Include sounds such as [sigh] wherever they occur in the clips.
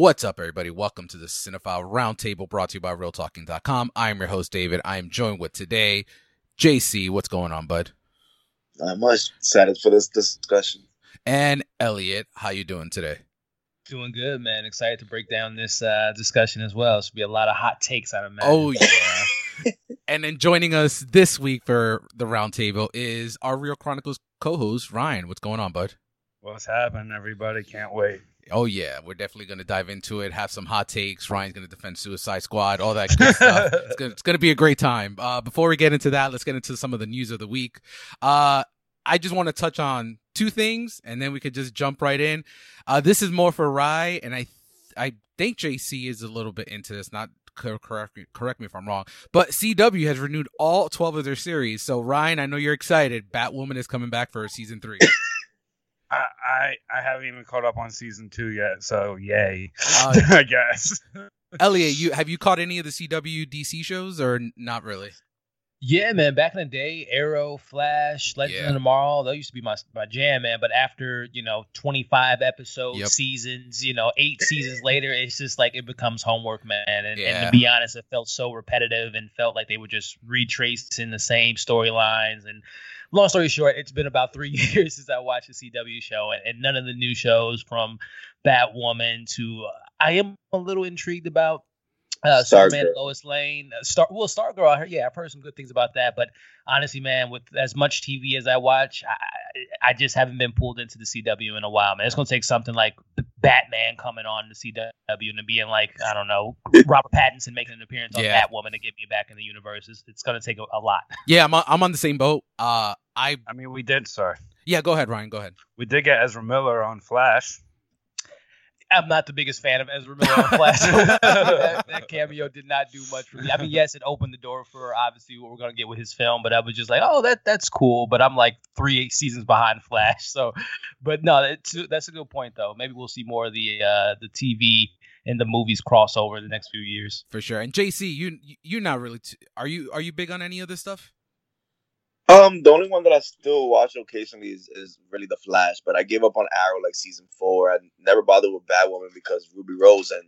What's up, everybody? Welcome to the Cinephile Roundtable brought to you by RealTalking.com. I'm your host, David. I am joined with today JC. What's going on, bud? Not much. Excited for this discussion. And Elliot, how you doing today? Doing good, man. Excited to break down this uh, discussion as well. Should be a lot of hot takes out of man. Oh yeah. [laughs] and then joining us this week for the roundtable is our Real Chronicles co-host Ryan. What's going on, bud? What's happening, everybody? Can't wait. Oh yeah, we're definitely going to dive into it. Have some hot takes. Ryan's going to defend Suicide Squad. All that good stuff. [laughs] It's going it's to be a great time. Uh, before we get into that, let's get into some of the news of the week. Uh, I just want to touch on two things, and then we could just jump right in. Uh, this is more for Rye, and I I think JC is a little bit into this. Not correct me, correct me if I'm wrong, but CW has renewed all 12 of their series. So Ryan, I know you're excited. Batwoman is coming back for season three. [laughs] I, I, I haven't even caught up on season two yet, so yay, uh, [laughs] I guess. Elliot, you have you caught any of the CW DC shows or not really? Yeah, man. Back in the day, Arrow, Flash, Legends yeah. of Tomorrow, that used to be my my jam, man. But after you know, twenty five episodes, yep. seasons, you know, eight seasons later, it's just like it becomes homework, man. And, yeah. and to be honest, it felt so repetitive and felt like they were just retracing the same storylines and long story short, it's been about three [laughs] years since I watched the CW show, and, and none of the new shows from Batwoman to uh, I am a little intrigued about uh, Superman, Lois Lane, uh, Star. Well, Stargirl. I heard, yeah, I've heard some good things about that. But honestly, man, with as much TV as I watch, I, I just haven't been pulled into the CW in a while, man. It's gonna take something like Batman coming on the CW and being like, I don't know, [laughs] Robert Pattinson making an appearance on yeah. Batwoman to get me back in the universe. It's, it's gonna take a, a, lot. [laughs] Yeah, I'm on, I'm on the same boat. Uh, I I mean, we did, sir. Yeah, go ahead, Ryan. Go ahead. We did get Ezra Miller on Flash. I'm not the biggest fan of Ezra Miller on Flash. [laughs] that, that, cameo did not do much for me. I mean, yes, it opened the door for obviously what we're gonna get with his film, but I was just like, oh, that that's cool. But I'm like three seasons behind Flash, so. But no, that's a good point though. Maybe we'll see more of the uh, the TV and the movies crossover in the next few years for sure. And JC, you you're not really. T- are you are you big on any of this stuff? Um, the only one that I still watch occasionally is, is really The Flash, but I gave up on Arrow like season four. I never bothered with Batwoman because Ruby Rose, and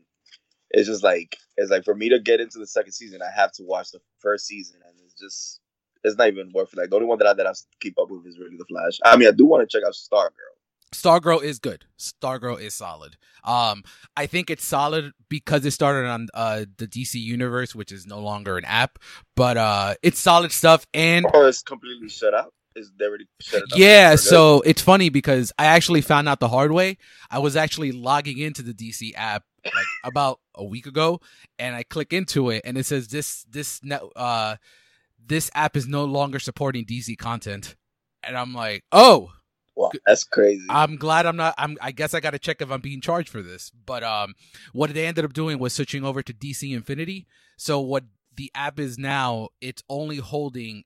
it's just like it's like for me to get into the second season, I have to watch the first season, and it's just it's not even worth it. Like the only one that I that I keep up with is really The Flash. I mean, I do want to check out Stargirl. Stargirl is good. Stargirl is solid. Um, I think it's solid because it started on uh the DC universe, which is no longer an app, but uh, it's solid stuff. And or it's completely shut out. Is they already shut it Yeah, so it's funny because I actually found out the hard way. I was actually logging into the DC app like [laughs] about a week ago, and I click into it, and it says this this uh this app is no longer supporting DC content, and I'm like, oh Wow, that's crazy. I'm glad I'm not. I'm. I guess I got to check if I'm being charged for this. But um, what they ended up doing was switching over to DC Infinity. So what the app is now, it's only holding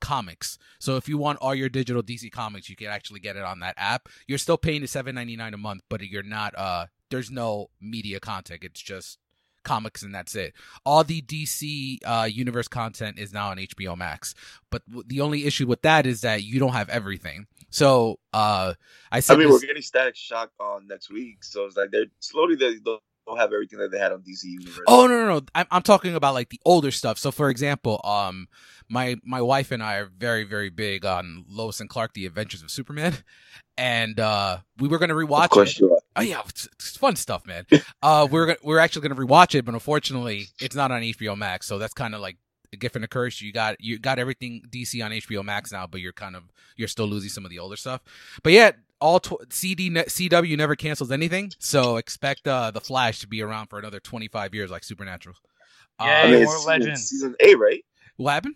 comics. So if you want all your digital DC comics, you can actually get it on that app. You're still paying the seven ninety nine a month, but you're not. Uh, there's no media content. It's just comics and that's it. All the DC uh, universe content is now on HBO Max. But w- the only issue with that is that you don't have everything. So uh, I said, I mean, this... we're getting Static Shock on next week, so it's like they're slowly they don't have everything that they had on DC Universe. Oh no, no, no! I'm, I'm talking about like the older stuff. So, for example, um, my my wife and I are very very big on Lois and Clark: The Adventures of Superman, and uh, we were gonna rewatch of course it. You are. Oh yeah, it's, it's fun stuff, man. [laughs] uh, we're gonna, we're actually gonna rewatch it, but unfortunately, it's not on HBO Max, so that's kind of like a gift and a curse. You got you got everything DC on HBO Max now, but you're kind of you're still losing some of the older stuff. But yeah, all tw- CD CW never cancels anything, so expect uh, the Flash to be around for another 25 years, like Supernatural. Yeah, uh, I mean, more legends. Season eight, right? What happened?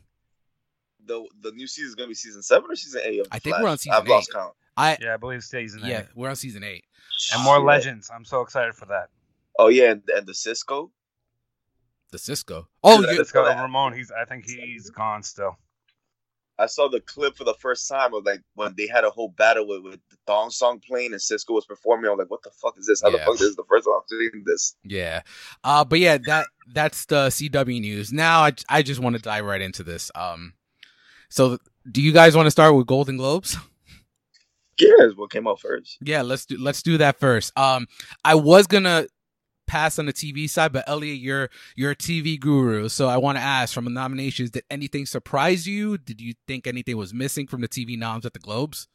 The the new season is gonna be season seven or season eight. I think we're on season. I've eight. lost count. I yeah, I believe it's season eight. Yeah, we're on season eight. And more legends. I'm so excited for that. Oh yeah, and, and the Cisco. The Cisco. Oh, Yeah, you, Cisco that- Ramon. He's. I think he's gone still. I saw the clip for the first time of like when they had a whole battle with, with the thong song playing and Cisco was performing. I was like, "What the fuck is this? How the Yeah. fuck this is the first time I'm seeing this?" yeah. Uh, but yeah, that that's the CW news. Now I I just want to dive right into this. Um, so do you guys want to start with Golden Globes? Cares what came out first? Yeah, let's do let's do that first. Um, I was gonna pass on the TV side, but Elliot, you're you're a TV guru, so I want to ask from the nominations, did anything surprise you? Did you think anything was missing from the TV noms at the Globes?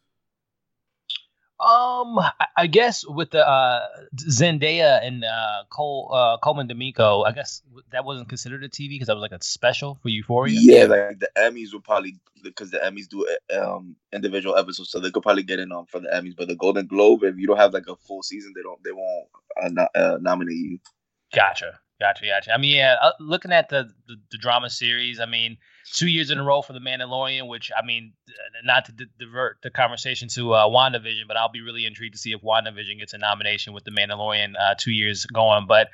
Um, I- guess with the uh, Zendaya and uh, Cole uh, Colman Domingo, I guess that wasn't considered a TV because that was like a special for Euphoria. Yeah, like the Emmys would probably because the Emmys do um individual episodes, so they could probably get in on for the Emmys. But the Golden Globe, if you don't have like a full season, they don't they won't uh, uh, nominate you. Gotcha, gotcha, gotcha. I mean, yeah, uh, looking at the, the the drama series, I mean, two years in a row for the Mandalorian, which I mean, uh, not to di- divert the conversation to uh, WandaVision, but I'll be really intrigued to see if WandaVision gets a nomination with the Mandalorian uh, two years going. But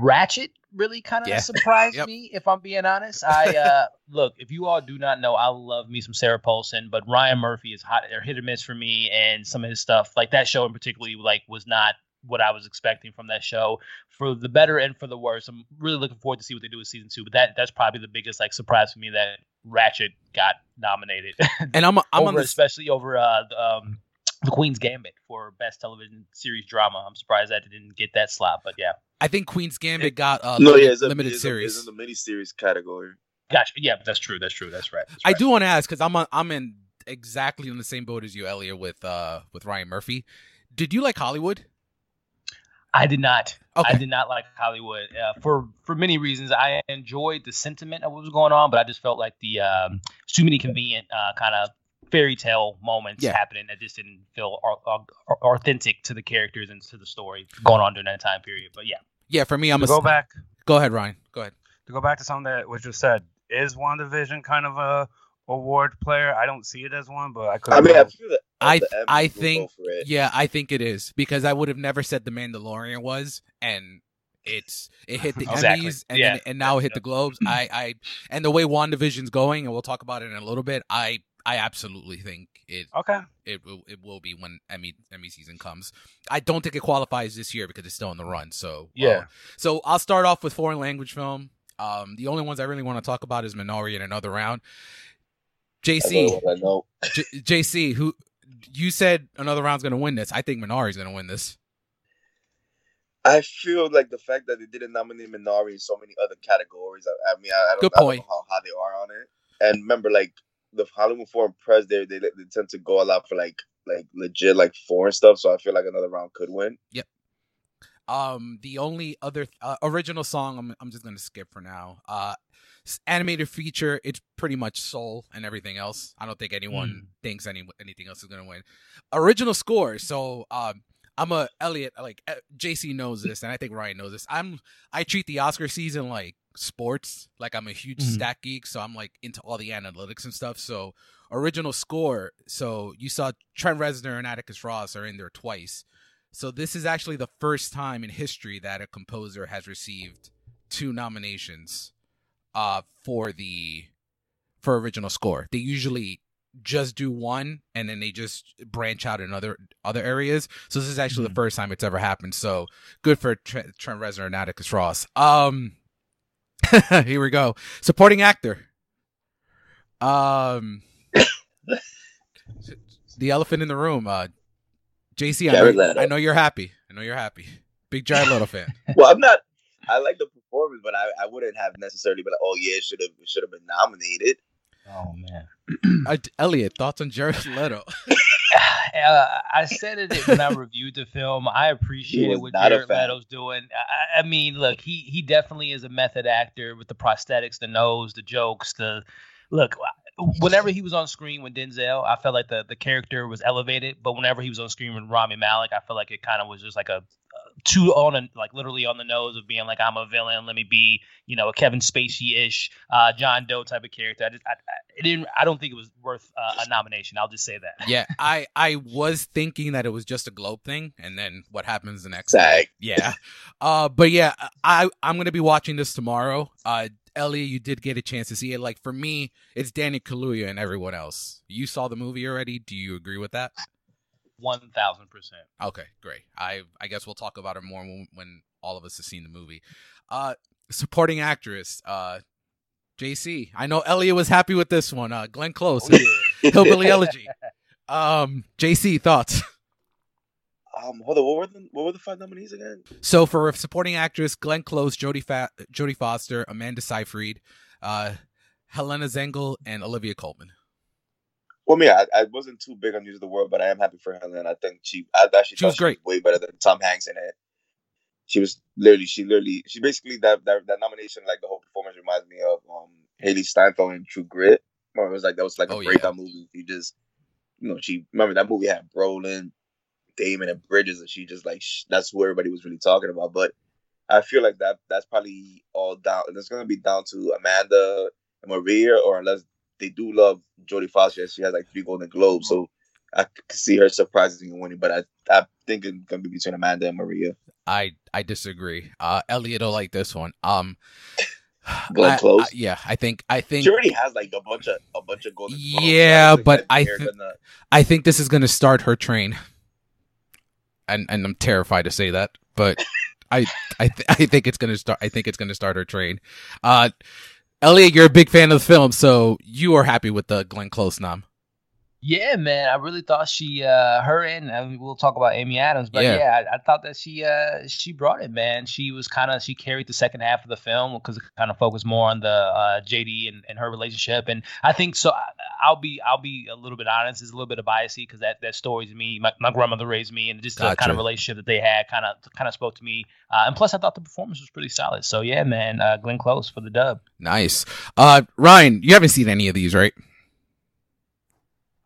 Ratched really kind of Yeah. surprised [laughs] Yep. me, if I'm being honest. I uh, [laughs] look, if you all do not know, I love me some Sarah Paulson, but Ryan Murphy is hot or hit or miss for me, and some of his stuff, like that show in particular, like was not what I was expecting from that show for the better and for the worse. I'm really looking forward to see what they do with season two. But that that's probably the biggest like surprise for me that Ratched got nominated, [laughs] And I'm I'm on over, this. especially over uh, the, um, the Queen's Gambit for best television series drama. I'm surprised that it didn't get that slot, but yeah, I think Queen's Gambit got a no, limited, yeah, it's a, limited it's a- series. it's in the miniseries category. gotcha. Yeah, that's true. That's true. That's right. That's I do want to ask because I'm on, I'm in exactly in the same boat as you, Elliot, with uh with Ryan Murphy. Did you like Hollywood? I did not. Okay. I did not like Hollywood uh, for for many reasons. I enjoyed the sentiment of what was going on, but I just felt like the um, too many convenient uh, kind of fairy tale moments Yeah. happening that just didn't feel au- au- authentic to the characters and to the story going on during that time period. But yeah, Yeah, for me, I'm to a go back Go ahead, Ryan. Go ahead. to go back to something that was just said. Is WandaVision kind of a award player? I don't see it as one, but I could. I mean, I be feel that I the I think yeah, I think it is because I would have never said the Mandalorian was, and it's it hit the [laughs] Exactly. Emmys and Yeah. then, and now it hit the Globes. I I and the way Wandavision's going, and we'll talk about it in a little bit. I I absolutely think it okay. it will it will be when Emmy Emmy season comes. I don't think it qualifies this year because it's still in the run. So Yeah. uh, so I'll start off with foreign language film. Um, the only ones I really want to talk about is Minari and Another Round. JC, all I know. J- JC, who you said Another Round's going to win this? I think Minari's going to win this. I feel like the fact that they didn't nominate Minari in so many other categories. I, I mean, I, I don't, Good I don't know how high they are on it. And remember, like the Hollywood Foreign Press, they, they they tend to go a lot for like like legit like foreign stuff. So I feel like another round could win. Yep. Um, the only other uh, original song I'm I'm just going to skip for now. Uh, animated feature, it's pretty much Soul and everything else. I don't think anyone thinks any anything else is going to win. Original score, so um. I'm a Elliot like uh, JC knows this and I think Ryan knows this. I'm I treat the Oscar season like sports. Like I'm a huge Mhm. stat geek, so I'm like into all the analytics and stuff. So original score. So you saw Trent Reznor and Atticus Ross are in there twice. So this is actually the first time in history that a composer has received two nominations uh for the for original score. They usually just do one and then they just branch out in other other areas. So this is actually Mhm. the first time it's ever happened. So good for Trent, Trent Reznor and Atticus Ross. Um [laughs] here we go. Supporting actor. Um [coughs] the elephant in the room. Uh JC, I know, I know you're happy. I know you're happy. Big Jared Leto fan. [laughs] Well, I'm not. I like the performance, but I, I wouldn't have necessarily been like, oh yeah, it should have should have been nominated. oh man. Uh, Elliot, thoughts on Jared Leto? [laughs] [laughs] uh, I said it when I reviewed the film. I appreciated what not a Jared. Leto's doing. I, I mean, look, he he definitely is a method actor with the prosthetics, the nose, the jokes, the look. Whenever he was on screen with Denzel, I felt like the, the character was elevated. But whenever he was on screen with Rami Malek, I felt like it kind of was just like a too on a, like literally on the nose of being like I'm a villain. Let me be you know a Kevin Spacey ish uh, John Doe type of character. I just I, I didn't I don't think it was worth uh, a nomination. I'll just say that. Yeah, I I was thinking that it was just a Globe thing, and then what happens the next? Zag. Yeah, uh, but yeah, I I'm gonna be watching this tomorrow. Uh, Elliot, you did get a chance to see it. Like for me, it's Danny Kaluuya and everyone else. You saw the movie already. Do you agree with that? One thousand percent. Okay, great. I I guess we'll talk about it more when, when all of us have seen the movie. Uh, supporting actress, uh, JC. I know Elliot was happy with this one. Uh, Glenn Close, oh, yeah. [laughs] Hillbilly Elegy. Um, JC thoughts. Um, hold on. What were the what were the five nominees again? So for supporting actress, Glenn Close, Jodie Fa- Jodie Foster, Amanda Seyfried, uh, Helena Zengel, and Olivia Colman. Well, me, I, I wasn't too big on News of the World, but I am happy for Helena. I think she, I actually she was great, she was way better than Tom Hanks in it. She was literally, she literally, she basically that that, that nomination, like the whole performance, reminds me of um Hailee Steinfeld in True Grit. Where it was like that was like a oh, breakout yeah. movie. You just, you know, she remember that movie had Brolin, Damon, and Bridges, and she just like sh- that's who everybody was really talking about. But I feel like that that's probably all down. It's gonna be down to Amanda and Maria, or unless they do love Jodie Foster. She has like three Golden Globes, so I could see her surprising and winning. But I I think it's gonna be between Amanda and Maria. I I disagree. Uh, Elliot will like this one. Um. [sighs] Glenn Close. I, yeah, I think I think she already has like a bunch of a bunch of golden. Globes, yeah, but I th- I think this is going to start her train, and and I'm terrified to say that, but I I th- I think it's to start. I think it's to start her train. Uh, Elliot, you're a big fan of the film, so you are happy with the Glenn Close nom. Yeah, man, I really thought she, uh, her and I mean, we'll talk about Amy Adams, but yeah, yeah I, I, thought that she, uh, she brought it, man. She was kind of, she carried the second half of the film because it kind of focused more on the uh, JD and, and her relationship, and I think so. I, will be, I'll be a little bit honest. There's a little bit of biasy because that that story's me. My, my grandmother raised me, and just gotcha. the kind of relationship that they had kind of kind of spoke to me. Uh, and plus, I thought the performance was pretty solid. So yeah, man, uh, Glenn Close for the dub. Nice. Uh, Ryan, you haven't seen any of these, right?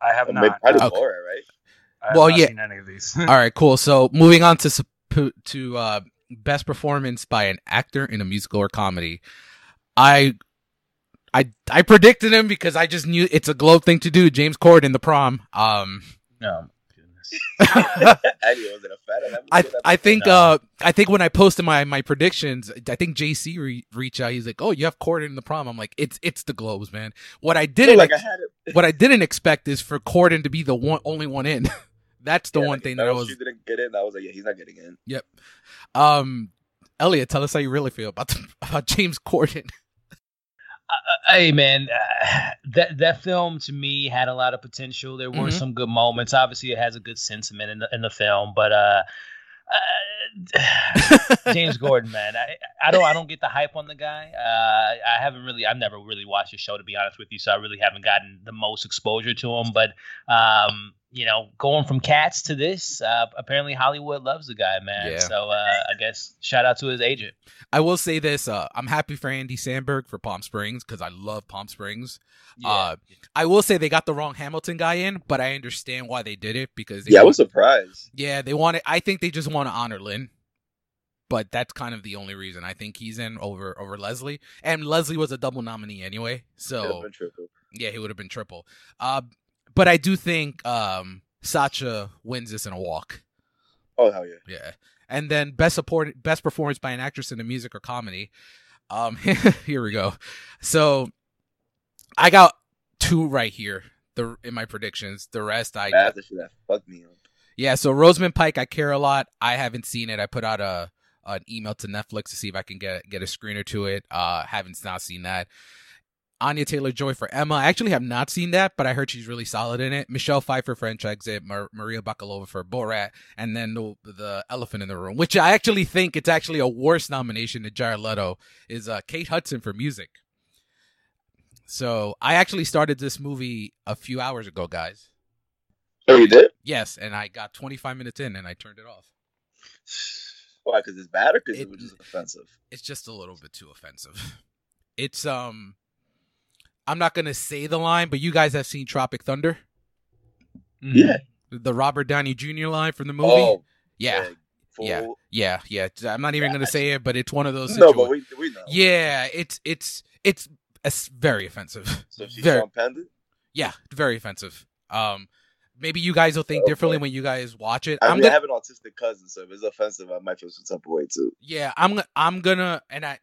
I have not. Probably okay. Laura, right? well, yeah. any of these. [laughs] All right, cool. So moving on to to uh, best performance by an actor in a musical or comedy. I I I predicted him because I just knew it's a Globe thing to do. James Corden, in The Prom. Um, no, [laughs] I I think uh I think when I posted my my predictions, I think JC re- reached out. He's like, "Oh, you have Corden in the prom." I'm like, "It's it's the Globes, man." What I didn't like ex- I [laughs] what I didn't expect is for Corden to be the one only one in. [laughs] That's the yeah, one like, thing that I was. didn't get in. I was like, yeah, he's not getting in. Yep. Um, Elliot, tell us how you really feel about the, about James Corden. Uh, hey man, uh, that that film to me had a lot of potential. There were mm-hmm. some good moments. Obviously, it has a good sentiment in the, in the film, but uh, uh [sighs] James Corden, man, I, I don't I don't get the hype on the guy. Uh, I haven't really I've never really watched the show to be honest with you, so I really haven't gotten the most exposure to him. But um, you know, going from Cats to this, uh, apparently Hollywood loves the guy, man. Yeah. So uh, I guess shout out to his agent. I will say this: uh, I'm happy for Andy Samberg for Palm Springs because I love Palm Springs. Yeah. Uh, I will say they got the wrong Hamilton guy in, but I understand why they did it because yeah, I was surprised. Yeah, they wanted. I think they just want to honor Lin, but that's kind of the only reason I think he's in over over Leslie. And Leslie was a double nominee anyway, so yeah, he would have been triple. Uh, but I do think um, Sacha wins this in a walk. Oh hell yeah! Yeah, and then best support, best performance by an actress in a music or comedy. Um, [laughs] here we go. So I got two right here. The in my predictions. The rest I that's the shit that fucked me up. Yeah, so Rosamund Pike, I care a lot. I haven't seen it. I put out a an email to Netflix to see if I can get get a screener to it. Uh, haven't not seen that. Anya Taylor Joy for Emma. I actually have not seen that, but I heard she's really solid in it. Michelle Pfeiffer for French Exit, Mar- Maria Bakalova for Borat, and then the, the, Elephant in the Room, which I actually think it's actually a worse nomination than Jared Leto, is uh, Kate Hudson for music. So I actually started this movie a few hours ago, guys. Oh, you did? Yes, and I got 25 minutes in and I turned it off. Why? Because it's bad, or because it, it was just offensive? It's just a little bit too offensive. [laughs] It's um I'm not gonna say the line, but you guys have seen Tropic Thunder. Mm-hmm. Yeah. The Robert Downey Jr. line from the movie. Oh, yeah. Full. Yeah, yeah, yeah. I'm not even Yeah, gonna say it, but it's one of those. No, but we we know. yeah, it's it's it's it's very offensive. So she's Very- Sean. Yeah, very offensive. Um, maybe you guys will think Okay. differently when you guys watch it. I I'm mean, gonna, have an autistic cousin, so if it's offensive, I might feel some type of way too. yeah, I'm I'm gonna, and I,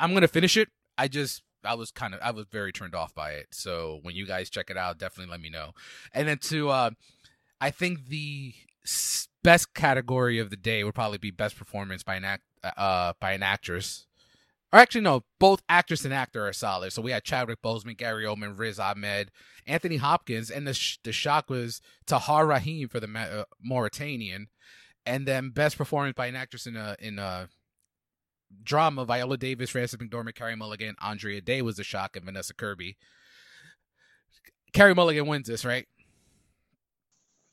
I'm gonna finish it. I just, I was kind of, I was very turned off by it. So when you guys check it out, definitely let me know. And then to, uh, I think the best category of the day would probably be best performance by an act, uh, by an actress. Or actually, no, both actress and actor are solid. So we had Chadwick Boseman, Gary Oldman, Riz Ahmed, Anthony Hopkins, and the sh- the shock was Tahar Rahim for the Ma- uh, Mauritanian, and then best performance by an actress in a in a drama: Viola Davis, Frances McDormand, Carey Mulligan, Andra Day was the shock, and Vanessa Kirby. Carey Mulligan wins this, right?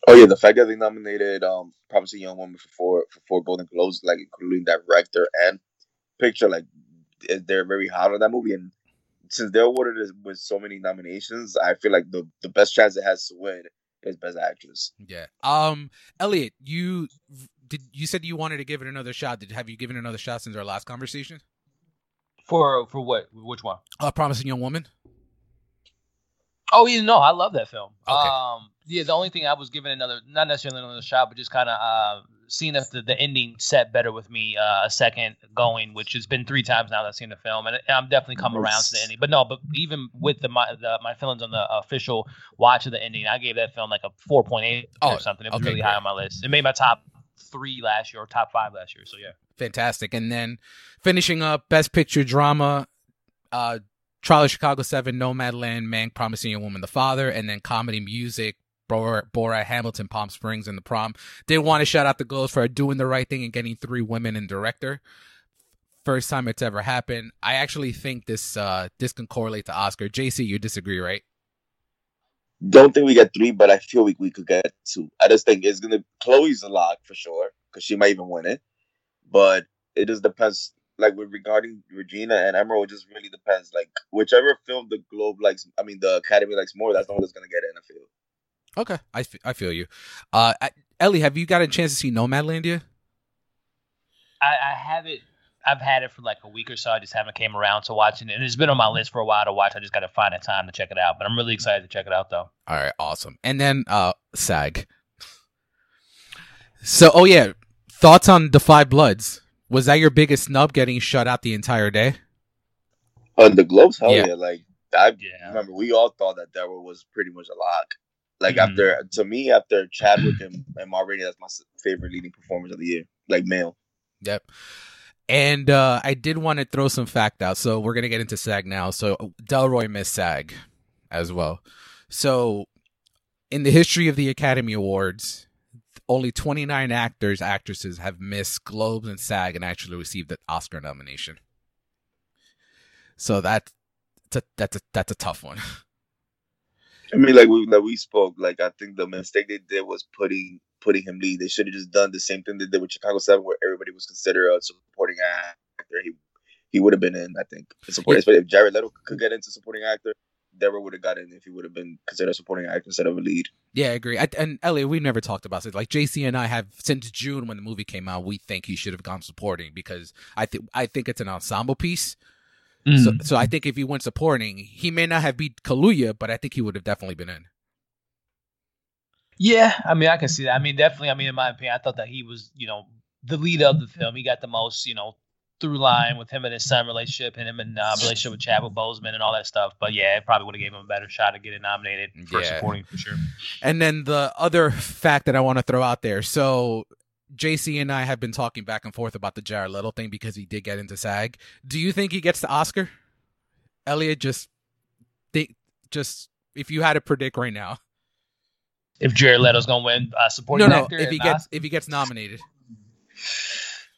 Oh yeah, the fact that they nominated um Promising Young Woman for four for four Golden Globes, like including director and picture, like eh, they're very hot on that movie. And since they're awarded it with so many nominations, I feel like the the best chance it has to win is Best Actress. Yeah. Um, Elliot, you did you said you wanted to give it another shot? Did have you given it another shot since our last conversation? For for what? Which one? Uh, Promising Young Woman. Oh, you know, I love that film. Okay. Um, yeah, the only thing I was given another, not necessarily another shot, but just kind of uh, seeing the, the ending set better with me uh, a second going, which has been three times now that I've seen the film, and I'm definitely coming around to the ending. But no, but even with the my the, my feelings on the official watch of the ending, I gave that film like a 4.8 Oh, or something. It was okay, really great. high on my list. It made my top three last year or top five last year. So yeah. Fantastic. And then finishing up Best Picture Drama, uh, Trial of Chicago 7, Nomadland, Man Promising a Woman the Father, and then comedy music, Borat Hamilton, Palm Springs, and The Prom. Did want to shout out the girls for doing the right thing and getting three women in director. First time it's ever happened. I actually think this uh this can correlate to Oscar. JC, you disagree, right? Don't think we get three, but I feel we, we could get two. I just think it's gonna Chloe's a lock for sure because she might even win it, but it just depends. Like with regarding Regina and Emerald, it just really depends. Like whichever film the Globe likes, I mean the Academy likes more, that's the one that's gonna get it. I feel. Okay, I, f- I feel you. Uh, Ellie, have you got a chance to see Nomadland yet? I, I haven't. I've had it for like a week or so. I just haven't came around to watching it. And it's been on my list for a while to watch. I just got to find a time to check it out. But I'm really excited to check it out, though. All right, awesome. And then uh SAG. So, oh yeah, thoughts on Da 5 Bloods? Was that your biggest snub getting shut out the entire day? On the Globes, hell Yeah. yeah. Like I Yeah. remember, we all thought that Delroy was pretty much a lock. Like Mhm. after, to me, after Chadwick and, and Ma Rainey, that's my favorite leading performers of the year. Like male. Yep. And uh I did want to throw some fact out. So we're gonna get into SAG now. So Delroy missed SAG as well. So in the history of the Academy Awards, only 29 actors, actresses have missed Globes and SAG and actually received the Oscar nomination. So that, that's a, that's a, that's a tough one. [laughs] I mean, like we like we spoke. Like I think the mistake they did was putting putting him lead. They should have just done the same thing they did with Chicago Seven, where everybody was considered a supporting actor. He he would have been in. I think. Supporting, especially if Jared Leto could get into supporting actor, Delroy would have gotten in if he would have been considered a supporting actor instead of a lead. Yeah, I agree. I, and Elliot, we never talked about this. Like JC and I have since June when the movie came out, we think he should have gone supporting because I think I think it's an ensemble piece. So, Mm. so I think if he went supporting, he may not have beat Kaluuya, but I think he would have definitely been in. Yeah, I mean, I can see that. I mean, definitely. I mean, in my opinion, I thought that he was, you know, the lead of the film. He got the most, you know, through line with him and his son relationship, and him and uh, relationship with Chadwick Boseman and all that stuff. But yeah, it probably would have gave him a better shot at getting nominated for Yeah. supporting for sure. And then the other fact that I want to throw out there. So JC and I have been talking back and forth about the Jared Leto thing because he did get into SAG. Do you think he gets the Oscar? Elliot, just think, just if you had to predict right now. If Jared Leto's gonna win uh, No, supporting no. actor, If he gets Oscar- if he gets nominated,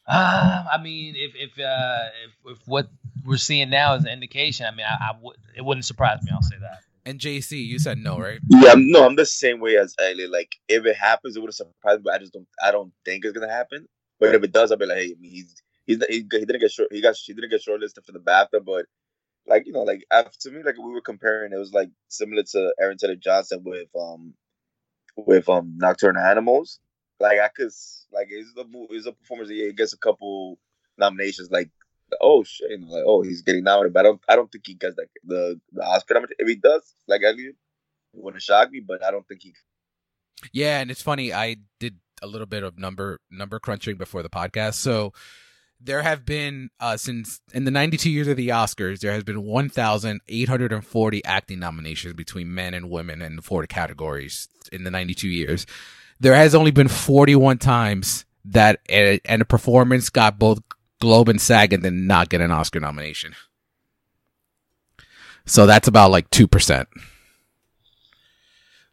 Uh, I mean, if if uh, if if what we're seeing now is an indication, I mean, I, I would it wouldn't surprise me. I'll say that. And JC, you said no, right? Yeah, no, I'm the same way as Ellie. Like if it happens, it would have surprised me. But I just don't. I don't think it's gonna happen. But if it does, I'll be like, hey, he's he's he, he didn't get short. He got he didn't get shortlisted for the BAFTA, but like you know, like to me, like we were comparing, it was like similar to Aaron Taylor Johnson with um with um Nocturnal Animals. like I could like is the it's a performance he gets a couple nominations like oh shit you know, like oh he's getting nominated but I don't I don't think he gets like the the Oscar nomination if he does like Elliot it wouldn't shock me but I don't think he yeah and it's funny I did a little bit of number number crunching before the podcast so there have been uh, since in the 92 years of the Oscars, there has been 1,840 acting nominations between men and women in the four categories in the 92 years. There has only been 41 times that a, and a performance got both Globe and SAG and did not get an Oscar nomination. So that's about like 2%.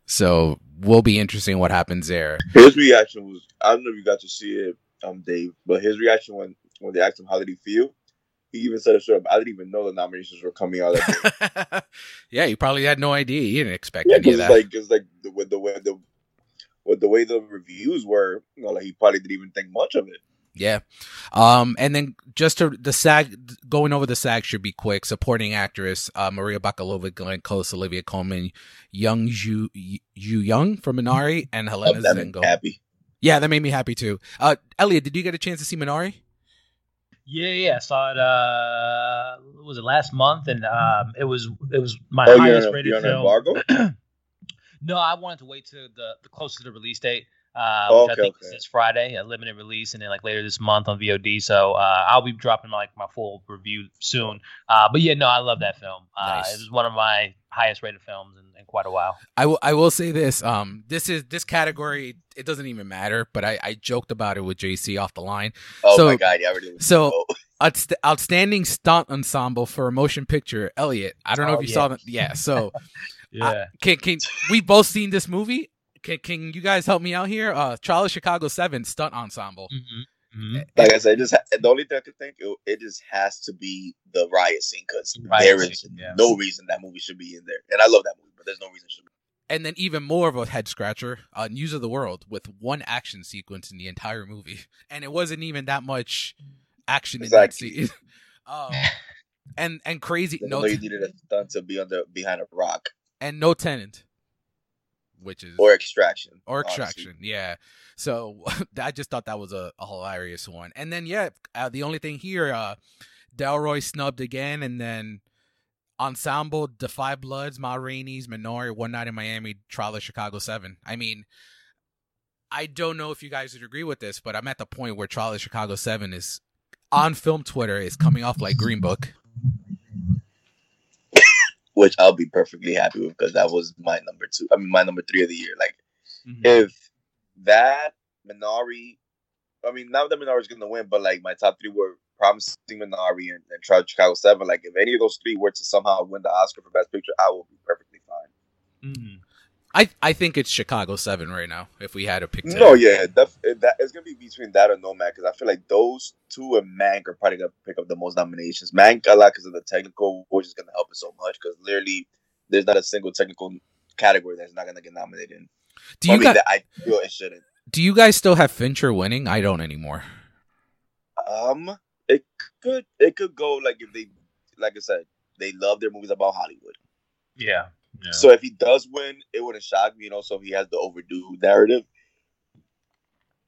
So we'll be interesting what happens there. His reaction was I don't know if you got to see it, um, Dave, but his reaction when when they asked him how did he feel, he even said straight up. I didn't even know the nominations were coming out. [laughs] yeah, he probably had no idea. He didn't expect yeah, any of that. Like it's like the, with the way the with the way the reviews were, you know, like he probably didn't even think much of it. Yeah. Um, and then just to the SAG, going over the SAG should be quick. Supporting actress, uh, Maria Bakalova, Glenn Close, Olivia Colman, Young Ju, Ju Young from Minari, and Helena oh, Zengel. Happy. Yeah, that made me happy too. Uh, Elliot, did you get a chance to see Minari? Yeah, yeah, I saw it. Uh, was it last month? And um, it was it was my oh, highest rated film. [clears throat] no, I wanted to wait to the, the close to the release date uh, which okay, I think okay. is Friday, a limited release, and then like later this month on VOD. So uh, I'll be dropping like my full review soon. Uh, but yeah, no, I love that film. Uh, nice. It was one of my highest rated films in, in, quite a while. I will I will say this. Um, this is this category. It doesn't even matter. But I, I joked about it with JC off the line. Oh so, my god, yeah, already. So. [laughs] Outst- outstanding stunt ensemble for a motion picture, Elliot. I don't know oh, if you yeah. saw that. Yeah, so [laughs] yeah, I, can can we both seen this movie? Can, can you guys help me out here? Uh, Charlie Chicago Seven stunt ensemble. Mm-hmm. Mm-hmm. Like I said, just ha- the only thing I could think it, it just has to be the riot scene because there is scene, yeah. no reason that movie should be in there, and I love that movie, but there's no reason it should be. And then even more of a head scratcher, uh, News of the World with one action sequence in the entire movie, [laughs] and it wasn't even that much action exactly. in that scene. [laughs] um, [laughs] and and crazy. No, you needed a stunt to be under behind a rock, and no Tenet which is or extraction or extraction honestly. yeah. So [laughs] i just thought that was a, a hilarious one. And then yeah uh, the only thing here uh delroy snubbed again and then ensemble 5 Bloods ma rainey's minari one night in miami trial of chicago 7 i mean i don't know if you guys would agree with this but i'm at the point where trial of chicago 7 is on film twitter is coming off like green book which I'll be perfectly happy with because that was my number two. I mean, my number three of the year. Like, mm-hmm. if that Minari, I mean, not that Minari is gonna win, but like my top three were promising Minari and, and Chicago Seven. Like, if any of those three were to somehow win the Oscar for Best Picture, I will be perfectly fine. Mm-hmm. I I think it's Chicago Seven right now. If we had to pick, no, yeah, that, that it's gonna be between that or Nomad because I feel like those two and Mank are probably gonna pick up the most nominations. Mank a lot because of the technical, which is gonna help us so much because literally there's not a single technical category that's not gonna get nominated in. Do you guys, I feel it shouldn't. Do you guys still have Fincher winning? I don't anymore. Um, it could it could go like if they like I said they love their movies about Hollywood. Yeah. So if he does win, it wouldn't shock me, you know. So he has the overdue narrative,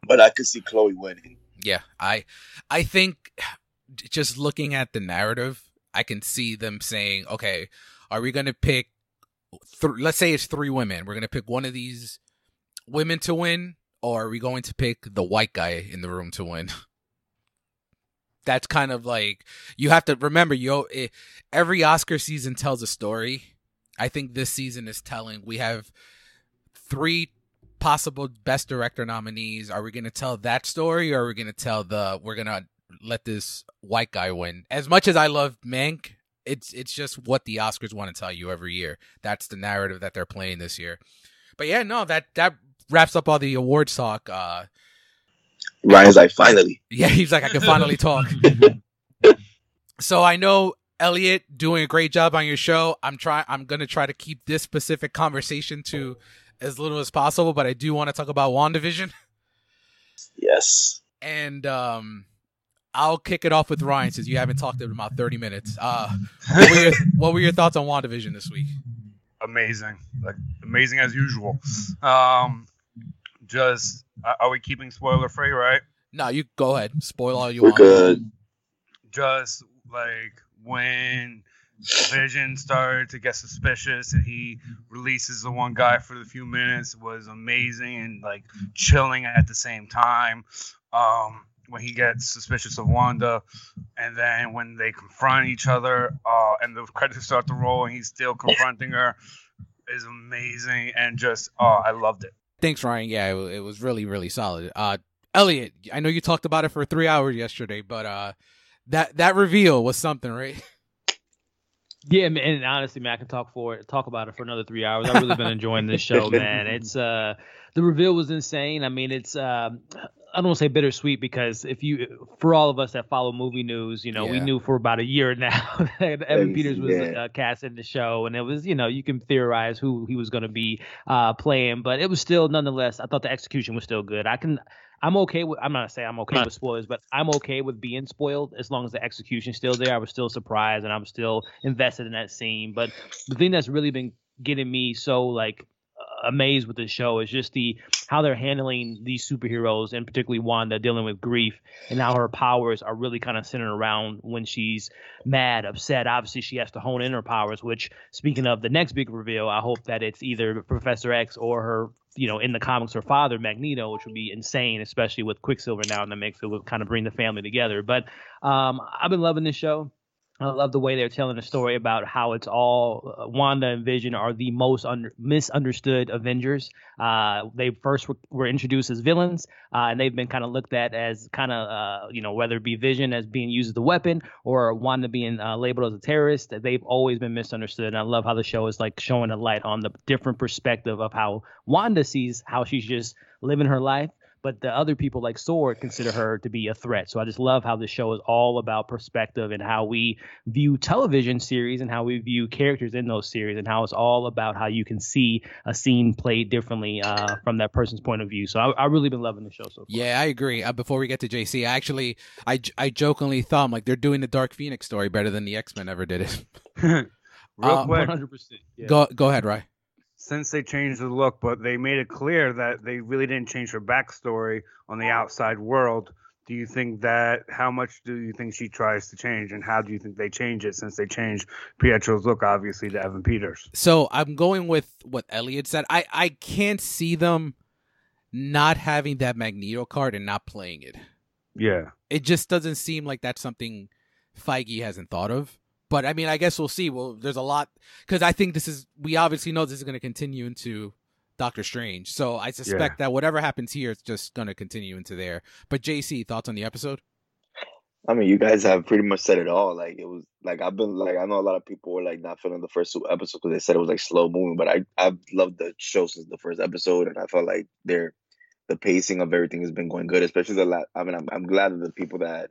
but I could see Chloe winning. Yeah, I, I think [sighs] just looking at the narrative, I can see them saying, "Okay, are we going to pick? Th- let's say it's three women. We're going to pick one of these women to win, or are we going to pick the white guy in the room to win?" [laughs] That's kind of like you have to remember, yo. It, every Oscar season tells a story I think this season is telling. We have three possible best director nominees. Are we going to tell that story or are we going to tell the we're going to let this white guy win? As much as I love Mank, it's it's just what the Oscars want to tell you every year. That's the narrative that they're playing this year. But yeah, no, that that wraps up all the awards talk. Uh Ryan's like finally. Yeah, he's like I can finally talk. [laughs] so I know Elliot doing a great job on your show. I'm try I'm gonna try to keep this specific conversation to as little as possible, but I do want to talk about WandaVision. [laughs] Yes. And um I'll kick it off with Ryan since you haven't talked in about 30 minutes. Uh [laughs] what were your, what were your thoughts on WandaVision this week? Amazing. Like amazing as usual. Um just are we keeping spoiler free, right? No, you go ahead. Spoil all you We're want. good. Just like when Vision started to get suspicious and he releases the one guy for the few minutes was amazing and like chilling at the same time. Um, when he gets suspicious of Wanda, and then when they confront each other, uh, and the credits start to roll, and he's still confronting her, is amazing, and just oh, I loved it. Thanks, Ryan. Yeah, it, it was really, really solid. Uh, Elliot, I know you talked about it for three hours yesterday, but uh, that that reveal was something, right? [laughs] Yeah, man, and honestly, man, I can talk for it, talk about it for another three hours. I've really been enjoying this show, [laughs] man. It's uh, the reveal was insane. I mean, it's um, I don't want to say bittersweet because if you, for all of us that follow movie news, you know, we knew for about a year [laughs] now that Evan Peters was yeah. uh, cast in the show, and it was, you know, you can theorize who he was going to be uh, playing, but it was still, nonetheless, I thought the execution was still good. I can. I'm okay with. I'm not saying I'm okay with spoilers, but I'm okay with being spoiled as long as the execution's still there. I was still surprised and I'm still invested in that scene. But the thing that's really been getting me so like amazed with the show is just the how they're handling these superheroes and particularly Wanda dealing with grief and how her powers are really kind of centered around when she's mad, upset. Obviously, she has to hone in her powers. Which, speaking of the next big reveal, I hope that it's either Professor X or her. You know, in the comics, her father Magneto, which would be insane, especially with Quicksilver now in the mix. It would kind of bring the family together. But um, I've been loving this show. I love the way they're telling the story about how it's all uh, Wanda and Vision are the most under, misunderstood Avengers. Uh, they first were, were introduced as villains, uh, and they've been kind of looked at as kind of, uh, you know, whether it be Vision as being used as a weapon or Wanda being uh, labeled as a terrorist. They've always been misunderstood, and I love how the show is like showing a light on the different perspective of how Wanda sees how she's just living her life but the other people like Sword consider her to be a threat. So I just love how the show is all about perspective and how we view television series and how we view characters in those series and how it's all about how you can see a scene played differently uh, from that person's point of view. So I, I really been loving the show so far. Yeah, I agree. Uh, before we get to JC, I actually, I, I jokingly thought, I'm like, they're doing the Dark Phoenix story better than the X Men ever did it. [laughs] Real Uh, quick, 100%. Yeah. Go, go ahead, Ryan. Since they changed the look, but they made it clear that they really didn't change her backstory on the outside world. Do you think that how much do you think she tries to change, and how do you think they change it since they changed Pietro's look obviously to Evan Peters? So I'm going with what Elliot said. I, I can't see them not having that Magneto card and not playing it. Yeah, It just doesn't seem like that's something Feige hasn't thought of. But I mean, I guess we'll see. Well, there's a lot because I think this is. We obviously know this is going to continue into Doctor Strange. So I suspect that whatever happens here, it's just going to continue into there. But JC, thoughts on the episode? I mean, you guys have pretty much said it all. Like it was like I've been like I know a lot of people were like not feeling the first two episodes because they said it was like slow moving, but I I've loved the show since the first episode, and I felt like they're the pacing of everything has been going good, especially the last. I mean, I'm I'm glad that the people that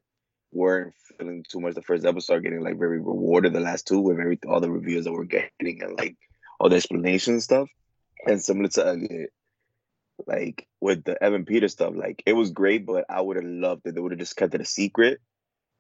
weren't feeling too much the first episode getting like very rewarded the last two with every all the reviews that we're getting and like all the explanation stuff. And similar to uh, Elliot, like with the Evan Peters stuff, like it was great, but I would have loved that they would have just kept it a secret.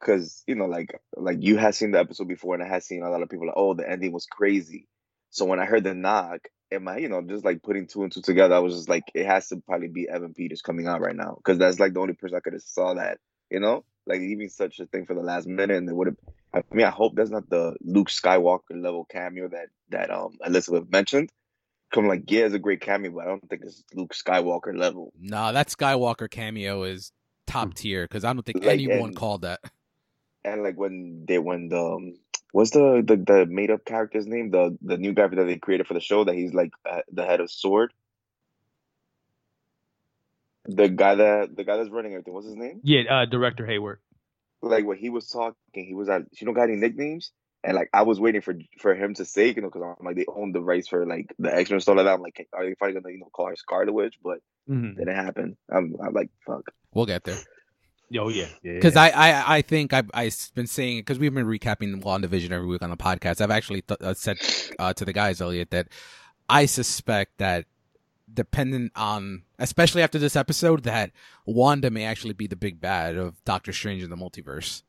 Cause you know, like like you had seen the episode before, and I had seen a lot of people like, oh, the ending was crazy. So when I heard the knock, am I, you know, just like putting two and two together, I was just like, it has to probably be Evan Peters coming out right now, because that's like the only person I could have saw that, you know, like even such a thing for the last minute, and they would have. I mean, I hope that's not the Luke Skywalker level cameo that that um Elizabeth mentioned. Come like, yeah, it's a great cameo, but I don't think it's Luke Skywalker level. No, that Skywalker cameo is top tier because I don't think Like, anyone and- called that. and like when they when the um, what's the the, the made up character's name the the new guy that they created for the show that he's like uh, the head of sword the guy that the guy that's running everything what's his name Yeah, uh, director Hayward. like when he was talking he was like, you don't got any nicknames and like I was waiting for for him to say you know because I'm like they own the rights for like the X Men stuff like that I'm like are they finally gonna you know call her Scarlet Witch but Mm-hmm. didn't happen I'm I'm like fuck We'll get there. Oh yeah, yeah. Because I, I, I think I've, I've been saying because we've been recapping WandaVision every week on the podcast. I've actually th- uh, said uh, to the guys, Elliot, that I suspect that dependent on, especially after this episode, that Wanda may actually be the big bad of Doctor Strange in the multiverse.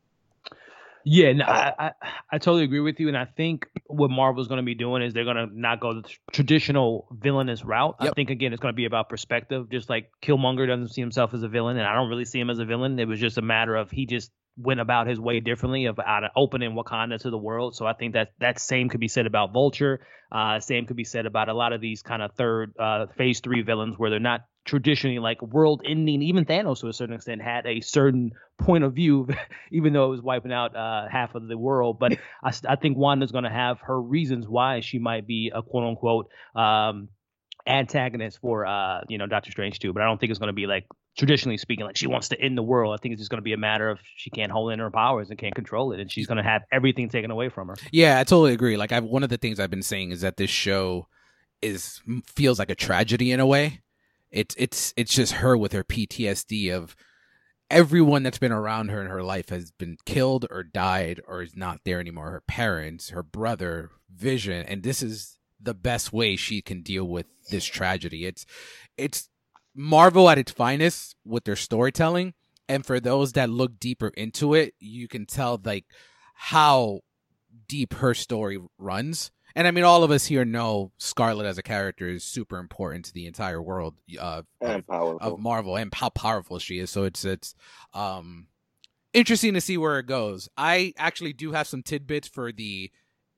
Yeah, no, I, I, I totally agree with you, and I think what Marvel's going to be doing is they're going to not go the traditional villainous route. Yep. I think again it's going to be about perspective. Just like Killmonger doesn't see himself as a villain, and I don't really see him as a villain. It was just a matter of he just went about his way differently of out of opening Wakanda to the world. So I think that that same could be said about Vulture. Uh, same could be said about a lot of these kind of third uh, phase three villains where they're not traditionally like world ending. Even Thanos to a certain extent had a certain point of view, [laughs] even though it was wiping out uh, half of the world. But I, I think Wanda's going to have her reasons why she might be a quote unquote um, antagonist for uh, you know Doctor Strange too. But I don't think it's going to be like traditionally speaking, like she wants to end the world. I think it's just going to be a matter of she can't hold in her powers and can't control it, and she's going to have everything taken away from her. Yeah, I totally agree. Like, I've one of the things I've been saying is that this show is feels like a tragedy in a way. It's it's it's just her with her PTSD of everyone that's been around her in her life has been killed or died or is not there anymore. Her parents, her brother, Vision, and this is the best way she can deal with this tragedy. It's it's Marvel at its finest with their storytelling. And for those that look deeper into it, you can tell like how deep her story runs. And I mean, all of us here know Scarlet as a character is super important to the entire world uh, of, of, Marvel and how powerful she is. So it's it's um, interesting to see where it goes. I actually do have some tidbits for the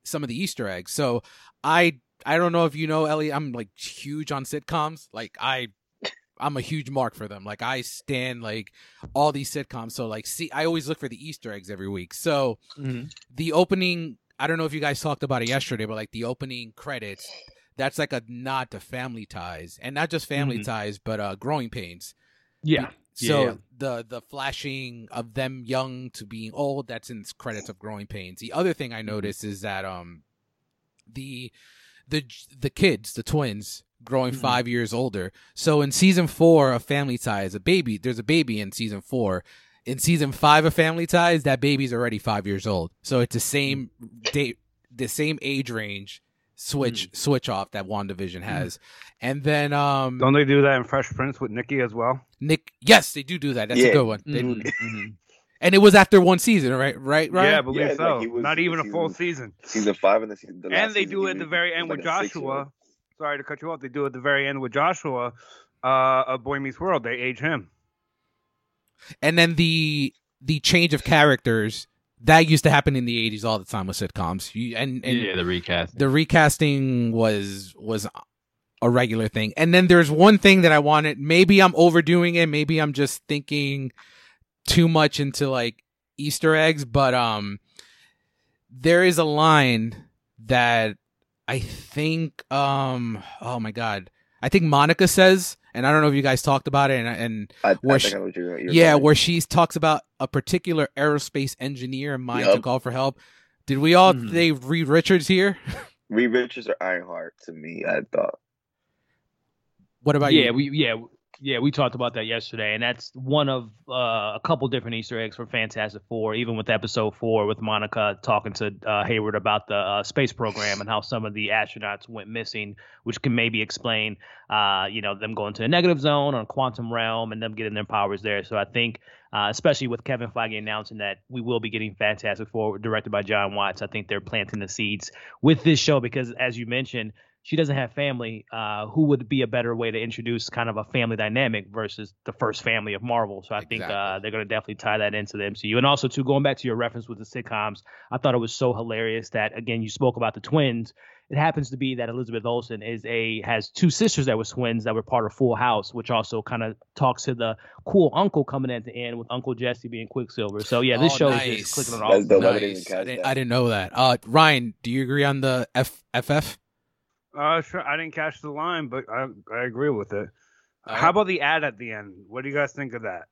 some of the Easter eggs. So I I don't know if you know Ellie. I'm like huge on sitcoms. Like I I'm a huge mark for them. Like I stand like all these sitcoms. So like see I always look for the Easter eggs every week. So mm-hmm. the opening I don't know if you guys talked about it yesterday, but like the opening credits, that's like a nod to family ties. And not just family mm-hmm. ties, but uh growing pains. Yeah. So yeah. the the flashing of them young to being old, that's in credits of growing pains. The other thing I mm-hmm. noticed is that um the the the kids, the twins, growing mm-hmm. five years older. So in season four of Family Ties, a baby, there's a baby in season four. In season five of Family Ties, that baby's already five years old. So it's the same date, the same age range switch mm. switch off that WandaVision mm-hmm. has. Mm. And then um Don't they do that in Fresh Prince with Nikki as well? Nick Yes, they do do that. That's yeah. a good one. [laughs] Mm-hmm. And it was after one season, right? Right? Right? Yeah, I believe yeah, so. Like was, Not even a full season. Season five and the season. The and they do it at the very end with like Joshua sorry to cut you off. They do it at the very end with Joshua, uh, of Boy Meets World. They age him. And then the the change of characters that used to happen in the 80s all the time with sitcoms. You, and, and yeah, the recasting. The recasting was was a regular thing. And then there's one thing that I wanted. Maybe I'm overdoing it. Maybe I'm just thinking too much into like Easter eggs, but um, there is a line that I think um oh my god. I think Monica says, and I don't know if you guys talked about it, and, and I, where I she, you're, you're yeah, where she talks about a particular aerospace engineer in mind yep. to call for help. Did we all mm-hmm. say Reed Richards here? [laughs] Reed Richards or Ironheart to me, I thought. What about yeah, you? we yeah yeah, we talked about that yesterday, and that's one of uh, a couple different Easter eggs for Fantastic Four. Even with Episode Four, with Monica talking to uh, Hayward about the uh, space program and how some of the astronauts went missing, which can maybe explain, uh, you know, them going to a negative zone or quantum realm and them getting their powers there. So I think, uh, especially with Kevin Feige announcing that we will be getting Fantastic Four directed by John Watts, I think they're planting the seeds with this show because, as you mentioned she doesn't have family, uh, who would be a better way to introduce kind of a family dynamic versus the first family of Marvel? So I exactly. think uh, they're going to definitely tie that into the MCU. And also, too, going back to your reference with the sitcoms, I thought it was so hilarious that again you spoke about the twins. It happens to be that Elizabeth Olsen is a has two sisters that were twins that were part of Full House, which also kind of talks to the cool uncle coming at the end with Uncle Jesse being Quicksilver. So yeah, this oh, show nice. is just clicking on all. Nice. I, didn't, I didn't know that. Uh, Ryan, do you agree on the F- FF? Uh, sure. I didn't catch the line, but I I agree with it. Uh, How about the ad at the end? What do you guys think of that?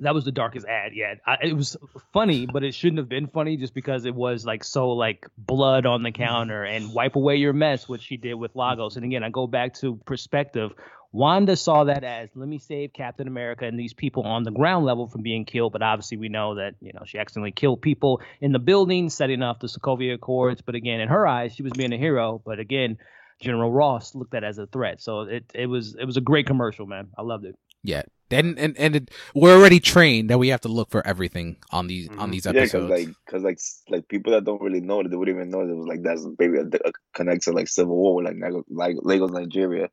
That was the darkest ad yet. I, it was funny, but it shouldn't have been funny just because it was like so like blood on the counter and wipe away your mess, which she did with Lagos. And again, I go back to perspective. Wanda saw that as let me save Captain America and these people on the ground level from being killed. But obviously, we know that you know she accidentally killed people in the building, setting off the Sokovia Accords. But again, in her eyes, she was being a hero. But again, General Ross looked at it as a threat. So it it was it was a great commercial, man. I loved it. Yeah, and and and it, we're already trained that we have to look for everything on these mm-hmm. on these episodes. Yeah, because like because like like people that don't really know it, they wouldn't even know it was like that's maybe a, a connect to like civil war, like like Lagos, Nigeria.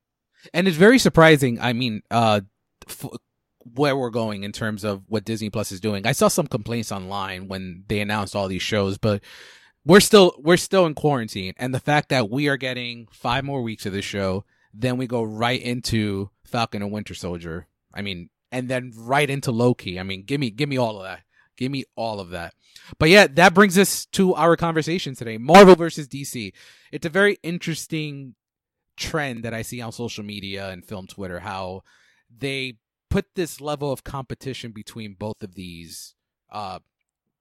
And it's very surprising. I mean, uh, f- where we're going in terms of what Disney Plus is doing. I saw some complaints online when they announced all these shows, but we're still we're still in quarantine, and the fact that we are getting five more weeks of this show, then we go right into Falcon and Winter Soldier. I mean, and then right into Loki. I mean, give me give me all of that. Give me all of that. But yeah, that brings us to our conversation today. Marvel versus DC. It's a very interesting trend that I see on social media and film Twitter how they put this level of competition between both of these uh,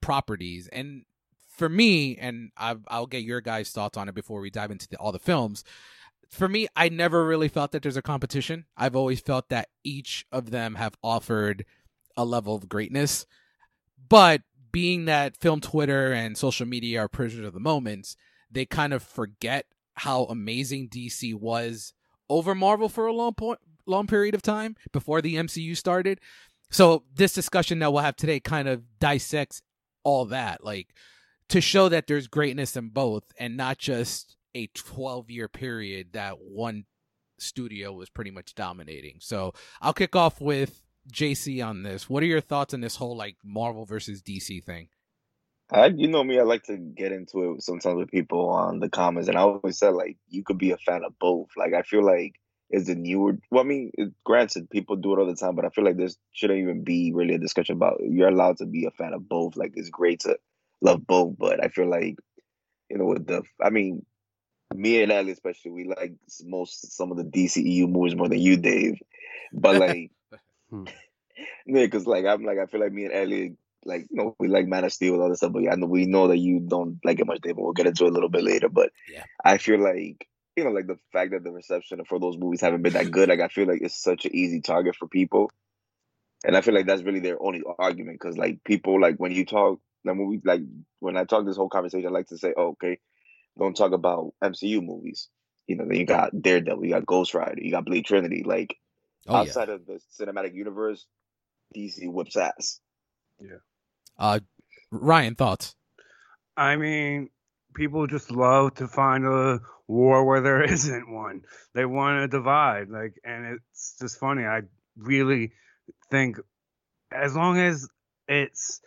properties. And for me, and i will get your guys' thoughts on it before we dive into the, all the films. For me, I never really felt that there's a competition. I've always felt that each of them have offered a level of greatness. But being that film Twitter and social media are prisoners of the moments, they kind of forget how amazing DC was over Marvel for a long point long period of time before the MCU started. So this discussion that we'll have today kind of dissects all that, like to show that there's greatness in both and not just a 12 year period that one studio was pretty much dominating. So I'll kick off with JC on this. What are your thoughts on this whole like Marvel versus DC thing? I, you know me, I like to get into it sometimes with people on the comments, and I always said like you could be a fan of both. Like I feel like is the newer. Well, I mean, it, granted, people do it all the time, but I feel like this shouldn't even be really a discussion about. You're allowed to be a fan of both. Like it's great to love both, but I feel like you know with the. I mean, me and Ali especially, we like most some of the DCEU movies more than you, Dave. But like, [laughs] hmm. [laughs] yeah, because like I'm like I feel like me and Ali like you know we like Man of Steel and all this stuff, but yeah, I know we know that you don't like it much, Dave. We'll get into it a little bit later, but yeah, I feel like you know, like the fact that the reception for those movies haven't been that good, like I feel like it's such an easy target for people, and I feel like that's really their only argument because like people like when you talk, like when we like when I talk this whole conversation, I like to say, oh, okay, don't talk about MCU movies. You know, then you got Daredevil, you got Ghost Rider, you got Blade Trinity. Like oh, outside yeah. of the cinematic universe, DC whips ass. Yeah. Uh, Ryan, thoughts? I mean, people just love to find a war where there [laughs] isn't one. They want to divide, like, and it's just funny. I really think as long as it's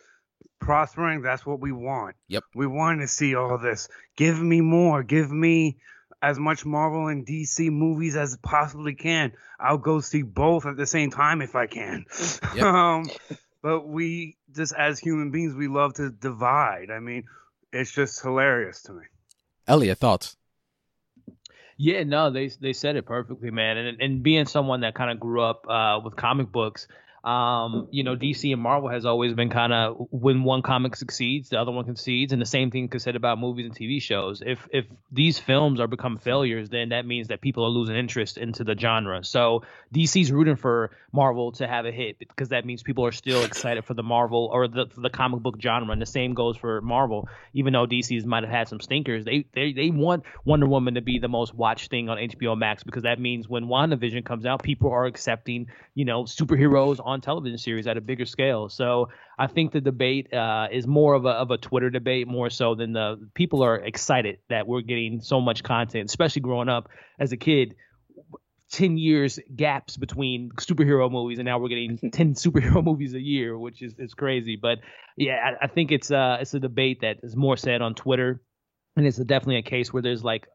prospering, that's what we want. Yep. We want to see all this. Give me more. Give me as much Marvel and DC movies as possibly can. I'll go see both at the same time if I can. Yep. [laughs] um, but we just as human beings, we love to divide. I mean, it's just hilarious to me. Elliot, thoughts? Yeah, no, they they said it perfectly, man. And and being someone that kind of grew up uh, with comic books, um, you know, DC and Marvel has always been kind of when one comic succeeds, the other one concedes, and the same thing could said about movies and TV shows. If if these films are become failures, then that means that people are losing interest into the genre. So DC's rooting for Marvel to have a hit because that means people are still excited for the Marvel or the the comic book genre. And the same goes for Marvel, even though DC's might have had some stinkers. They they they want Wonder Woman to be the most watched thing on HBO Max because that means when WandaVision comes out, people are accepting you know superheroes television series at a bigger scale. So I think the debate uh, is more of a of a Twitter debate more so than the people are excited that we're getting so much content, especially growing up as a kid. 10 years gaps between superhero movies and now we're getting [laughs] 10 superhero movies a year which is, is crazy but yeah I, I think it's uh it's a debate that is more said on twitter and it's definitely a case where there's like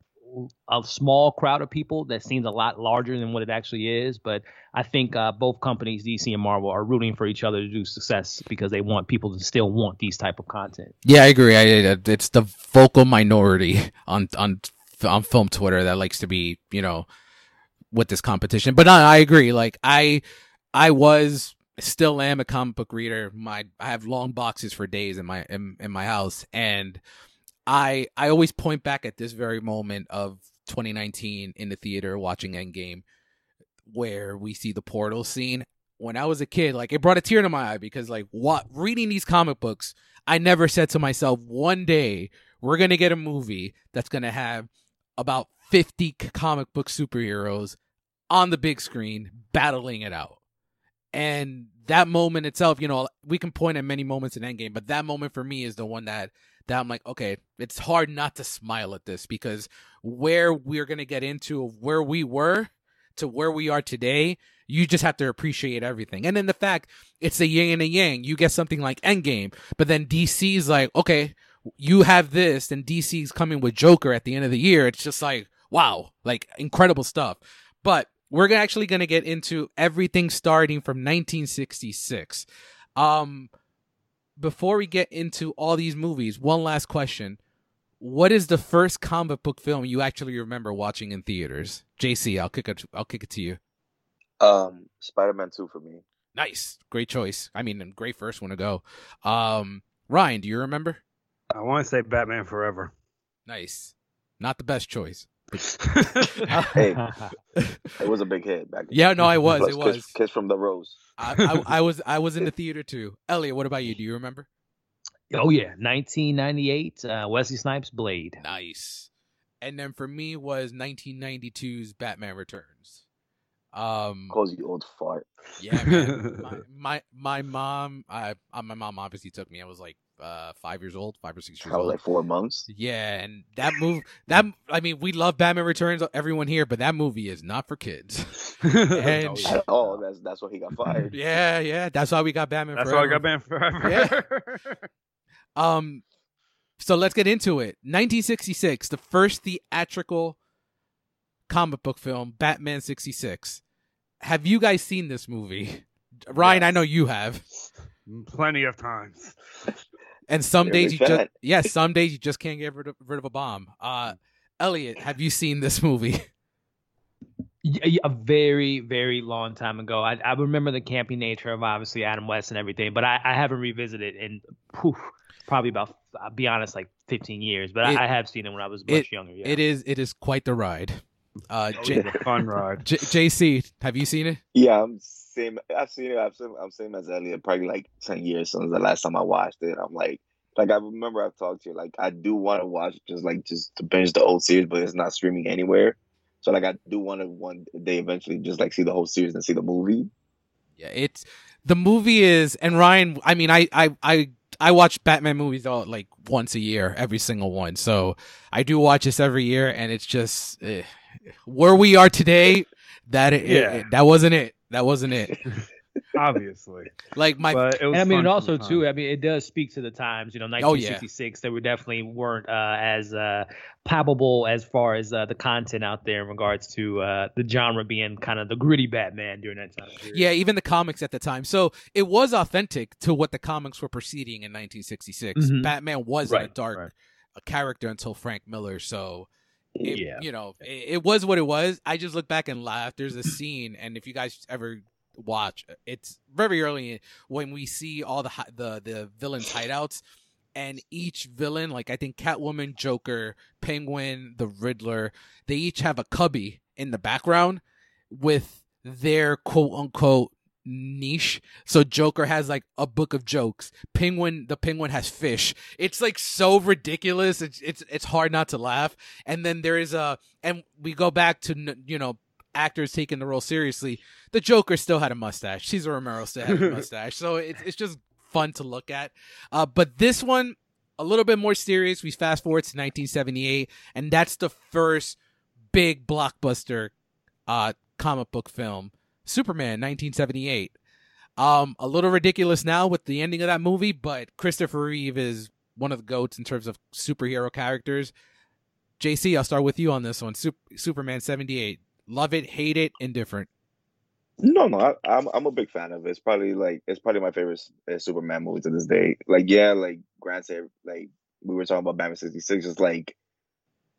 a small crowd of people that seems a lot larger than what it actually is. But I think uh, both companies, DC and Marvel, are rooting for each other to do success because they want people to still want these type of content. Yeah, I agree. I, it's the vocal minority on on on film Twitter that likes to be, you know, with this competition. But I agree. Like I, I was still am a comic book reader. My I have long boxes for days in my in, in my house and I I always point back at this very moment of 2019 in the theater watching Endgame, where we see the portal scene. When I was a kid, like it brought a tear to my eye because, like, what reading these comic books, I never said to myself, one day we're gonna get a movie that's gonna have about 50 comic book superheroes on the big screen battling it out. And that moment itself, you know, we can point at many moments in Endgame, but that moment for me is the one that that I'm like, okay, it's hard not to smile at this because where we're gonna get into where we were to where we are today, you just have to appreciate everything. And then the fact it's a yin and a yang. You get something like Endgame, but then DC's like, okay, you have this, and DC's coming with Joker at the end of the year. It's just like, wow, like incredible stuff. But we're actually going to get into everything starting from 1966. Um, before we get into all these movies, one last question. What is the first comic book film you actually remember watching in theaters? JC, I'll kick it I'll kick it to you. Um, Spider-Man 2 for me. Nice. Great choice. I mean, great first one to go. Um, Ryan, do you remember? I want to say Batman Forever. Nice. Not the best choice. [laughs] hey, [laughs] it was a big hit back then. Yeah, no, I was. It was Kiss, Kiss from the Rose. I, I, I, was. I was in the theater too. Elliot, what about you? Do you remember? Oh yeah, 1998. Uh, Wesley Snipes Blade. Nice. And then for me was 1992's Batman Returns. Um, calls you old fart. Yeah, man. my, [laughs] my my mom, I my mom obviously took me. I was like uh five years old, five or six years I was old. like four months. Yeah, and that move that I mean, we love Batman Returns, everyone here, but that movie is not for kids. [laughs] And At all. That's that's why he got fired. yeah, yeah, that's why we got Batman. That's Forever. why I got banned forever. [laughs] Um, so let's get into it. 1966, the first theatrical comic book film, Batman 66. Have you guys seen this movie? [laughs] Ryan, I know you have. Plenty of times. And some You're days big you just fan. [laughs] yes, some days you just can't get rid of, rid of a bomb. Uh, Elliot, have you seen this movie? [laughs] a very, very long time ago. I, I remember the campy nature of obviously Adam West and everything, but I, I haven't revisited in poof, probably about, I'll be honest, like 15 years. But It- I, I have seen it when I was much younger. Yeah. It is it is quite the ride. Uh, Oh, J- it fun ride. J- JC, have you seen it? Yeah, I'm same. I've seen it. I've seen. I'm same as Elliot. Probably like ten years since the last time I watched it. I'm like, like I remember I've talked to you. Like I do want to watch just like just to binge the old series, but it's not streaming anywhere. So like I do want to one day eventually just like see the whole series and see the movie. Yeah, it's the movie is and Ryan. I mean, I I I I watch Batman movies all like once a year, every single one. So I do watch this every year, and it's just eh, where we are today. That it, Yeah. it- that wasn't it. That wasn't it. [laughs] Obviously. Like my but it was And I mean, and also too, I mean, it does speak to the times. You know, Oh, yeah. 1966, they were definitely weren't uh, as uh, palpable as far as uh, the content out there in regards to uh, the genre being kind of the gritty Batman during that time. period. yeah, even the comics at the time. So it was authentic to what the comics were proceeding in 1966. Mhm. Batman wasn't a dark right. a character until Frank Miller. So it, Yeah. you know, it, it was what it was. I just look back and laugh. There's a scene, and if you guys ever watch, it's very early when we see all the the the villains' hideouts, and each villain, like I think Catwoman, Joker, Penguin, the Riddler, they each have a cubby in the background with their quote unquote niche. So Joker has like a book of jokes. Penguin, the Penguin has fish. It's like so ridiculous. It's it's it's hard not to laugh. And then there is a, and we go back to you know actors taking the role seriously. The Joker still had a mustache. Cesar Romero still had a [laughs] mustache. So it's it's just fun to look at. Uh, but this one a little bit more serious. We fast forward to 1978, and that's the first big blockbuster uh, comic book film, Superman, 1978. Um, a little ridiculous now with the ending of that movie, but Christopher Reeve is one of the goats in terms of superhero characters. JC, I'll start with you on this one. Sup- Superman 78. Love it, hate it, indifferent. No, no, I, I'm I'm a big fan of it. It's probably like it's probably my favorite uh, Superman movie to this day. Like, yeah, like granted, like we were talking about Batman '66, it's like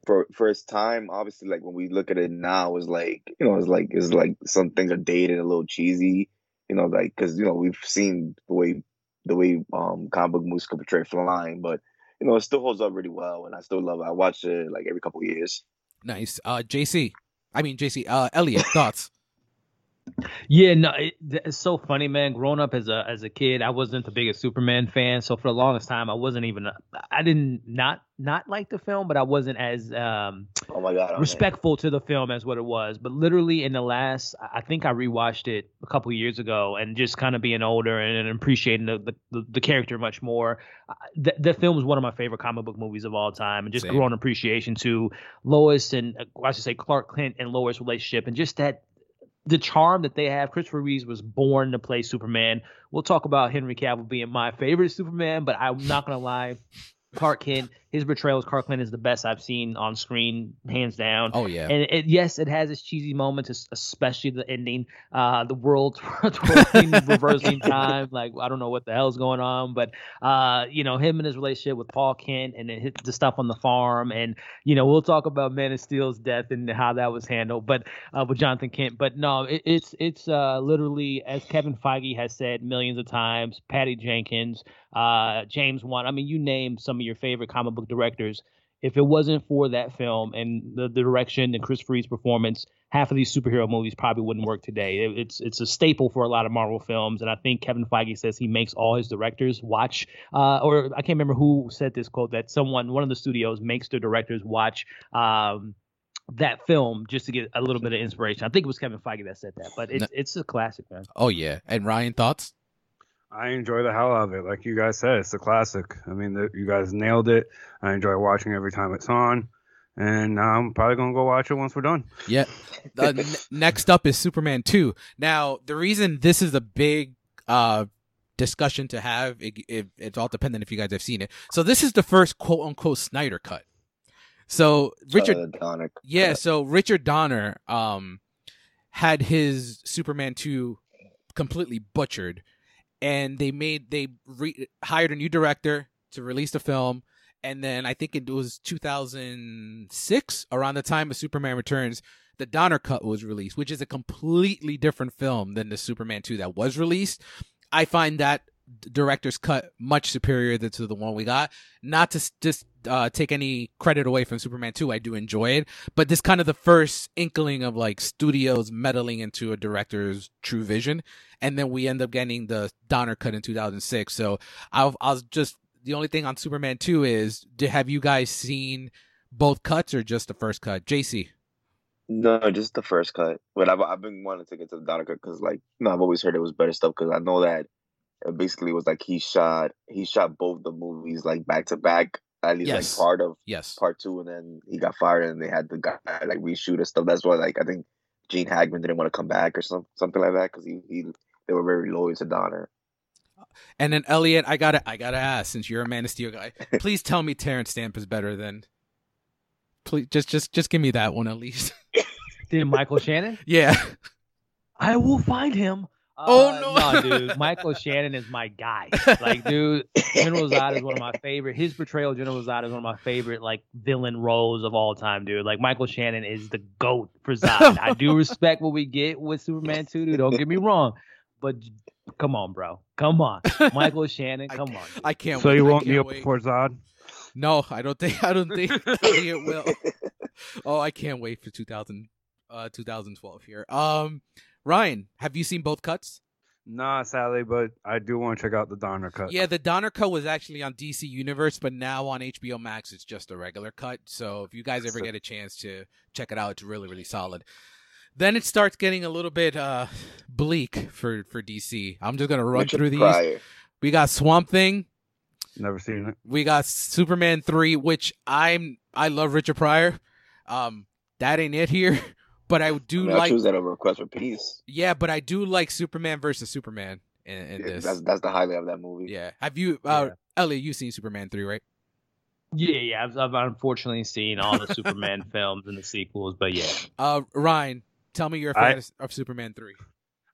for its time, obviously, like when we look at it now, it's like you know, it's like it's like some things are dated, a little cheesy, you know, like because you know we've seen the way the way um comic book movies could portray flying, but you know it still holds up really well, and I still love it. I watch it like every couple years. Nice. Uh, JC. I mean, JC. Uh, Elliot, thoughts? Yeah, no, it, it's so funny, man. Growing up as a as a kid, I wasn't the biggest Superman fan, so for the longest time, I wasn't even. I didn't not not like the film, but I wasn't as um oh my god respectful man. to the film as what it was. But literally in the last, I think I rewatched it a couple years ago, and just kind of being older and, and appreciating the, the, the character much more. The, the film is one of my favorite comic book movies of all time, and just Same. growing appreciation to Lois and I should say Clark Kent and Lois relationship, and just that the charm that they have. Christopher Reeves was born to play Superman. We'll talk about Henry Cavill being my favorite Superman, but I'm not gonna lie. Clark Kent, his portrayal as Clark Kent is the best I've seen on screen, hands down. Oh yeah. And it, yes, it has its cheesy moments, especially the ending, uh, the world [laughs] reversing [laughs] time. Like I don't know what the hell's going on, but uh, you know him and his relationship with Paul Kent and the stuff on the farm, and you know we'll talk about Man of Steel's death and how that was handled, but uh, with Jonathan Kent. But no, it, it's it's uh, literally as Kevin Feige has said millions of times, Patty Jenkins, uh, James Wan. I mean, you name some of your favorite comic book directors. If it wasn't for that film and the, the direction and Chris Reeve's performance, half of these superhero movies probably wouldn't work today. It, it's it's a staple for a lot of Marvel films, and I think Kevin Feige says he makes all his directors watch. Uh, or I can't remember who said this quote that someone, one of the studios, makes the directors watch. Um, that film just to get a little bit of inspiration. I think it was Kevin Feige that said that, but it's it's a classic, man. Oh yeah. And Ryan, thoughts? I enjoy the hell out of it. Like you guys said, it's a classic. I mean, the, you guys nailed it. I enjoy watching every time it's on. And I'm probably going to go watch it once we're done. Yeah. Uh, n- next up is Superman 2. Now, the reason this is a big uh, discussion to have, it, it, it's all dependent if you guys have seen it. So, this is the first quote unquote Snyder cut. So, Richard. Uh, Donner yeah, so Richard Donner um, had his Superman 2 completely butchered and they made they re- hired a new director to release the film. And then I think it was 2006 around the time of Superman Returns the Donner cut was released which is a completely different film than the Superman 2 that was released. I find that director's cut much superior to the one we got. Not to just uh, take any credit away from Superman 2, I do enjoy it, but this kind of the first inkling of like studios meddling into a director's true vision, and then we end up getting the Donner cut in 2006. So I'll, I'll just the only thing on Superman 2 is, do, have you guys seen both cuts or just the first cut, JC? No, just the first cut. But I've I've been wanting to get to the Donner cut because like no, I've always heard it was better stuff because I know that it basically was like he shot he shot both the movies like back to back at least yes. like part of yes part two and then he got fired and they had the guy like reshoot and stuff that's why like i think gene hackman didn't want to come back or some, something like that because he, he they were very loyal to donner and then elliot i gotta i gotta ask since you're a man of steel guy [laughs] please tell me terence stamp is better than please just just just give me that one at least [laughs] did michael shannon yeah i will find him oh uh, no, no, dude! Michael Shannon is my guy. Like, dude, General [laughs] Zod is one of my favorite. His portrayal of General Zod is one of my favorite like villain roles of all time, dude. Like Michael Shannon is the goat for Zod. I do respect what we get with Superman 2, dude. Don't get me wrong, but come on, bro, come on, Michael [laughs] Shannon, come I, on. I can't. So wait. you won't kneel before Zod? No, I don't think. I don't think [laughs] it will. Oh, I can't wait for 2000, uh, 2012 here. Um. Ryan, have you seen both cuts? Nah, sadly, but I do want to check out the Donner cut. Yeah, the Donner cut was actually on DC Universe, but now on HBO Max, it's just a regular cut. So if you guys ever get a chance to check it out, it's really, really solid. Then it starts getting a little bit uh, bleak for for DC. I'm just gonna run Richard through these. Pryor. We got Swamp Thing. Never seen it. We got Superman three, which I'm I love Richard Pryor. Um, that ain't it here. [laughs] But I do I mean, like choose that over Quest for Peace. Yeah, but I do like Superman versus Superman in, in yeah, this. That's that's the highlight of that movie. Yeah. Have you, uh, yeah. Elliot? You've seen Superman three, right? Yeah, yeah. I've, I've unfortunately seen all the Superman [laughs] films and the sequels, but yeah. Uh, Ryan, tell me your fan I, of Superman three.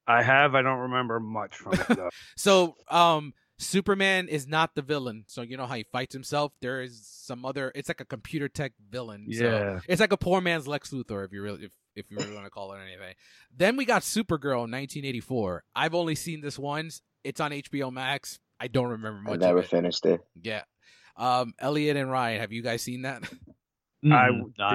I have. I don't remember much from it though. [laughs] so, um, Superman is not the villain. So you know how he fights himself. There is some other. It's like a computer tech villain. Yeah. So it's like a poor man's Lex Luthor, if you really, if if you really want to call it anything. Then we got Supergirl in 1984. I've only seen this once. It's on HBO Max. I don't remember much. I never it. finished it. Yeah. Um, Elliot and Ryan, have you guys seen that? [laughs] I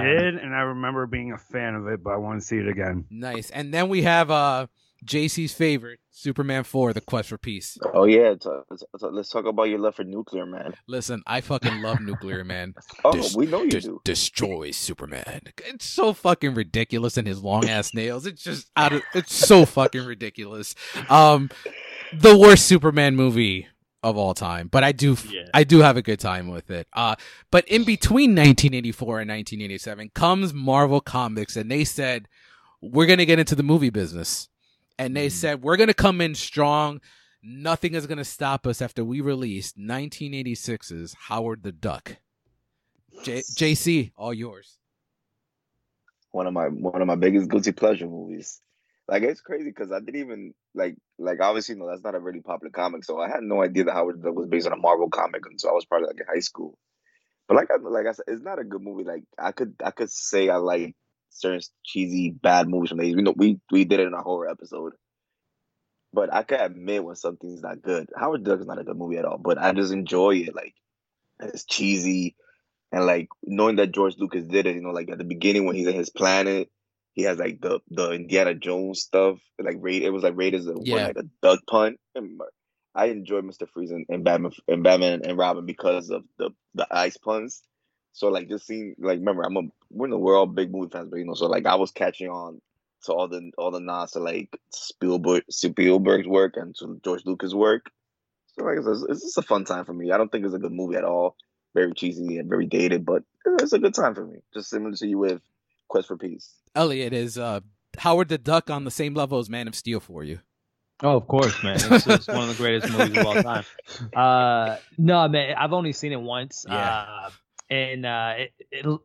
did, and I remember being a fan of it, but I want to see it again. Nice. And then we have uh JC's favorite, Superman 4, The Quest for Peace. Oh, yeah. let's talk about your love for Nuclear Man. Listen, I fucking love Nuclear Man. [laughs] oh, Des- we know you des- do. Destroy Superman. It's so fucking ridiculous and his long ass nails. It's just out of, it's so fucking ridiculous. Um, the worst Superman movie of all time, but I do yeah. I do have a good time with it. Uh but in between 1984 and 1987 comes Marvel Comics and they said we're going to get into the movie business. And they mm. said we're going to come in strong. Nothing is going to stop us after we released 1986's Howard the Duck. J- JC, all yours. One of my one of my biggest guilty pleasure movies. Like it's crazy because I didn't even like like obviously no that's not a really popular comic so I had no idea that Howard Duck was based on a Marvel comic until I was probably like in high school. But like I like I said, it's not a good movie. Like I could I could say I like certain cheesy bad movies from the 80s. We know we we did it in a horror episode. But I can admit when something's not good. Howard Duck is not a good movie at all, but I just enjoy it. Like it's cheesy and like knowing that George Lucas did it, you know, like at the beginning when he's in his planet he has like the the Indiana Jones stuff, like raid. It was like Raiders of yeah. like a duck punt. I enjoy Mister Freeze and, and, Batman and Batman and Robin because of the the ice puns. So like just seeing like remember I'm a we're, in the, all big movie fans, but you know so like I was catching on to all the all the nods to like Spielberg Spielberg's work and to George Lucas' work. So like it's, it's just a fun time for me. I don't think it's a good movie at all. Very cheesy and very dated, but it's a good time for me. Just similar to you with Quest for Peace. Elliot is uh, Howard the Duck on the same level as Man of Steel for you. Oh, of course, man. It's, it's one of the greatest [laughs] movies of all time. Uh, no, man, I've only seen it once. Yeah. Uh, and uh, it, it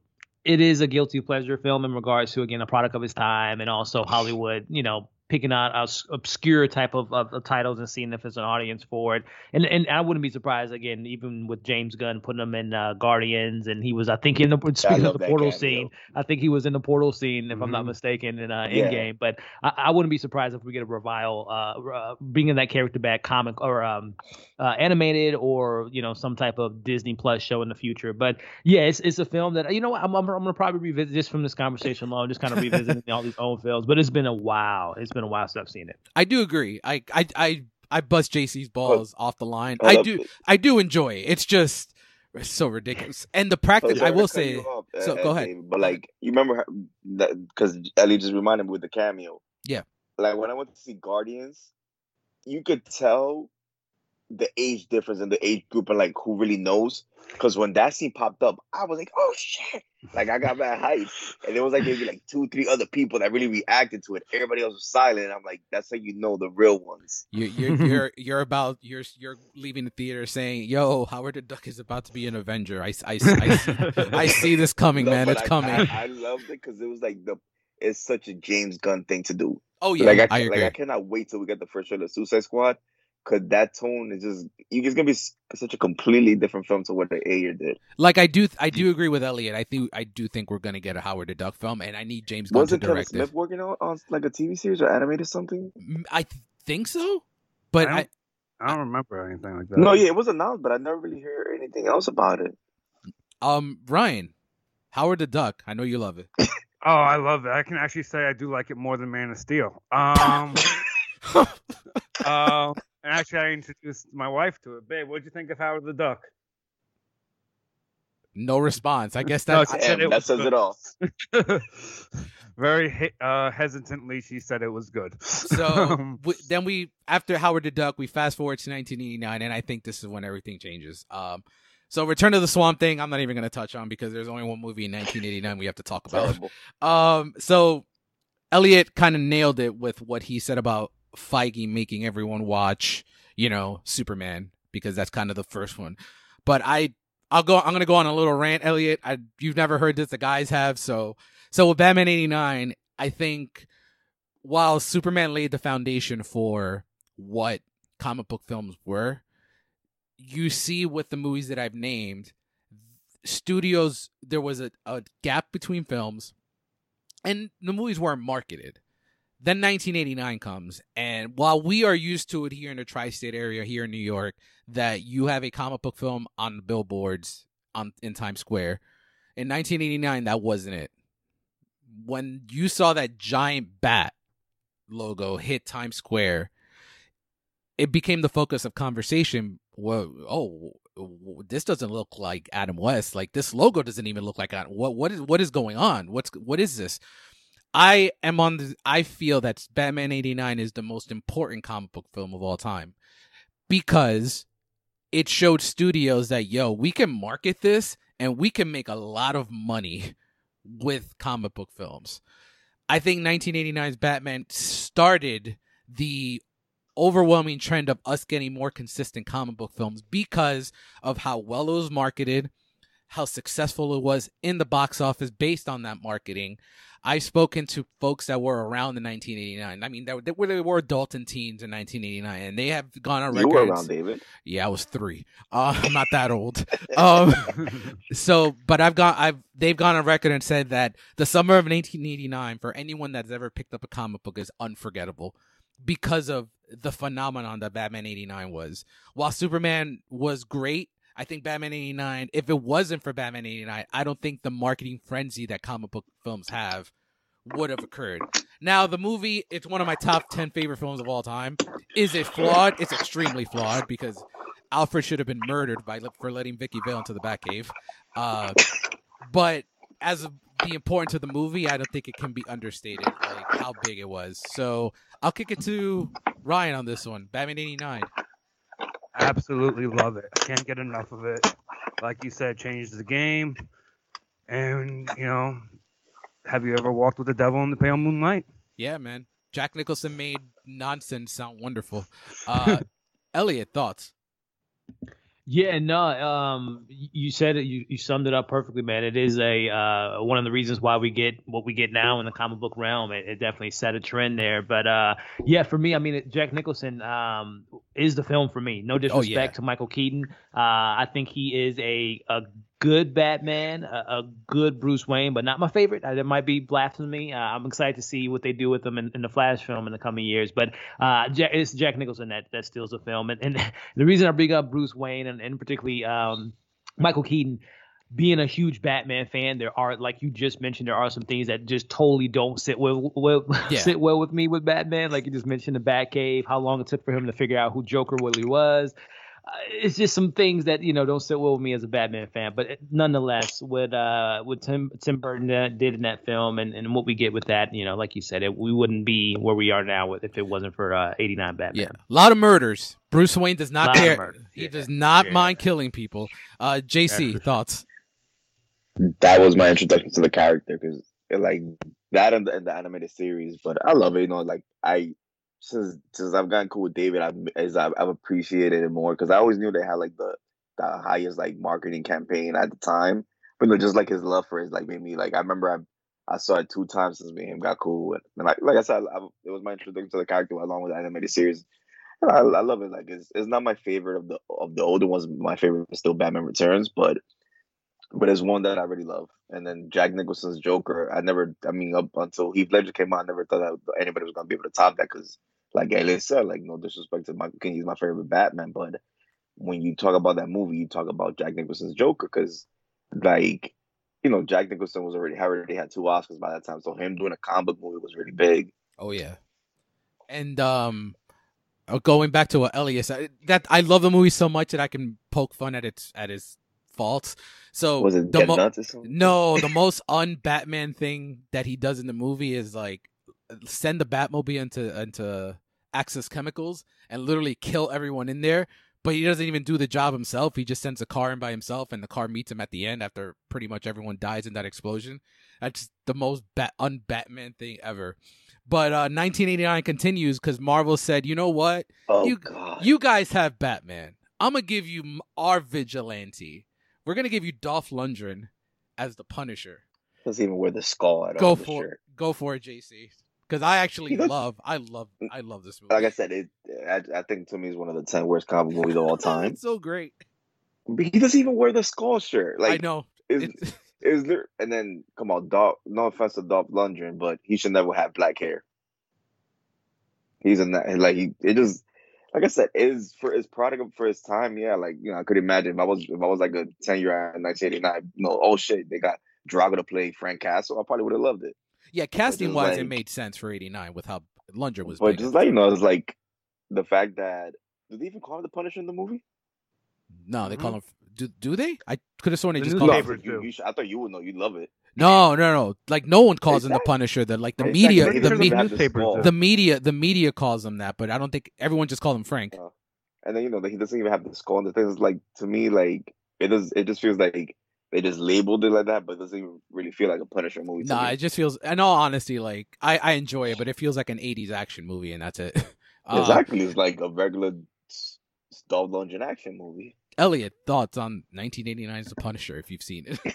it is a guilty pleasure film in regards to again a product of its time and also Hollywood, you know, picking out obscure type of, of, of, titles and seeing if there's an audience for it. And and I wouldn't be surprised again, even with James Gunn putting them in uh, Guardians, and he was I think in the speaking of the portal scene, I think he was in the portal scene if mm-hmm. I'm not mm-hmm. mistaken in uh, yeah. Endgame. But I, I, wouldn't be surprised if we get a revival, uh, uh bringing that character back, comic or um, uh, animated, or you know some type of Disney Plus show in the future. But yeah, it's it's a film that you know what I'm I'm, I'm gonna probably revisit just from this conversation alone, just kind of [laughs] revisiting all these old films. But it's been a while. It's been been a while since I've seen it. I do agree. I I I, I bust JC's balls off the line. I, I do it. I do enjoy it. It's just it's so ridiculous. And the practice, I will say. Up, so uh, go ahead. But like you remember that because Ellie just reminded me with the cameo. Yeah. Like when I went to see Guardians, you could tell the age difference and the age group and like who really knows. Because when that scene popped up, I was like, "Oh shit!" Like I got that hype, and it was like maybe like two, three other people that really reacted to it. Everybody else was silent. I'm like, "That's how you know the real ones." You're you're [laughs] you're, you're about you're you're leaving the theater saying, "Yo, Howard the Duck is about to be an Avenger." I I, I, I see [laughs] this coming, no, man. It's I, coming. I, I loved it because it was like the it's such a James Gunn thing to do. Oh yeah, like I, I agree. Like I cannot wait till we get the first trailer of Suicide Squad because that tone is just it's gonna be such a completely different film to what the Ayer did. Like I do, I do agree with Elliot. I think I do think we're gonna get a Howard the Duck film, and I need James Gunn Wasn't to direct Kevin Smith it. working on, on like a TV series or animated something? I think so, but I, I, I don't remember anything like that. No, yeah, it was announced, but I never really heard anything else about it. Um, Ryan, Howard the Duck. I know you love it. [laughs] oh, I love it. I can actually say I do like it more than Man of Steel. Um. [laughs] um and actually, I introduced my wife to it. Babe, what'd you think of Howard the Duck? No response. I guess that's no, Damn, that says it all. [laughs] Very uh, hesitantly, she said it was good. so [laughs] we, then we, after Howard the Duck, we fast forward to 1989, and I think this is when everything changes. Um, so Return of the Swamp Thing, I'm not even going to touch on because there's only one movie in 1989 we have to talk about. Um, so Elliot kind of nailed it with what he said about Feige making everyone watch, you know, Superman because that's kind of the first one. But I, I'll go. I'm gonna go on a little rant, Elliot. I, you've never heard this, the guys have. So, so with Batman '89, I think while Superman laid the foundation for what comic book films were, you see with the movies that I've named, studios there was a, a gap between films, and the movies weren't marketed. Then 1989 comes, and while we are used to it here in the tri-state area, here in New York, that you have a comic book film on the billboards on in Times Square, in 1989 that wasn't it. When you saw that giant bat logo hit Times Square, it became the focus of conversation. Whoa, oh, this doesn't look like Adam West. Like this logo doesn't even look like Adam. What what is what is going on? What's what is this? I am on the. I feel that Batman '89 is the most important comic book film of all time because it showed studios that yo, we can market this and we can make a lot of money [laughs] with comic book films. I think 1989's Batman started the overwhelming trend of us getting more consistent comic book films because of how well it was marketed, how successful it was in the box office based on that marketing. I've spoken to folks that were around in 1989. I mean, they, were, they were adult and teens in 1989, and they have gone on record. You were around, David. Yeah, I was three. Uh, [laughs] I'm not that old. [laughs] Um, so, but I've got, I've, they've gone on record and said that the summer of 1989 for anyone that's ever picked up a comic book is unforgettable because of the phenomenon that Batman 89 was. While Superman was great, I think Batman 89, if it wasn't for Batman 89, I don't think the marketing frenzy that comic book films have would have occurred. Now, the movie, it's one of my top 10 favorite films of all time. Is it flawed? It's extremely flawed because Alfred should have been murdered by for letting Vicky Vale into the Batcave. Uh, but as the importance of the movie, I don't think it can be understated, like how big it was. So I'll kick it to Ryan on this one. Batman '89. Absolutely love it. I can't get enough of it. Like you said, changed the game. And you know, have you ever walked with the devil in the pale moonlight? Yeah, man. Jack Nicholson made nonsense sound wonderful. Uh, [laughs] Elliot, thoughts? Yeah, no, um, you said it. You, you summed it up perfectly, man. It is a uh, one of the reasons why we get what we get now in the comic book realm. It, it definitely set a trend there. But uh, yeah, for me, I mean, Jack Nicholson um, is the film for me. No disrespect oh, yeah. to Michael Keaton. Uh, I think he is a a good Batman, a, a, good Bruce Wayne, but not my favorite. Uh, that might be blasphemy. Uh, I'm excited to see what they do with him in, in the Flash film in the coming years. But uh, Jack, it's Jack Nicholson that, that steals the film. And, and [laughs] the reason I bring up Bruce Wayne and, and particularly um, Michael Keaton, being a huge Batman fan, there are like you just mentioned, there are some things that just totally don't sit well, well [laughs] yeah. sit well with me with Batman. Like you just mentioned the Batcave, how long it took for him to figure out who Joker really was. Uh, it's just some things that you know don't sit well with me as a Batman fan. But nonetheless, what uh what Tim Tim Burton did in that film and, and what we get with that, you know, like you said, it, we wouldn't be where we are now if it wasn't for uh, '89 Batman. Yeah, a lot of murders. Bruce Wayne does not care. He yeah. does not yeah. mind killing people. Uh, JC, thoughts? That was my introduction to the character because like that in the, the animated series. But I love it. You know, like I since since I've gotten cool with David, I've as I've, I've appreciated it more because I always knew they had like the the highest like marketing campaign at the time, but know, just like his love for it like made me like I remember I I saw it two times since me and him got cool, and, and like like I said, I, it was my introduction to the character along with the animated series. And I, I love it. Like it's, it's not my favorite of the of the older ones. My favorite is still Batman Returns, but but it's one that I really love. And then Jack Nicholson's Joker, I never, I mean, up until Heath Ledger came out, I never thought that anybody was gonna be able to top that because like Elliot said, like no disrespect to Michael Keaton, he's my favorite Batman, but when you talk about that movie, you talk about Jack Nicholson's Joker because, like, you know, Jack Nicholson was already already had two Oscars by that time, so him doing a comic movie was really big. Oh yeah, and um, uh, going back to what said, that I love the movie so much that I can poke fun at its at its faults. So was it the mo- no, the [laughs] most un Batman thing that he does in the movie is like send the Batmobile into into Axis Chemicals and literally kill everyone in there. But he doesn't even do the job himself. He just sends a car in by himself, and the car meets him at the end after pretty much everyone dies in that explosion. That's the most bat- un-Batman thing ever. But uh, 1989 continues because Marvel said, "You know what? Oh, you God. you guys have Batman. I'm gonna give you our vigilante. We're gonna give you Dolph Lundgren as the Punisher. Doesn't even wear the skull at go all. For, shirt. Go for it, JC because I actually love, I love, I love this movie. Like I said, it, I, I think to me is one of the ten worst comic movies of all [laughs] time. it's so great. But he doesn't even wear the skull shirt. Like I know. Is [laughs] is there? And then come on, Dolph. No offense to Dolph Lundgren, but he should never have black hair. He's in that like he. It just like I said, is for his product for his time. Yeah, like you know, I could imagine if I was if I was like a ten year old in 1989. You know, oh shit, they got Drago to play Frank Castle. I probably would have loved it. Yeah, casting wise, like, it made sense for '89 with how Lundgren was. But just like you know, it's like the fact that do they even call him the Punisher in the movie? No, they mm-hmm. call him. Do do they? I could have sworn they the just called him. You, you, I thought you would know. You'd love it. No, no, no. Like no one calls exactly. him the Punisher. The like the media, the, the, media, the media, the media calls him that. But I don't think everyone just calls him Frank. Uh, and then you know that he doesn't even have the skull. And the thing is, like to me, like it does. It just feels like they just labeled it like that, but it doesn't even really feel like a Punisher movie. Nah, it just feels. In all honesty, like I I enjoy it, but it feels like an '80s action movie, and that's it. Uh, [laughs] exactly, it's like a regular Dolph Lundgren action movie. Elliot, thoughts on 1989's The Punisher if you've seen it? [laughs]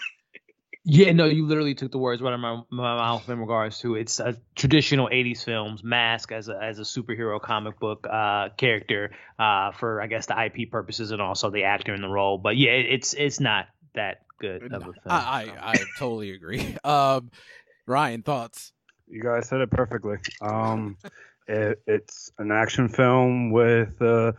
Yeah, no, you literally took the words right out of my, my mouth in regards to it's a traditional '80s films. Mask as a as a superhero comic book uh, character uh, for I guess the IP purposes and also the actor in the role. But yeah, it's it's not that good of a film. I I, I totally agree. [laughs] Um, Ryan, thoughts? You guys said it perfectly. Um, it, it's an action film with a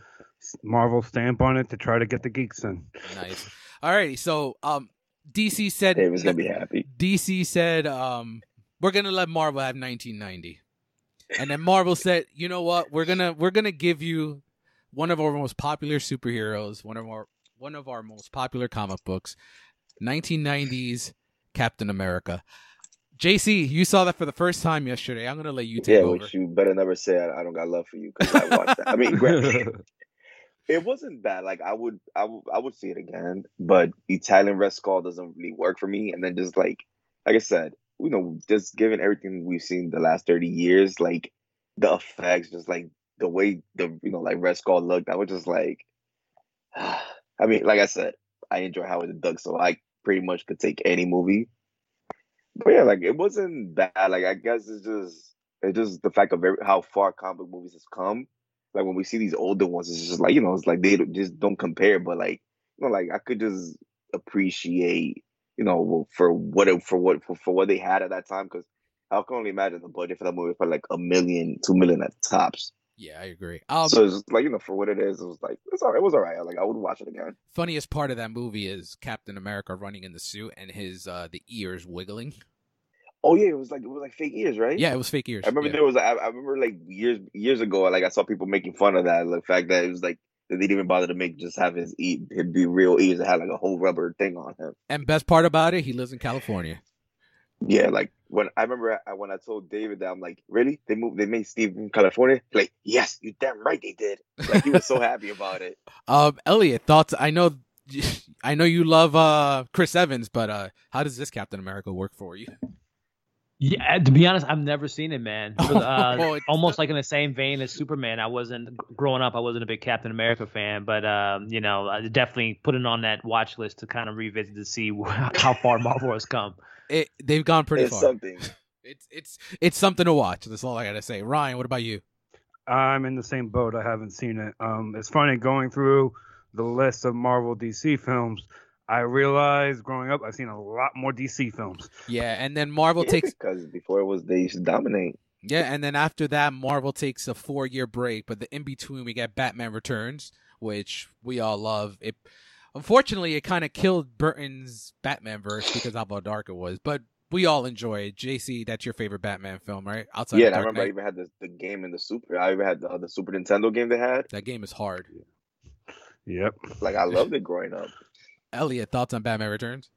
Marvel stamp on it to try to get the geeks in. Nice. All righty, so um, DC said he was gonna be happy. DC said, um, "We're gonna let Marvel have 1990," and then Marvel said, "You know what? We're gonna we're gonna give you one of our most popular superheroes, one of our one of our most popular comic books, 1990s Captain America." JC, you saw that for the first time yesterday. I'm gonna let you take yeah, over. Yeah, which you better never say I, I don't got love for you because I watched that. I mean, [laughs] It wasn't bad. Like I would, I would, I would see it again. But Italian Red Skull doesn't really work for me. And then just like, like I said, you know, just given everything we've seen the last thirty years, like the effects, just like the way the you know like Red Skull looked, I was just like, [sighs] I mean, like I said, I enjoy Howard the Duck, so I pretty much could take any movie. But yeah, like it wasn't bad. Like I guess it's just it's just the fact of very, how far comic movies has come like when we see these older ones, it's just like you know, it's like they just don't compare. But like you know, like I could just appreciate you know for what it, for what for, for what they had at that time because I can only imagine the budget for that movie for like a million, two million at tops. Yeah, I agree. Um, so it's like you know, for what it is, it was like it's all right. It was all right. Like I would watch it again. Funniest part of that movie is Captain America running in the suit and his uh the ears wiggling. Oh yeah, it was like it was like fake ears, right? Yeah, it was fake ears. I remember yeah. there was I, I, remember like years years ago, like I saw people making fun of that, the fact that it was like they didn't even bother to make just have his eat him be real ears. It had like a whole rubber thing on him. And best part about it, he lives in California. Yeah, like when I remember I, when I told David that I'm like, really? They moved, they made Steve in California? Like, yes, you damn right they did. Like he was so happy about it. [laughs] Um, Elliot, thoughts? I know, [laughs] I know you love uh Chris Evans, but uh, how does this Captain America work for you? Yeah, to be honest, I've never seen it, man. [laughs] Uh, oh, almost like in the same vein as Superman. I wasn't growing up. I wasn't a big Captain America fan, but um, you know, I definitely put it on that watch list to kind of revisit to see [laughs] how far Marvel has come. It, they've gone pretty it's far. Something. [laughs] It's it's it's something to watch. That's all I gotta say. Ryan, what about you? I'm in the same boat. I haven't seen it. Um, it's funny going through the list of Marvel DC films. I realized growing up, I've seen a lot more DC films. Yeah, and then Marvel yeah, takes because before it was they used to dominate. Yeah, and then after that, Marvel takes a four year break, but the in between we get Batman Returns, which we all love. It unfortunately it kind of killed Burton's Batman verse because of how dark it was, but we all enjoy it. JC, that's your favorite Batman film, right? Outside, yeah, I remember Knight. I even had the, the game in the Super. I even had the, the Super Nintendo game they had. That game is hard. Yep. Like I loved it growing up. Elliot, thoughts on Batman Returns?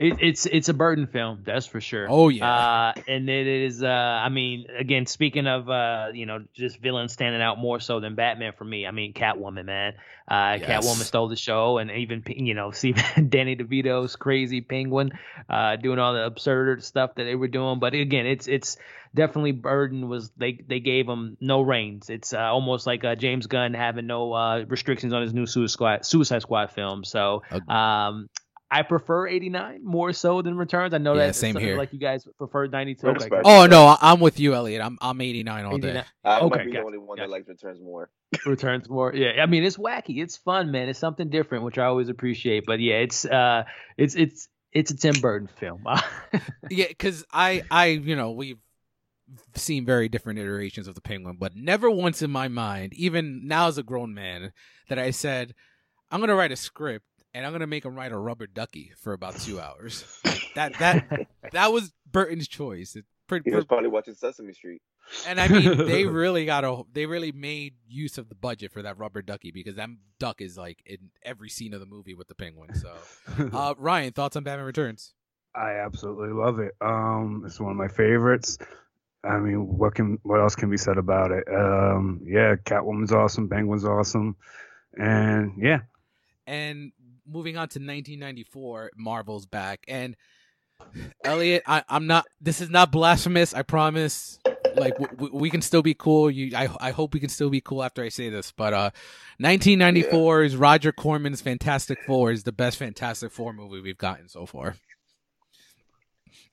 It, it's it's a Burton film, that's for sure. Oh yeah, uh, and it is. Uh, I mean, again, speaking of uh, you know, just villains standing out more so than Batman for me. I mean, Catwoman, man. Uh, yes. Catwoman stole the show, and even you know, [laughs] see Danny DeVito's crazy Penguin, uh, doing all the absurd stuff that they were doing. But again, it's it's definitely Burton was they they gave him no reins. It's uh, almost like uh, James Gunn having no uh, restrictions on his new Suicide Squad, Suicide Squad film. So um, I prefer 89 more so than Returns. I know yeah, that same here. Like you guys prefer 92. Okay. Oh no, I'm with you, Elliot. I'm I'm 89 all 89. day. I okay, might be the only one that likes Returns more. [laughs] [laughs] returns more. Yeah, I mean it's wacky. It's fun, man. It's something different, which I always appreciate. But yeah, it's uh, it's it's it's a Tim Burton film. [laughs] yeah, because I I you know we've seen very different iterations of the Penguin, but never once in my mind, even now as a grown man, that I said I'm gonna write a script and I'm gonna make him ride a rubber ducky for about two [laughs] hours. that that that was Burton's choice. It he was probably watching Sesame Street. And I mean, they [laughs] really got a they really made use of the budget for that rubber ducky because that duck is like in every scene of the movie with the penguin. So, [laughs] uh, Ryan, thoughts on Batman Returns? I absolutely love it. Um, it's one of my favorites. I mean, what can what else can be said about it? Um, yeah, Catwoman's awesome, Penguin's awesome, and yeah. And moving on to 1994, Marvel's back, and Elliot, I, am not. This is not blasphemous. I promise. Like we, we can still be cool. You, I, I hope we can still be cool after I say this. But uh, 1994 is Roger Corman's Fantastic Four is the best Fantastic Four movie we've gotten so far.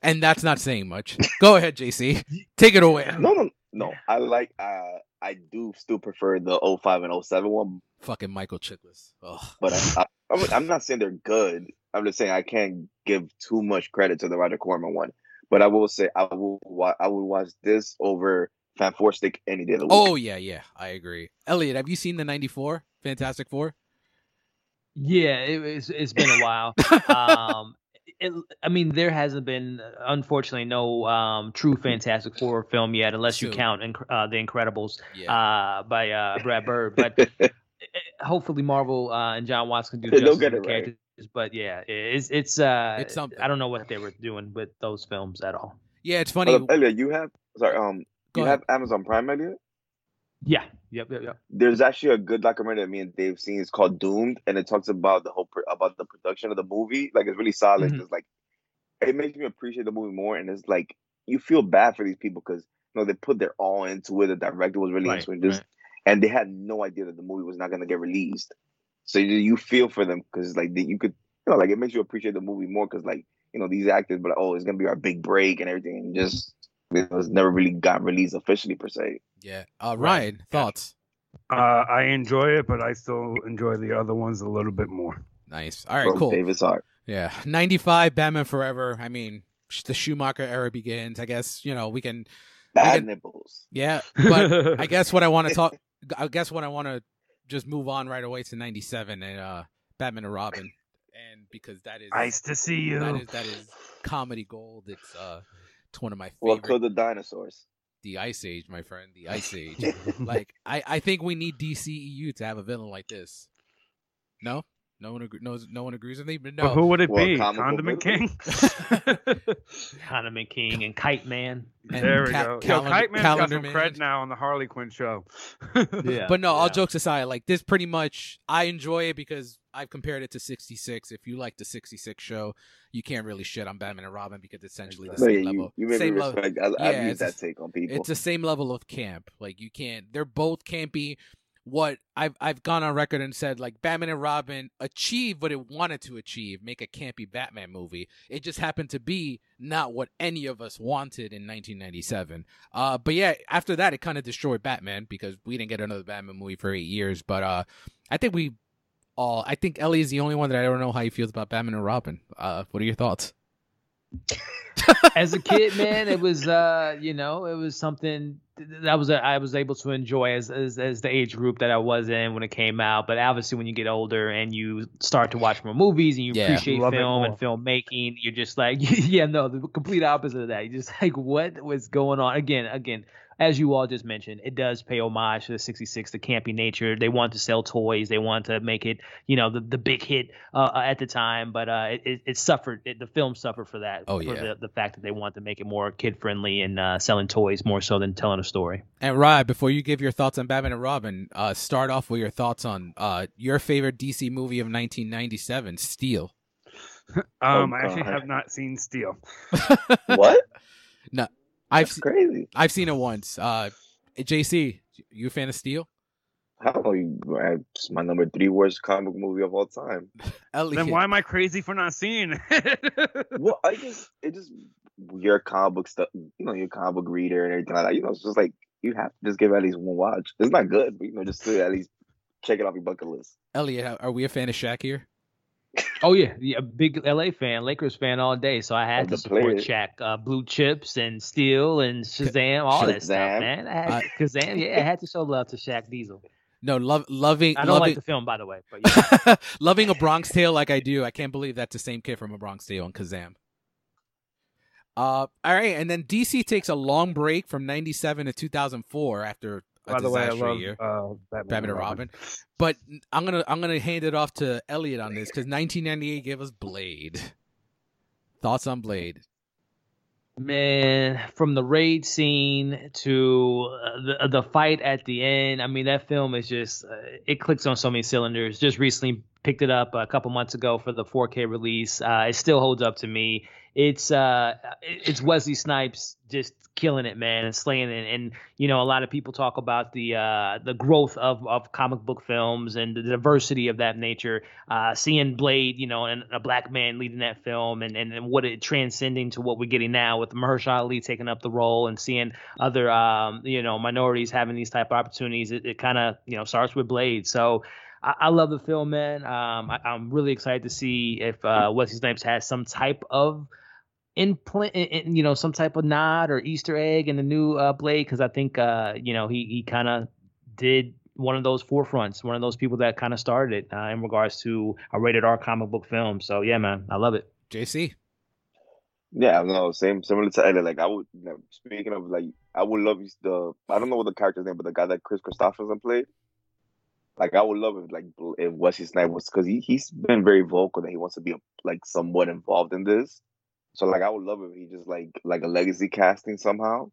And that's not saying much. Go ahead, JC. Take it away. No, no, no. I like. Uh, I do still prefer the 05 and 07 one. Fucking Michael Chiklis. Ugh. But I, I, I'm not saying they're good. I'm just saying I can't give too much credit to the Roger Corman one. But I will say I will. I would watch this over Fan Four Stick any day of the week. Oh yeah, yeah, I agree. Elliot, have you seen the '94 Fantastic Four? Yeah, it, it's it's been a while. [laughs] um, it, I mean, there hasn't been, unfortunately, no um, true Fantastic Four film yet, unless you count uh, the Incredibles yeah. uh, by uh, Brad Bird. But [laughs] eh, hopefully, Marvel uh, and Jon Watts can do justice to the characters. Right. But yeah, it's it's uh, it's something. I don't know what they were doing with those films at all. Yeah, it's funny. Uh, Elliot, you have sorry, um, Go you ahead. have Amazon Prime, Elliot? Yeah. Yep. Yep. Yep. There's actually a good documentary that me and Dave seen. It's called Doomed, and it talks about the whole about the production of the movie. Like it's really solid. Mm-hmm. It's like it makes me appreciate the movie more, and it's like you feel bad for these people because you know they put their all into it. The director was really right, into it, just, right. and they had no idea that the movie was not going to get released. So you, you feel for them because like you could you know like it makes you appreciate the movie more because like you know these actors, but like, oh, it's gonna be our big break and everything, and just it was never really got released officially per se. Yeah. Uh, Ryan, thoughts? Uh, I enjoy it, but I still enjoy the other ones a little bit more. Nice. All right, From cool. David's heart. Yeah. 95, Batman Forever. I mean, the Schumacher era begins. I guess, you know, we can. Bad we can, nipples. Yeah. But [laughs] I guess what I want to talk. I guess what I want to just move on right away to 97 and uh, Batman and Robin. And because that is. Nice to see you. That is, that is comedy gold. It's. uh it's one of my favorite. What killed the dinosaurs? The Ice Age, my friend. The Ice Age. [laughs] like I, I think we need DCEU to have a villain like this. No, no one agree, knows. No one agrees with me. But no, well, who would it be? Condiment King. [laughs] [laughs] Condiment King and Kite Man. And there we ca- go. Cal- Yo, Kite Man's got some cred now on the Harley Quinn show. yeah, [laughs] but no, all jokes aside, like this, pretty much, I enjoy it because I've compared it to 66. If you like the 66 show, you can't really shit on Batman and Robin because it's essentially the same yeah, level. You, you same respect. level. I, yeah, that take on people. It's the same level of camp. Like you can't. They're both campy what I've I've gone on record and said like Batman and Robin achieved what it wanted to achieve, make a campy Batman movie. It just happened to be not what any of us wanted in 1997. Uh, but yeah, after that it kind of destroyed Batman because we didn't get another Batman movie for eight years. But uh, I think we all I think Ellie is the only one that I don't know how he feels about Batman and Robin. Uh, what are your thoughts? [laughs] As a kid, man, it was uh, you know, it was something that was a, I was able to enjoy as, as as the age group that I was in when it came out. But obviously, when you get older and you start to watch more movies and you yeah, appreciate film and filmmaking, you're just like, [laughs] yeah, no, the complete opposite of that. You're just like, what was going on? Again, again, as you all just mentioned, it does pay homage to the 66, the campy nature. They want to sell toys. They want to make it, you know, the, the big hit uh, at the time. But uh, it, it suffered, it, the film suffered for that. Oh, for yeah. The, the fact that they want to make it more kid friendly and uh, selling toys more so than telling a story. And Ryan, before you give your thoughts on Batman and Robin, uh, start off with your thoughts on uh, your favorite DC movie of 1997, Steel. [laughs] um, oh, I actually have not seen Steel. [laughs] what? No, I've That's crazy. I've seen it once. Uh, JC, you a fan of Steel? How you? It's my number three worst comic movie of all time. [laughs] then why am I crazy for not seeing it? [laughs] well, I just it just your comic book stuff. You know, your comic book reader and everything like that. You know, it's just like you have to just give at least one watch. It's not good, but you know, just to at least check it off your bucket list. Elliot, are we a fan of Shaq here? Oh yeah, yeah, big LA fan, Lakers fan all day. So I had to support players. Shaq, uh, Blue Chips and Steel and [laughs] Shazam, all Shazam. that stuff, man. I had, uh, [laughs] Shazam, yeah, I had to show love to Shaq Diesel. No, love, loving. I don't loving, like the film, by the way. But yeah. [laughs] loving a Bronx Tale like I do, I can't believe that's the same kid from a Bronx Tale and Kazam. Uh, all right, and then DC takes a long break from '97 to 2004 after a By the way, I love year. Uh, Batman, Batman and Robin. Robin. But I'm gonna I'm gonna hand it off to Elliot on this because 1998 gave us Blade. Thoughts on Blade? Man, from the raid scene to uh, the the fight at the end, I mean that film is just uh, it clicks on so many cylinders. Just recently picked it up a couple months ago for the 4K release. Uh, it still holds up to me it's uh it's Wesley Snipes just killing it, man, and slaying it. And you know, a lot of people talk about the uh, the growth of, of comic book films and the diversity of that nature. Uh, seeing Blade, you know, and a black man leading that film, and, and, and what it transcending to what we're getting now with Mahershala Ali taking up the role, and seeing other um, you know minorities having these type of opportunities. It, it kind of you know starts with Blade. So. I, love the film, man. Um, I, am really excited to see if uh, Wesley Snipes has some type of implant, in, you know, some type of nod or Easter egg in the new uh, Blade because I think, uh, you know, he he kind of did one of those forefronts, one of those people that kind of started it uh, in regards to a rated R comic book film. So yeah, man, I love it. JC. Yeah, no, same similar to Eddie. Like I would, you know, speaking of like, I would love the I don't know what the character's name, but the guy that Kris Kristofferson played. Like I would love if like if Wesley Snipes was because he he's been very vocal that he wants to be like somewhat involved in this. So like I would love if he just like like a legacy casting somehow.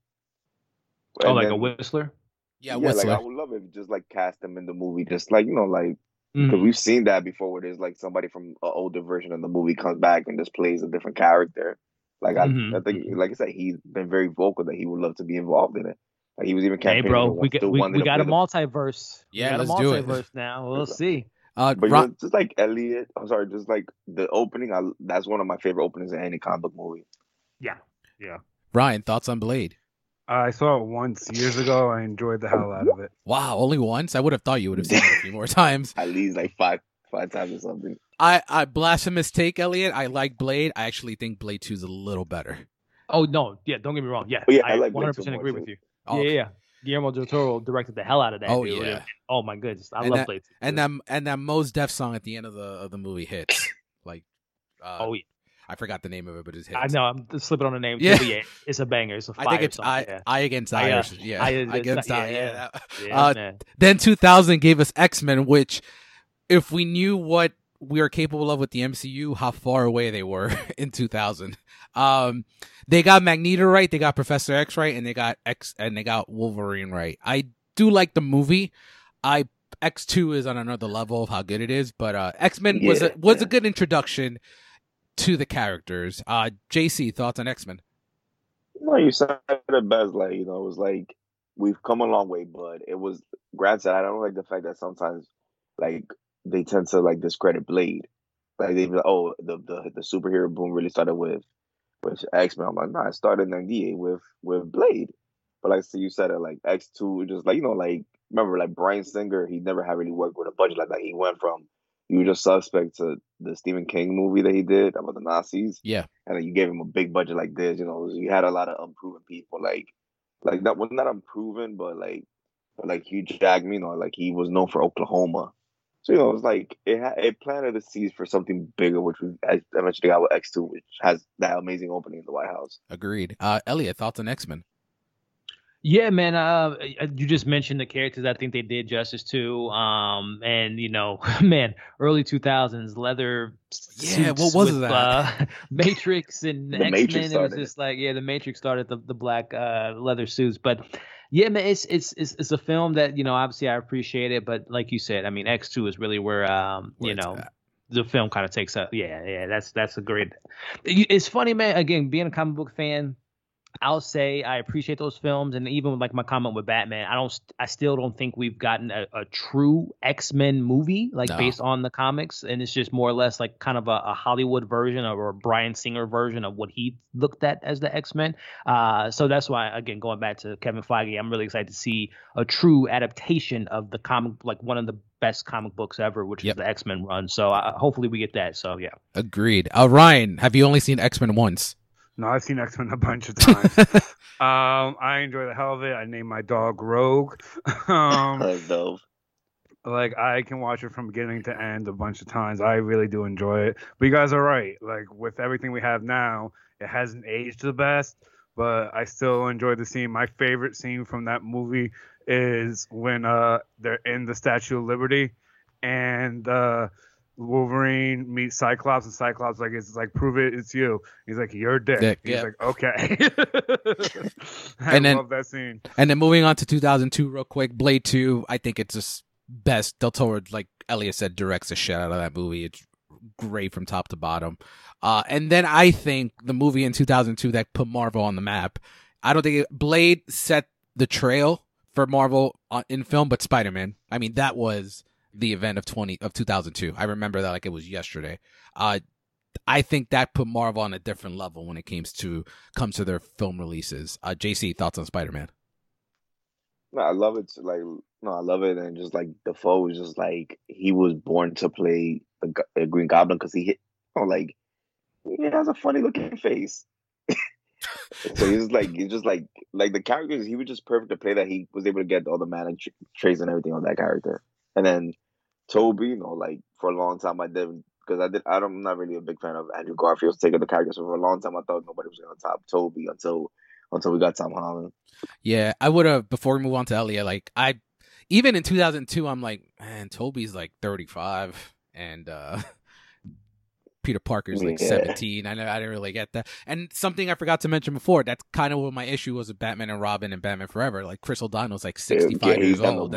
Oh, and like then, a Whistler. Yeah, yeah. Whistler. Like I would love if just like cast him in the movie, just like you know, like because mm-hmm. we've seen that before, where there's like somebody from an older version of the movie comes back and just plays a different character. Like mm-hmm. I, I think, like I said, he's been very vocal that he would love to be involved in it. Like he was even campaigning. Hey, bro, we, got, we, we got a multiverse. Yeah, we got let's a multiverse now. We'll see. Uh, but Ron- know, just like Elliot, I'm sorry, just like the opening, I, that's one of my favorite openings in any comic book movie. Yeah, yeah. Ryan, thoughts on Blade? I saw it once years ago. I enjoyed the hell out of it. Wow, only once? I would have thought you would have seen it a few more [laughs] times. At least like five, five times or something. I, I blasphemous take, Elliot. I like Blade. I actually think Blade Two is a little better. Oh no, yeah, don't get me wrong. Yeah, oh, yeah I, I like 100 percent agree with you. Oh, yeah, yeah. Guillermo del Toro directed the hell out of that. Oh dude. yeah. Oh my goodness, I and love that, Blade. And that and that Mos Def song at the end of the of the movie hits. like, uh, oh yeah. I forgot the name of it, but it's hits. I know I'm slipping on the name. Yeah, yeah it's a banger. It's a [laughs] I think it's I, yeah. I against I, Irish. yeah, I, against I. Yeah, yeah. Uh, then 2000 gave us X Men, which if we knew what we are capable of with the MCU, how far away they were [laughs] in 2000. Um, they got Magneto right, they got Professor X right, and they got X and they got Wolverine right. I do like the movie. I X two is on another level of how good it is, but uh, X Men yeah, was a was yeah. a good introduction to the characters. Uh, JC thoughts on X Men? No, you said it best. Like you know, it was like we've come a long way, but it was. Granted, I don't like the fact that sometimes like they tend to like discredit Blade. Like they be like, oh, the the the superhero boom really started with with X Men. I'm like, nah, it started in '98 with with Blade. But like, so you said it like X two, just like you know, like remember like Bryan Singer, he never had really worked with a budget like that. He went from you just Suspect to the Stephen King movie that he did about the Nazis. Yeah, and like, you gave him a big budget like this. You know, you had a lot of unproven people, like like that was not unproven, but like but like Hugh Jackman, you know, like he was known for Oklahoma. So you know, it was like it ha- it planted the seeds for something bigger, which we I mentioned, the guy with X two, which has that amazing opening in the White House. Agreed. Uh, Elliot, thoughts on X Men? Yeah, man. Uh, you just mentioned the characters. I think they did justice to. Um, and you know, [laughs] man, early two thousands leather. Yeah, what was with, that? Uh, [laughs] Matrix and [laughs] X Men. It was just like yeah, the Matrix started the the black uh leather suits, but yeah, man, it's, it's it's it's a film that you know obviously I appreciate it, but like you said, I mean X two is really where um where you know at. the film kind of takes up. Yeah, yeah, that's that's a great. It's funny, man. Again, being a comic book fan, I'll say I appreciate those films, and even like my comment with Batman, I don't, I still don't think we've gotten a, a true X Men movie like no. based on the comics, and it's just more or less like kind of a, a Hollywood version or a Bryan Singer version of what he looked at as the X Men. Uh, so that's why, again, going back to Kevin Feige, I'm really excited to see a true adaptation of the comic, like one of the best comic books ever, which yep. is the X Men run. So uh, hopefully we get that. So yeah, agreed. Uh, Ryan, have you only seen X Men once? No, I've seen X Men a bunch of times. [laughs] um, I enjoy the hell of it. I named my dog Rogue. [laughs] um, like I can watch it from beginning to end a bunch of times. I really do enjoy it. But you guys are right. Like with everything we have now, it hasn't aged the best, but I still enjoy the scene. My favorite scene from that movie is when uh they're in the Statue of Liberty and uh Wolverine meets Cyclops, and Cyclops like it's like prove it, it's you. He's like you're dick. dick He's yeah. like okay. [laughs] I and then, love that scene. And then moving on to 2002, real quick, Blade Two. I think it's just best. Del Toro, like Elliot said, directs the shit out of that movie. It's great from top to bottom. Uh, and then I think the movie in 2002 that put Marvel on the map. I don't think it, Blade set the trail for Marvel on, in film, but Spider Man. I mean, that was the event of 20 of 2002. I remember that like it was yesterday. Uh, I think that put Marvel on a different level when it comes to comes to their film releases. Uh, JC, thoughts on Spider Man? No, I love it. Like, no, I love it, and just like Dafoe was just like he was born to play the, Green Goblin because he hit, you know, like he has a funny looking face. [laughs] so he's like he's just like like the characters he was just perfect to play that he was able to get all the manic traits and everything on that character and then Tobey, you know, like for a long time I didn't because I did. I I'm not really a big fan of Andrew Garfield's take of the character. So for a long time I thought nobody was to top Tobey until until we got Tom Holland. Yeah, I would have before we move on to Elliot. Like I, even in 2002, I'm like, man, Tobey's like 35, and uh [laughs] Peter Parker's like yeah. 17. I know I didn't really get that. And something I forgot to mention before, that's kind of what my issue was with Batman and Robin and Batman Forever. Like Chris O'Donnell's like 65 yeah, years old.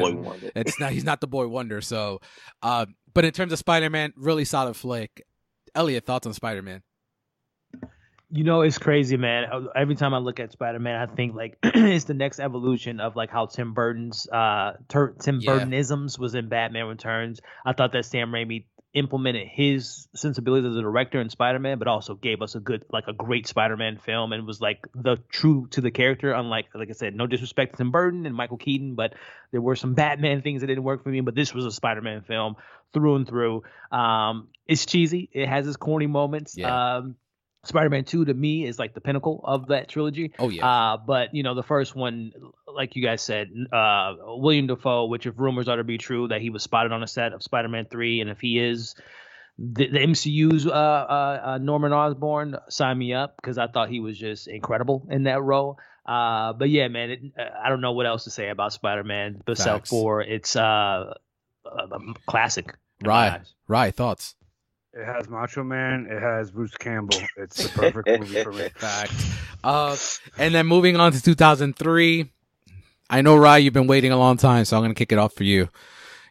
it's not he's not the boy wonder. So [laughs] uh, but in terms of Spider-Man, really solid flick. Elliot, thoughts on Spider-Man? You know, it's crazy, man. Every time I look at Spider Man, I think like [clears throat] it's the next evolution of like how Tim Burton's uh ter- Tim yeah. Burtonisms was in Batman Returns. I thought that Sam Raimi implemented his sensibilities as a director in Spider-Man, but also gave us a good, like a great Spider-Man film, and was like the true to the character. Unlike, like I said, no disrespect to Tim Burton and Michael Keaton, but there were some Batman things that didn't work for me. But this was a Spider-Man film through and through. Um, it's cheesy. It has its corny moments. Yeah. Um, Spider-Man 2 to me is like the pinnacle of that trilogy. Oh yeah. Uh, but you know, the first one, like you guys said, uh, Willem Dafoe, which if rumors are to be true that he was spotted on a set of Spider-Man 3, and if he is, the, the MCU's uh, uh, uh, Norman Osborn, sign me up because I thought he was just incredible in that role. Uh, but yeah, man, it, I don't know what else to say about Spider-Man besides for it's uh, a classic. Right, right. Thoughts. It has Macho Man. It has Bruce Campbell. It's the [laughs] perfect movie for me. Fact. Uh, and then moving on to 2003. I know, Rye, you've been waiting a long time, so I'm going to kick it off for you.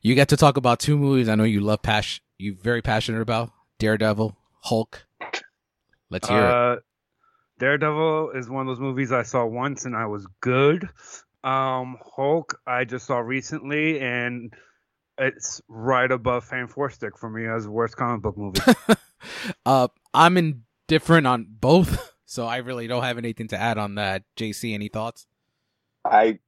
You get to talk about two movies I know you love, passion, you very passionate about Daredevil, Hulk. Let's hear uh, it. Daredevil is one of those movies I saw once and I was good. Um, Hulk, I just saw recently, and it's right above Fan Four Stick for me as worst comic book movie. [laughs] uh, I'm indifferent on both, [laughs] so I really don't have anything to add on that. JC, any thoughts? I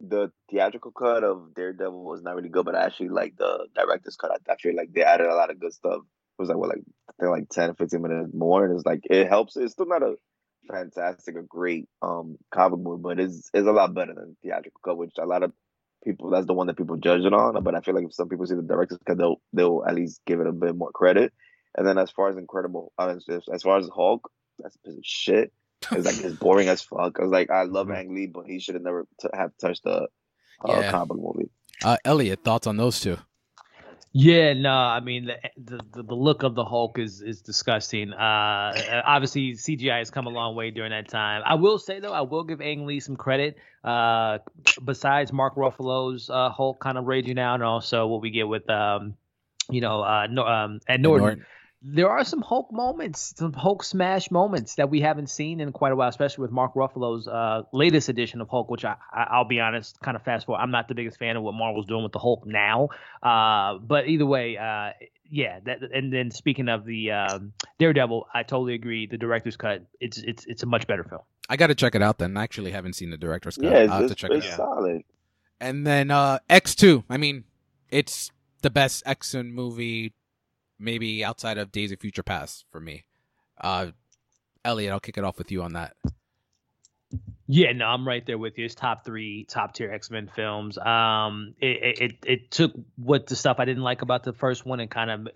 the theatrical cut of Daredevil was not really good, but I actually like the director's cut. I actually like they added a lot of good stuff. It was like what like I think like 10 15 minutes more, and it's like it helps. It's still not a fantastic or great um comic movie, but it's it's a lot better than theatrical cut, which a lot of people that's the one that people judge it on. But I feel like if some people see the director's cut, they'll they'll at least give it a bit more credit. And then as far as Incredible, uh, as far as Hulk, that's a piece of shit. It's like it's boring as fuck. I was like, I love mm-hmm. Ang Lee, but he should have never t- have touched a, a yeah. comic movie. Uh, Elliot, thoughts on those two? Yeah, no, I mean the, the the look of the Hulk is is disgusting. Uh, obviously CGI has come a long way during that time. I will say though, I will give Ang Lee some credit. Uh, besides Mark Ruffalo's uh, Hulk kind of raging out, and also what we get with um, you know, uh, no, um, Ed Norton. Norton there are some Hulk moments, some Hulk smash moments that we haven't seen in quite a while, especially with Mark Ruffalo's uh, latest edition of Hulk, which I, I, will be honest, kind of fast forward. I'm not the biggest fan of what Marvel's doing with the Hulk now, uh, but either way, uh, yeah. That, and then speaking of the um, Daredevil, I totally agree. The director's cut, it's it's it's a much better film. I got to check it out. Then I actually haven't seen the director's cut. Yeah, it's, I'll have to check it's it out. solid. And then uh, X two. I mean, it's the best X Men movie maybe outside of Days of Future Past for me. Uh, Elliot, I'll kick it off with you on that. Yeah, no, I'm right there with you. It's top three, top tier X Men films. Um, it, it it took what the stuff I didn't like about the first one and kind of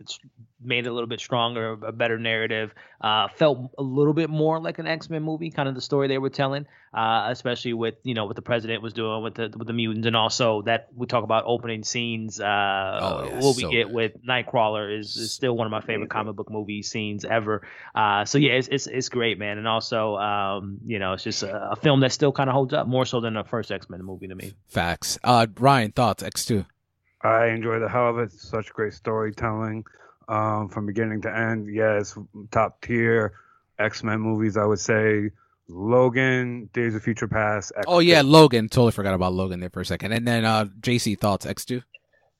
made it a little bit stronger, a better narrative. Uh, felt a little bit more like an X Men movie, kind of the story they were telling, uh, especially with you know what the president was doing with the with the mutants, and also that we talk about opening scenes. Uh, oh, yeah, what we so get good. with Nightcrawler is, is still one of my favorite comic book movie scenes ever. Uh, so yeah, it's, it's it's great, man, and also um, you know it's just a, a film that still kind of holds up more so than the first X Men movie to me. Facts. Uh, Ryan, thoughts X two. I enjoy the hell of it. Such great storytelling um, from beginning to end. Yes, top tier X Men movies. I would say Logan, Days of Future Past. X-2. Oh yeah, Logan. Totally forgot about Logan there for a second. And then uh, JC thoughts X two.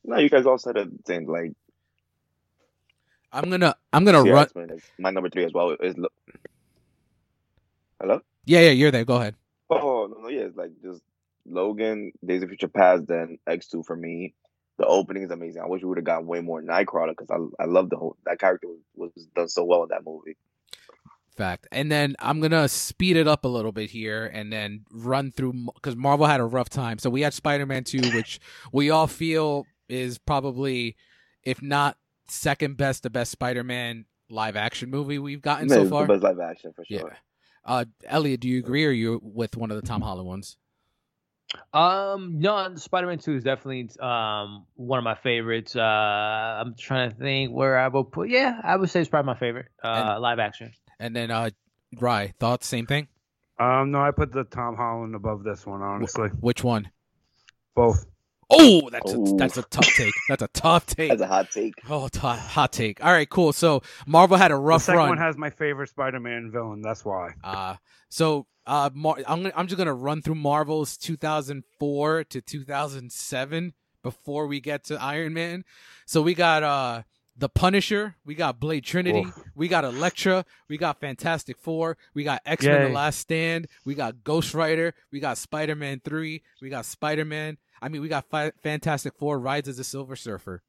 No, you guys all said the same. Like, I'm gonna I'm gonna run. X-Men my number three as well is. Lo- Hello. Yeah, yeah, you're there. Go ahead. Oh no, no, yeah, it's like just Logan, Days of Future Past, then X two for me the opening is amazing. I wish we would have gotten way more Nightcrawler because I I love the whole that character was, was done so well in that movie. Fact. And then I'm gonna speed it up a little bit here and then run through because Marvel had a rough time. So we had Spider-Man two, [laughs] which we all feel is probably, if not second best, the best Spider-Man live action movie we've gotten so far. The best live action for sure. Yeah. Uh, Elliot, do you agree, or are you with one of the Tom Holland ones? Um, no, Spider-Man Two is definitely um one of my favorites. Uh, I'm trying to think where I would put. Yeah, I would say it's probably my favorite. Uh, and, live action. And then, uh, Rye, thoughts? Same thing. Um, no, I put the Tom Holland above this one. Honestly, Wh- which one? Both. Oh, that's a, that's a tough take. That's a tough take. [laughs] That's a hot take. Oh, t- hot take. All right, cool. So Marvel had a rough the second run. one has my favorite Spider-Man villain. That's why. Uh so uh, Mar- I'm I'm just gonna run through Marvel's 2004 to 2007 before we get to Iron Man. So we got uh the Punisher, we got Blade Trinity, Oof. we got Elektra, we got Fantastic Four, we got X Men: The Last Stand, we got Ghost Rider, we got Spider Man Three, we got Spider Man. I mean, we got Fi- Fantastic Four, Rides as a Silver Surfer.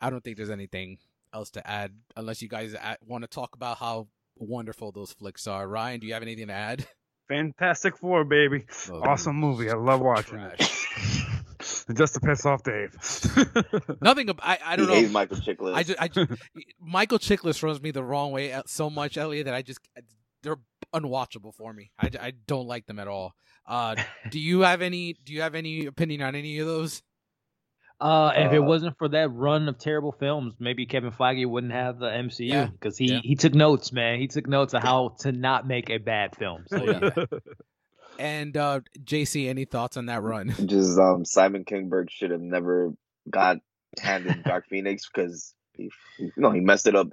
I don't think there's anything else to add unless you guys want to talk about how wonderful those flicks are. Ryan, do you have anything to add? Fantastic Four, baby. Oh, awesome movie. I love watching trash. it. [laughs] Just to piss off Dave. [laughs] Nothing. I I don't he know. Michael Chiklis. I just, I just Michael Chiklis runs me the wrong way uh, so much, Elliot, that I just they're unwatchable for me. I, I don't like them at all. Uh, [laughs] do you have any? Do you have any opinion on any of those? Uh, if uh, it wasn't for that run of terrible films, maybe Kevin Feige wouldn't have the MCU because yeah, he, yeah. he took notes, man. He took notes of how to not make a bad film. So, yeah. and uh, JC, any thoughts on that run? [laughs] Just um, Simon Kinberg should have never got handed Dark Phoenix because he, you know, he messed it up.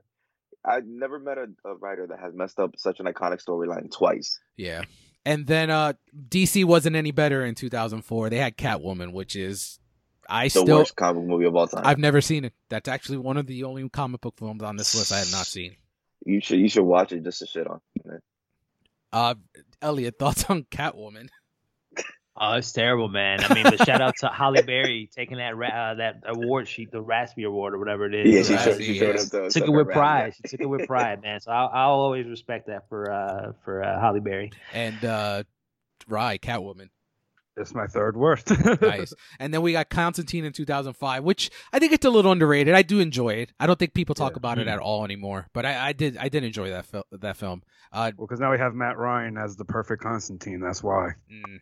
I never met a, a writer that has messed up such an iconic storyline twice. Yeah. And then uh, DC wasn't any better in 2004. They had Catwoman, which is I the still worst comic movie of all time. I've never seen it. That's actually one of the only comic book films on this list I have not [sighs] seen. You should you should watch it just to shit on. It. Uh, Elliot, thoughts on Catwoman? Oh, it's terrible, man. I mean, the shout out to Halle Berry taking that uh, that award sheet, the Razzie Award or whatever it is. Yeah, she, showed, she showed yes. up Took it with pride. She took it with pride, man. So I'll, I'll always respect that for uh, for uh, Halle Berry. And uh, Rye, Catwoman. That's my third worst. [laughs] nice. And then we got Constantine in 2005, which I think it's a little underrated. I do enjoy it. I don't think people talk yeah. about mm-hmm. it at all anymore, but I, I, did I did enjoy that fil- that film. Uh, well, because now we have Matt Ryan as the perfect Constantine. That's why. Mm.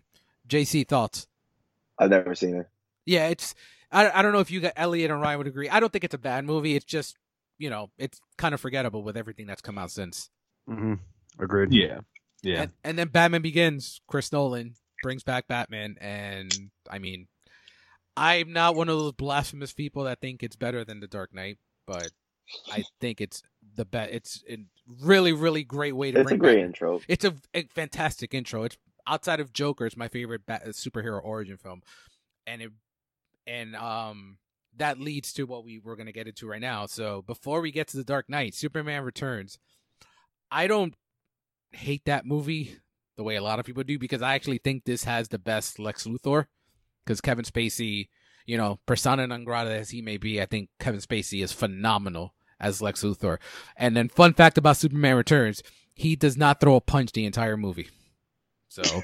JC thoughts? I've never seen it. Yeah, it's. I, I don't know if you got Elliot and Ryan would agree. I don't think it's a bad movie. It's just you know it's kind of forgettable with everything that's come out since. Mm-hmm. Agreed. Yeah. Yeah. And, and then Batman Begins. Chris Nolan brings back Batman, and I mean, I'm not one of those blasphemous people that think it's better than The Dark Knight, but I think it's the best. It's a really, really great way to. It's a great back. intro. It's a, a, fantastic intro. It's outside of Joker, it's my favorite bat- superhero origin film, and it and um that leads to what we we're gonna get into right now. So before we get to The Dark Knight, Superman Returns. I don't hate that movie the way a lot of people do because I actually think this has the best Lex Luthor because Kevin Spacey, you know, persona non grata as he may be, I think Kevin Spacey is phenomenal as Lex Luthor. And then fun fact about Superman Returns, he does not throw a punch the entire movie. So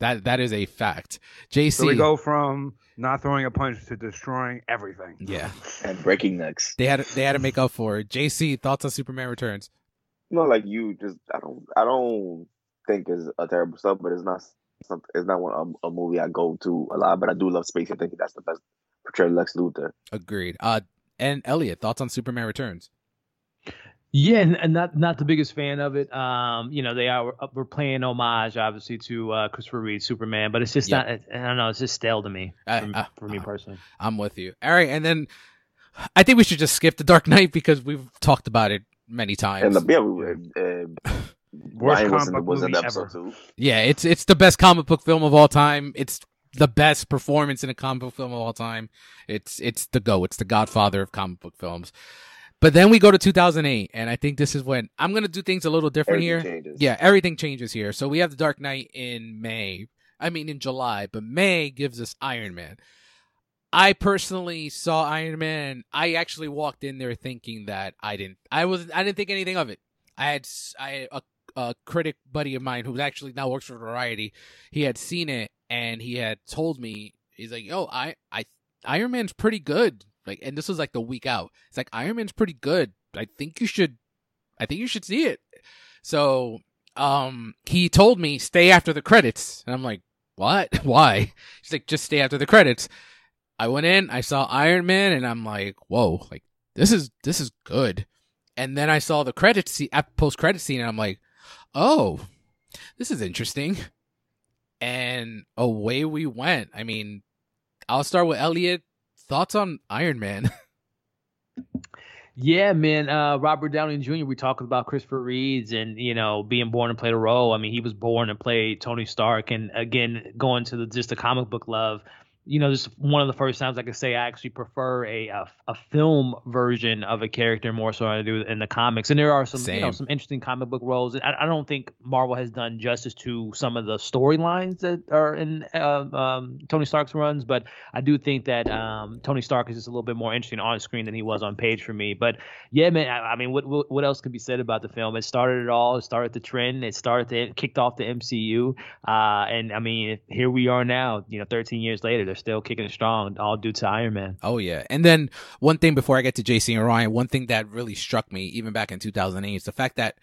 That that is a fact. JC. So we go from not throwing a punch to destroying everything. Yeah. And breaking necks. They had they had to make up for it. JC, thoughts on Superman Returns? No, like you just I don't I don't think is a terrible stuff, but it's not it's not one a, a, movie I go to a lot. But I do love Space. I think that's the best portrayal of Lex Luthor. Agreed. Uh, and Elliot, thoughts on Superman Returns? Yeah, and not not the biggest fan of it. Um, you know, they are we're playing homage obviously to uh, Christopher Reeve Superman, but it's just yep. not. I don't know. It's just stale to me for, uh, for me personally. I'm with you. All right, and then I think we should just skip the Dark Knight because we've talked about it many times. And the, yeah, we, uh, [sighs] Ryan was in, was in episode two. Yeah, it's it's the best comic book film of all time. It's the best performance in a comic book film of all time. It's it's the go. It's the Godfather of comic book films. But then we go to 2008, and I think this is when I'm gonna do things a little different everything here. Changes. Yeah, everything changes here. So we have the Dark Knight in May. I mean in July, but May gives us Iron Man. I personally saw Iron Man. I actually walked in there thinking that I didn't. I was. I didn't think anything of it. I had. I had a, a critic buddy of mine who actually now works for Variety. He had seen it and he had told me. He's like, "Yo, I, I, Iron Man's pretty good." Like, and this was like the week out. It's like Iron Man's pretty good. I think you should. I think you should see it. So, um, he told me stay after the credits, and I'm like, what? [laughs] Why? He's like, just stay after the credits. I went in, I saw Iron Man, and I'm like, whoa, like this is this is good. And then I saw the credits scene, post credit scene, and I'm like, oh, this is interesting. And away we went. I mean, I'll start with Elliot. Thoughts on Iron Man? [laughs] Yeah, man. Uh, Robert Downey Jr. We talked about Christopher Reeves and you know being born and played a role. I mean, he was born to play Tony Stark, and again, going to the just the comic book love you know, this is one of the first times I could say I actually prefer a a, a film version of a character more so than I do in the comics. And there are some you know some interesting comic book roles. I, I don't think Marvel has done justice to some of the storylines that are in uh, um, Tony Stark's runs, but I do think that um, Tony Stark is just a little bit more interesting on screen than he was on page for me. But yeah, man, I, I mean, what, what, what else could be said about the film? It started it all. It started the trend. It started the, it kicked off the MCU. Uh, and I mean, here we are now. You know, 13 years later they're still kicking strong, all due to Iron Man. Oh yeah, and then one thing before I get to JC and Ryan, one thing that really struck me even back in 2008 is the fact that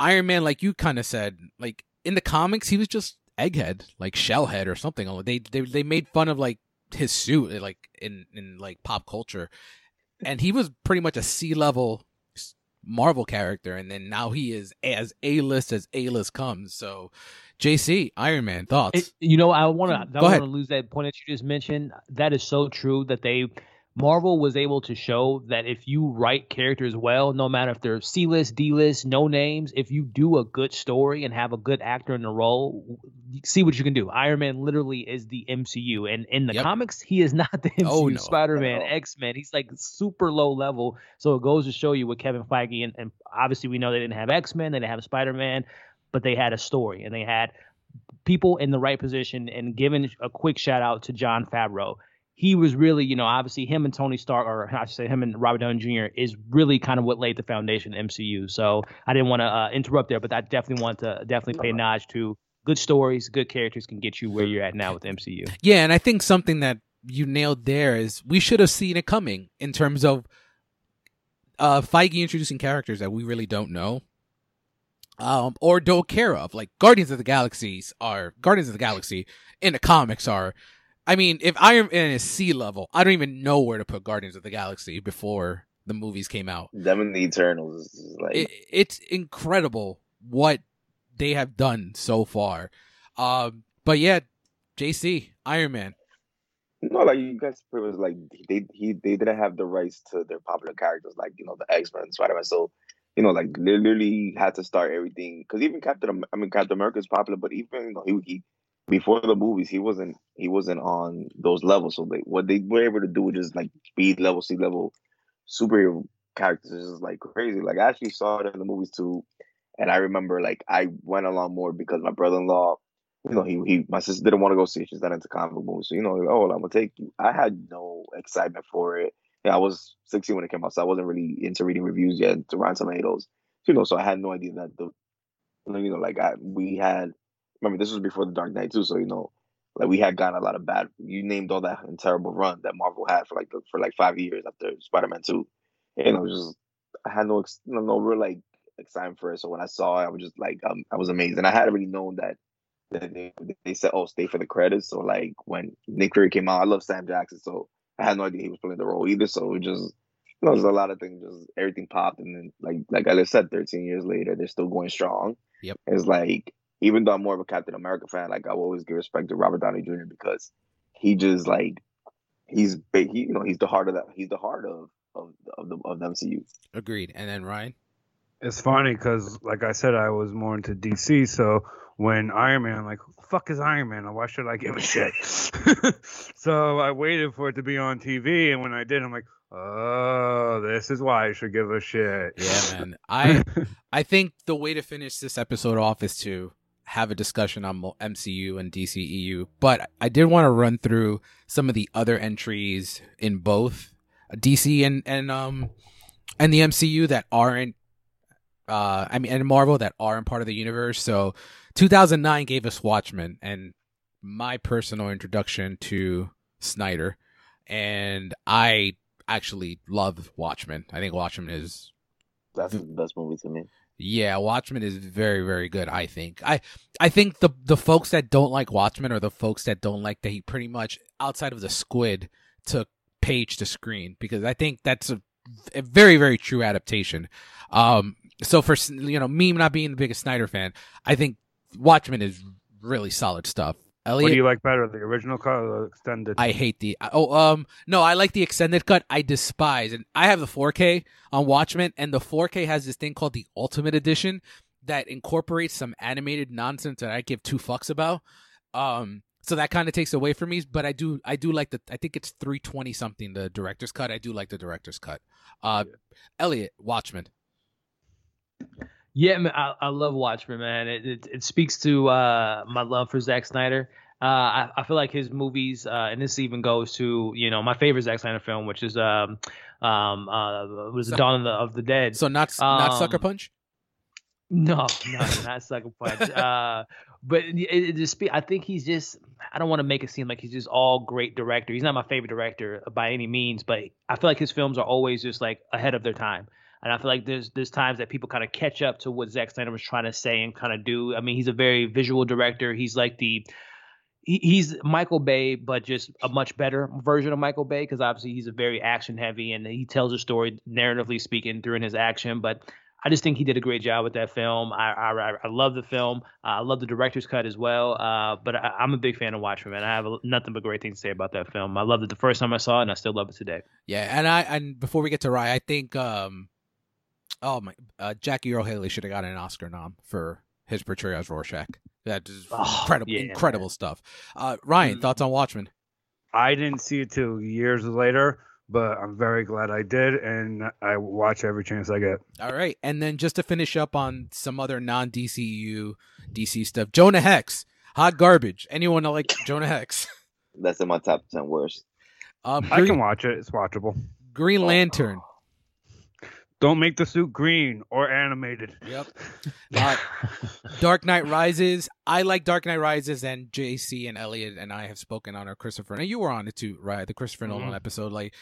Iron Man, like you kind of said, like in the comics, he was just Egghead, like Shellhead or something. Oh, they they they made fun of like his suit, eh, like in in like pop culture, and he was pretty much a C level Marvel character, and then now he is as A list as A list comes. So JC, Iron Man, thoughts? It, you know, I want to. I want to lose that point that you just mentioned. That is so true that they Marvel was able to show that if you write characters well, no matter if they're C list, D list, no names, if you do a good story and have a good actor in the role, see what you can do. Iron Man literally is the MCU, and in the yep. comics, he is not the [laughs] MCU. Oh, no. Spider Man, X Men, he's like super low level. So it goes to show you what Kevin Feige and, and obviously we know they didn't have X Men, they didn't have Spider Man, but they had a story and they had people in the right position. And giving a quick shout out to Jon Favreau. He was really, you know, obviously him and Tony Stark, or I should say him and Robert Downey Jr. is really kind of what laid the foundation of MCU. So I didn't want to uh, interrupt there, but I definitely want to definitely pay a nod to good stories, good characters can get you where you're at now with MCU. Yeah, and I think something that you nailed there is we should have seen it coming in terms of uh Feige introducing characters that we really don't know um, or don't care of. Like Guardians of the Galaxies are Guardians of the Galaxy in the comics are. I mean, if Iron Man is sea level, I don't even know where to put Guardians of the Galaxy before the movies came out. Them and the Eternals is like it, it's incredible what they have done so far. Um, but yeah, JC Iron Man. No, like you guys pretty much like they he they didn't have the rights to their popular characters like you know the X Men, Spider Man. So you know, like literally had to start everything because even Captain, I mean, Captain America is popular, but even you know, he, he before the movies, he wasn't he wasn't on those levels. So they what they were able to do was just like speed level, C level superhero characters is like crazy. Like I actually saw it in the movies too, and I remember like I went along more because my brother in law, you know, he he my sister didn't want to go see. She's not into comic movies, so you know, like, oh, I'm gonna take you. I had no excitement for it yeah, I was 16 when it came out, so I wasn't really into reading reviews yet to Rotten Tomatoes. You know, so I had no idea that the, you know, like I, we had remember this was before the Dark Knight too, so you know, like we had gotten a lot of bad. You named all that terrible run that Marvel had for like for like five years after Spider Man two. You know, just I had no no, no real like excitement for it. So when I saw it, I was just like um, I was amazed, and I had already known that. that they, they said, "Oh, stay for the credits." So, like when Nick Fury came out, I love Sam Jackson, so I had no idea he was playing the role either. So it just you know, there's a lot of things. Just everything popped, and then like like I just said, 13 years later, they're still going strong. Yep. It's like even though I'm more of a Captain America fan, like I will always give respect to Robert Downey Jr. because he just like he's he you know he's the heart of that he's the heart of of of the of the MCU. Agreed. And then Ryan. It's funny because, like I said, I was more into DC. So when Iron Man, like, fuck is Iron Man? Why should I give a [laughs] shit? [laughs] so I waited for it to be on TV, and when I did, I'm like, oh, this is why I should give a shit. Yeah, man. [laughs] I I think the way to finish this episode off is to have a discussion on MCU and DCEU, but I did want to run through some of the other entries in both DC and and um and the MCU that aren't uh I mean and Marvel that aren't part of the universe. So 2009 gave us Watchmen and my personal introduction to Snyder and I actually love Watchmen. I think Watchmen is that's the best movie to me. Yeah, Watchmen is very, very good. I think. I, I think the the folks that don't like Watchmen are the folks that don't like that he pretty much outside of the squid took page to screen because I think that's a, a very, very true adaptation. Um, so for you know me not being the biggest Snyder fan, I think Watchmen is really solid stuff. Elliot, what do you like better, the original cut or the extended? I hate the oh um no, I like the extended cut. I despise and I have the 4K on Watchmen, and the 4K has this thing called the Ultimate Edition that incorporates some animated nonsense that I give two fucks about. Um, so that kind of takes away from me. But I do I do like the I think it's 320 something the director's cut. I do like the director's cut. Uh, yeah. Elliot Watchmen. Yeah, man, I, I love Watchmen, man. It, it, it speaks to uh, my love for Zack Snyder. Uh, I, I, feel like his movies, uh, and this even goes to you know my favorite Zack Snyder film, which is um um uh was the Dawn of the, of the Dead. So not um, not Sucker Punch. No, no, not Sucker Punch. [laughs] uh, but it, it just I think he's just I don't want to make it seem like he's just all great director. He's not my favorite director by any means, but I feel like his films are always just like ahead of their time. And I feel like there's there's times that people kind of catch up to what Zack Snyder was trying to say and kind of do. I mean, he's a very visual director. He's like the he's Michael Bay, but just a much better version of Michael Bay because obviously he's a very action heavy and he tells a story narratively speaking in his action. But I just think he did a great job with that film. I I, I love the film. Uh, I love the director's cut as well. Uh, but I, am a big fan of Watchmen. Man. I have nothing but great things to say about that film. I loved it the first time I saw it, and I still love it today. Yeah, and I and before we get to Rye, I think um Oh my! Uh, Jackie Earle Haley should have got an Oscar nom for his portrayal as Rorschach. That is oh, incredible, yeah, incredible man. stuff. Uh, Ryan, mm-hmm. thoughts on Watchmen? I didn't see it till years later, but I'm very glad I did, and I watch every chance I get. All right, and then just to finish up on some other non DCU DC stuff, Jonah Hex, hot garbage. Anyone like Jonah Hex? [laughs] That's in my top ten worst. Um, Green, I can watch it; it's watchable. Green Lantern. Don't make the suit green or animated. Yep. [laughs] Uh, Dark Knight [laughs] Rises. I like Dark Knight Rises, and JC and Elliot and I have spoken on our Christopher. And you were on it too, right? The Christopher mm-hmm. Nolan episode. Like,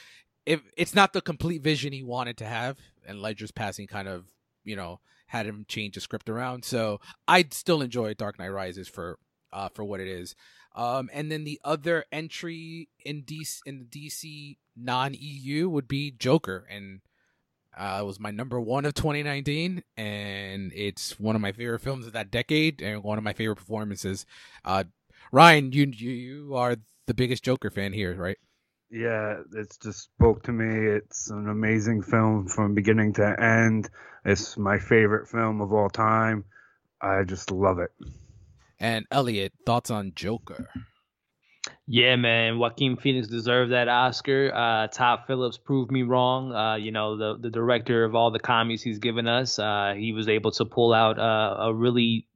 if it's not the complete vision he wanted to have, and Ledger's passing kind of, you know, had him change the script around. So I'd still enjoy Dark Knight Rises for uh for what it is. Um, and then the other entry in DC in the DC non EU would be Joker, and uh, it was my number one of 2019, and it's one of my favorite films of that decade, and one of my favorite performances. Uh, Ryan, you you are the biggest Joker fan here, right? Yeah, it's just spoke to me. It's an amazing film from beginning to end. It's my favorite film of all time. I just love it. And Elliot, thoughts on Joker? Yeah, man, Joaquin Phoenix deserved that Oscar. Uh, Todd Phillips proved me wrong. Uh, you know, the the director of all the commies he's given us, uh, he was able to pull out uh, a really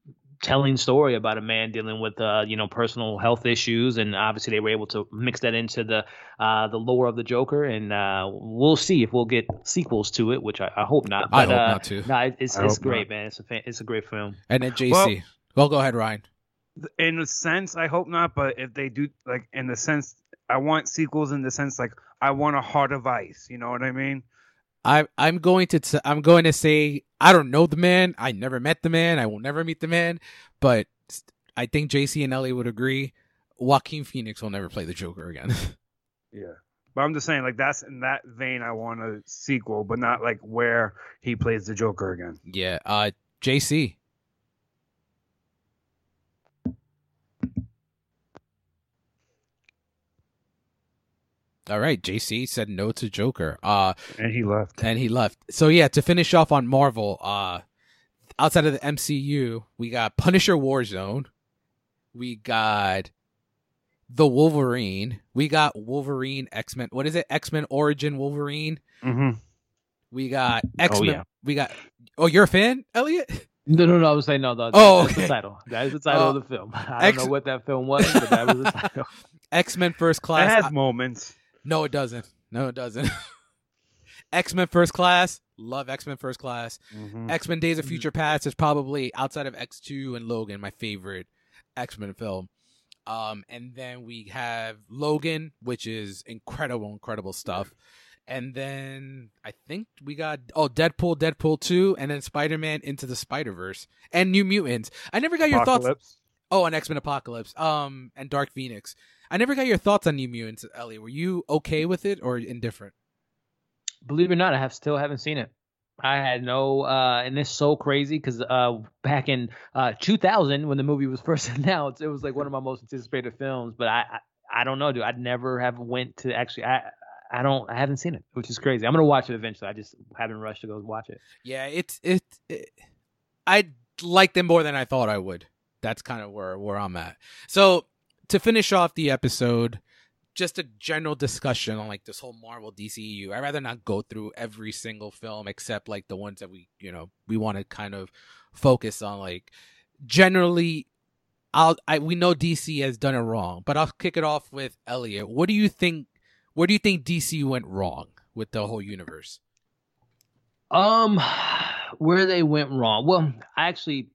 telling story about a man dealing with uh, you know personal health issues, and obviously they were able to mix that into the uh, the lore of the Joker, and uh, we'll see if we'll get sequels to it, which I, I hope not. But, I hope uh, not too. No, it's it's great, not. man. It's a it's a great film. And then JC, well, well, go ahead, Ryan. In a sense, I hope not. But if they do, like in the sense, I want sequels in the sense like I want a Heart of Ice. You know what I mean? I I'm going to t- I'm going to say I don't know the man. I never met the man. I will never meet the man. But I think JC and Ellie would agree. Joaquin Phoenix will never play the Joker again. [laughs] yeah. But I'm just saying, like that's in that vein. I want a sequel, but not like where he plays the Joker again. Yeah. Uh, JC. All right, JC said no to Joker. Uh and he left. And he left. So yeah, to finish off on Marvel, uh outside of the MCU, we got Punisher Warzone. We got the Wolverine. We got Wolverine X Men. What is it? X Men Origin Wolverine. Mm-hmm. We got X Men. Oh, yeah. We got. Oh, you're a fan, Elliot? No, no, no. I was saying no. That, oh, okay. that's the title. That is the title uh, of the film. [laughs] I X- don't know what that film was, but that was the [laughs] title. X Men First Class. It has I, moments. No, it doesn't. No, it doesn't. [laughs] X Men First Class. Love X Men First Class. Mm-hmm. X Men Days of Future Past is probably outside of X Two and Logan my favorite X Men film. Um, and then we have Logan, which is incredible, incredible stuff. And then I think we got oh Deadpool, Deadpool two, and then Spider Man into the Spider Verse and New Mutants. I never got your Apocalypse. thoughts. Oh, and X Men Apocalypse. Um, and Dark Phoenix. I never got your thoughts on New Mutants, Ellie. Were you okay with it or indifferent? Believe it or not, I have still haven't seen it. I had no, uh, and it's so crazy because uh, back in uh, 2000 when the movie was [laughs] first announced, it was like one of my most anticipated films. But I, I, I don't know, dude. I'd never have went to actually. I, I don't. I haven't seen it, which is crazy. I'm gonna watch it eventually. I just haven't rushed to go watch it. Yeah, it's it. it I liked them more than I thought I would. That's kind of where where I'm at. So to finish off the episode, just a general discussion on like this whole Marvel DCEU. I'd rather not go through every single film except like the ones that we, you know, we want to kind of focus on. Like generally, I'll I we know DC has done it wrong, but I'll kick it off with Elliot. What do you think? Where do you think DC went wrong with the whole universe? Um, where they went wrong. Well, I actually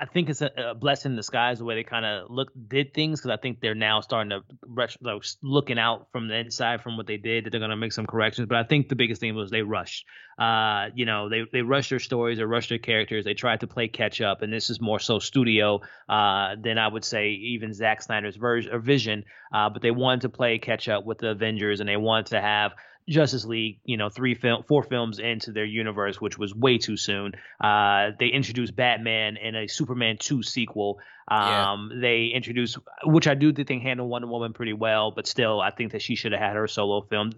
I think it's a, a blessing in disguise the way they kind of look did things because I think they're now starting to like, looking out from the inside from what they did that they're going to make some corrections. But I think the biggest thing was they rushed. Uh, you know, they they rushed their stories, they rushed their characters, they tried to play catch up, and this is more so studio uh, than I would say even Zack Snyder's version or vision. Uh, but they wanted to play catch up with the Avengers, and they wanted to have Justice League, you know, three film, four films into their universe, which was way too soon. Uh, they introduced Batman in a Superman two sequel. Um, yeah. They introduced, which I do think handled Wonder Woman pretty well, but still, I think that she should have had her solo film.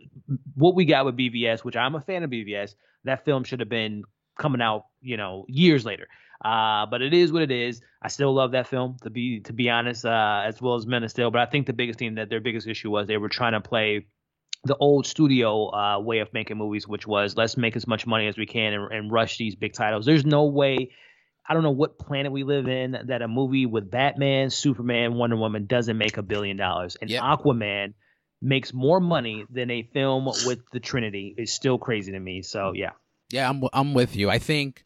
What we got with BVS, which I'm a fan of BVS, that film should have been coming out, you know, years later. Uh, but it is what it is. I still love that film to be to be honest, uh, as well as Men of Steel. But I think the biggest thing that their biggest issue was they were trying to play the old studio uh, way of making movies, which was let's make as much money as we can and, and, rush these big titles. There's no way, I don't know what planet we live in, that a movie with Batman, Superman, Wonder Woman doesn't make a billion dollars. And yep. Aquaman makes more money than a film with the Trinity. Is still crazy to me. So yeah. Yeah, I'm I'm with you. I think,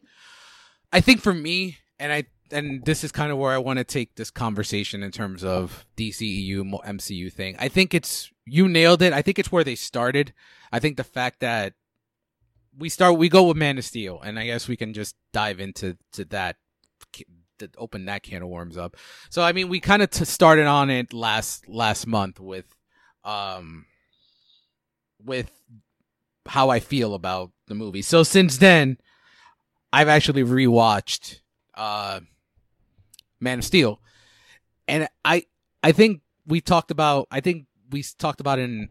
I think for me, and I and this is kind of where I want to take this conversation in terms of DCEU MCU thing. I think it's you nailed it. I think it's where they started. I think the fact that we start we go with Man of Steel, and I guess we can just dive into to that to open that can of worms up. So I mean, we kind of t- started on it last last month with um with how I feel about the movie. So since then, I've actually rewatched uh Man of Steel. And I I think we talked about I think we talked about in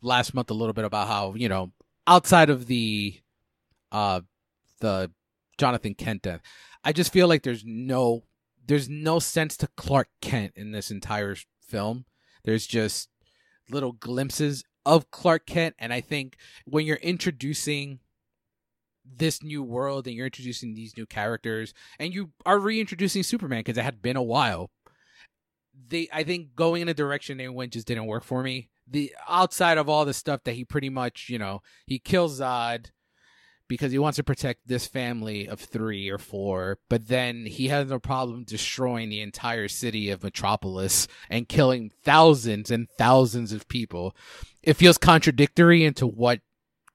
last month a little bit about how, you know, outside of the uh the Jonathan Kent death, I just feel like there's no there's no sense to Clark Kent in this entire film. There's just little glimpses of Clark Kent and I think when you're introducing this new world and you're introducing these new characters and you are reintroducing Superman because it had been a while. They, I think, going in a direction they went just didn't work for me. The outside of all the stuff that he pretty much, you know, he kills Zod because he wants to protect this family of three or four, but then he has no problem destroying the entire city of Metropolis and killing thousands and thousands of people. It feels contradictory into what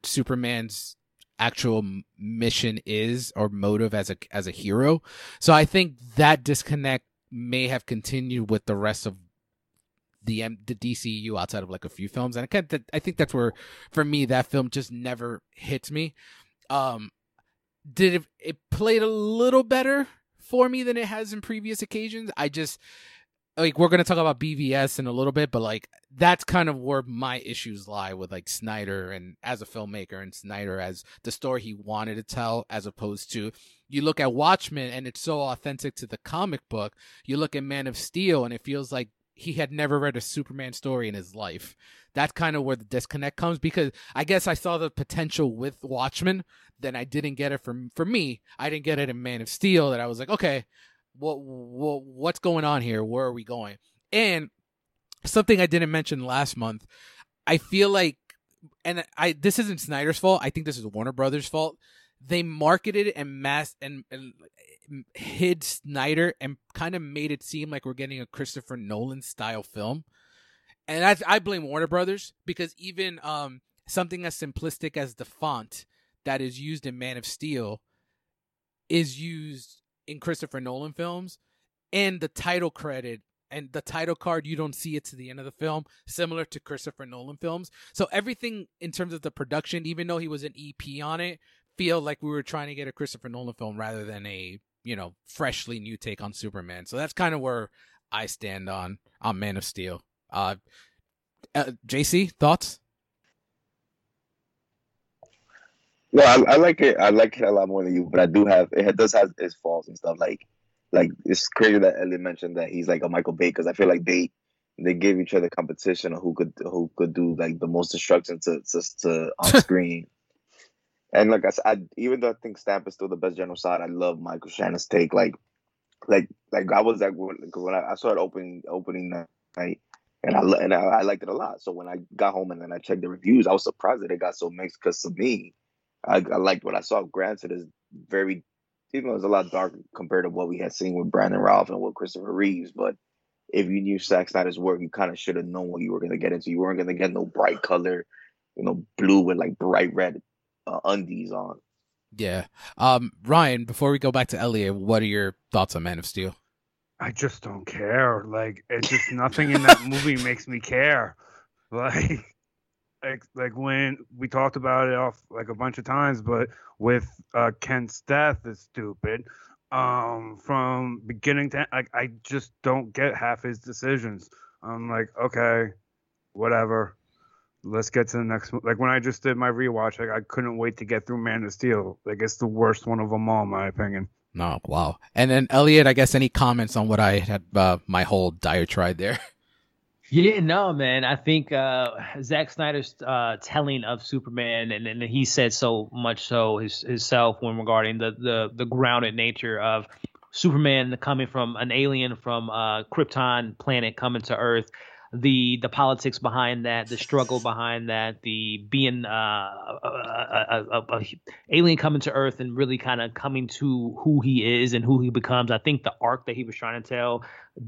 Superman's actual mission is or motive as a as a hero. So I think that disconnect may have continued with the rest of the M- the DCU outside of like a few films, and I kind I think that's where for me that film just never hits me. Um, did it, it played a little better for me than it has in previous occasions? I just like we're gonna talk about BVS in a little bit, but like that's kind of where my issues lie with like Snyder and as a filmmaker and Snyder as the story he wanted to tell, as opposed to you look at Watchmen and it's so authentic to the comic book. You look at Man of Steel and it feels like he had never read a Superman story in his life. That's kind of where the disconnect comes because I guess I saw the potential with Watchmen, then I didn't get it from for me. I didn't get it in Man of Steel. That I was like, okay, what, what what's going on here? Where are we going? And something I didn't mention last month, I feel like, and I this isn't Snyder's fault. I think this is Warner Brothers' fault. They marketed and mass and, and hid Snyder and kind of made it seem like we're getting a Christopher Nolan style film. And I, I blame Warner Brothers because even um, something as simplistic as the font that is used in Man of Steel is used in Christopher Nolan films, and the title credit and the title card you don't see it to the end of the film, similar to Christopher Nolan films. So everything in terms of the production, even though he was an EP on it, feel like we were trying to get a Christopher Nolan film rather than a you know freshly new take on Superman. So that's kind of where I stand on on Man of Steel. Uh, uh JC thoughts? No, I, I, like it. I like it a lot more than you, but I do have it does have its faults and stuff. Like, like it's crazy that Elliot mentioned that he's like a Michael Bay because I feel like they they gave each other competition on who could who could do like the most destruction to to, to on screen. And like I said, I, even though I think Stamp is still the best genocide, I love Michael Shannon's take. Like, like, like I was like when, when I, I it opening opening night, and I and I, I liked it a lot. So when I got home and then I checked the reviews, I was surprised that it got so mixed because to me I, I liked what I saw. Granted, is very, even though it's a lot darker compared to what we had seen with Brandon Routh and with Christopher Reeves. But if you knew Zack Snyder's work, you kind of should have known what you were going to get into. You weren't going to get no bright color, you know, blue with like bright red uh, undies on. Yeah. Um, Ryan, before we go back to Elliot, what are your thoughts on Man of Steel? I just don't care. Like, it's just nothing in that movie [laughs] makes me care. [laughs] Like, like like when we talked about it off like a bunch of times, but with uh, Kent's death is stupid. Um, from beginning to like I just don't get half his decisions. I'm like, okay, whatever. Let's get to the next one. Like when I just did my rewatch, like I couldn't wait to get through Man of Steel. Like it's the worst one of them all, in my opinion. No, wow. And then Elliot, I guess any comments on what I had uh, my whole diatribe there? [laughs] Yeah, no, man. I think uh, Zack Snyder's uh, telling of Superman, and, and he said so much so his, himself when regarding the, the the grounded nature of Superman coming from an alien from uh, Krypton planet coming to Earth the the politics behind that, the struggle [laughs] behind that, the being uh, a, a, a, a, alien coming to Earth and really kind of coming to who he is and who he becomes. I think the arc that he was trying to tell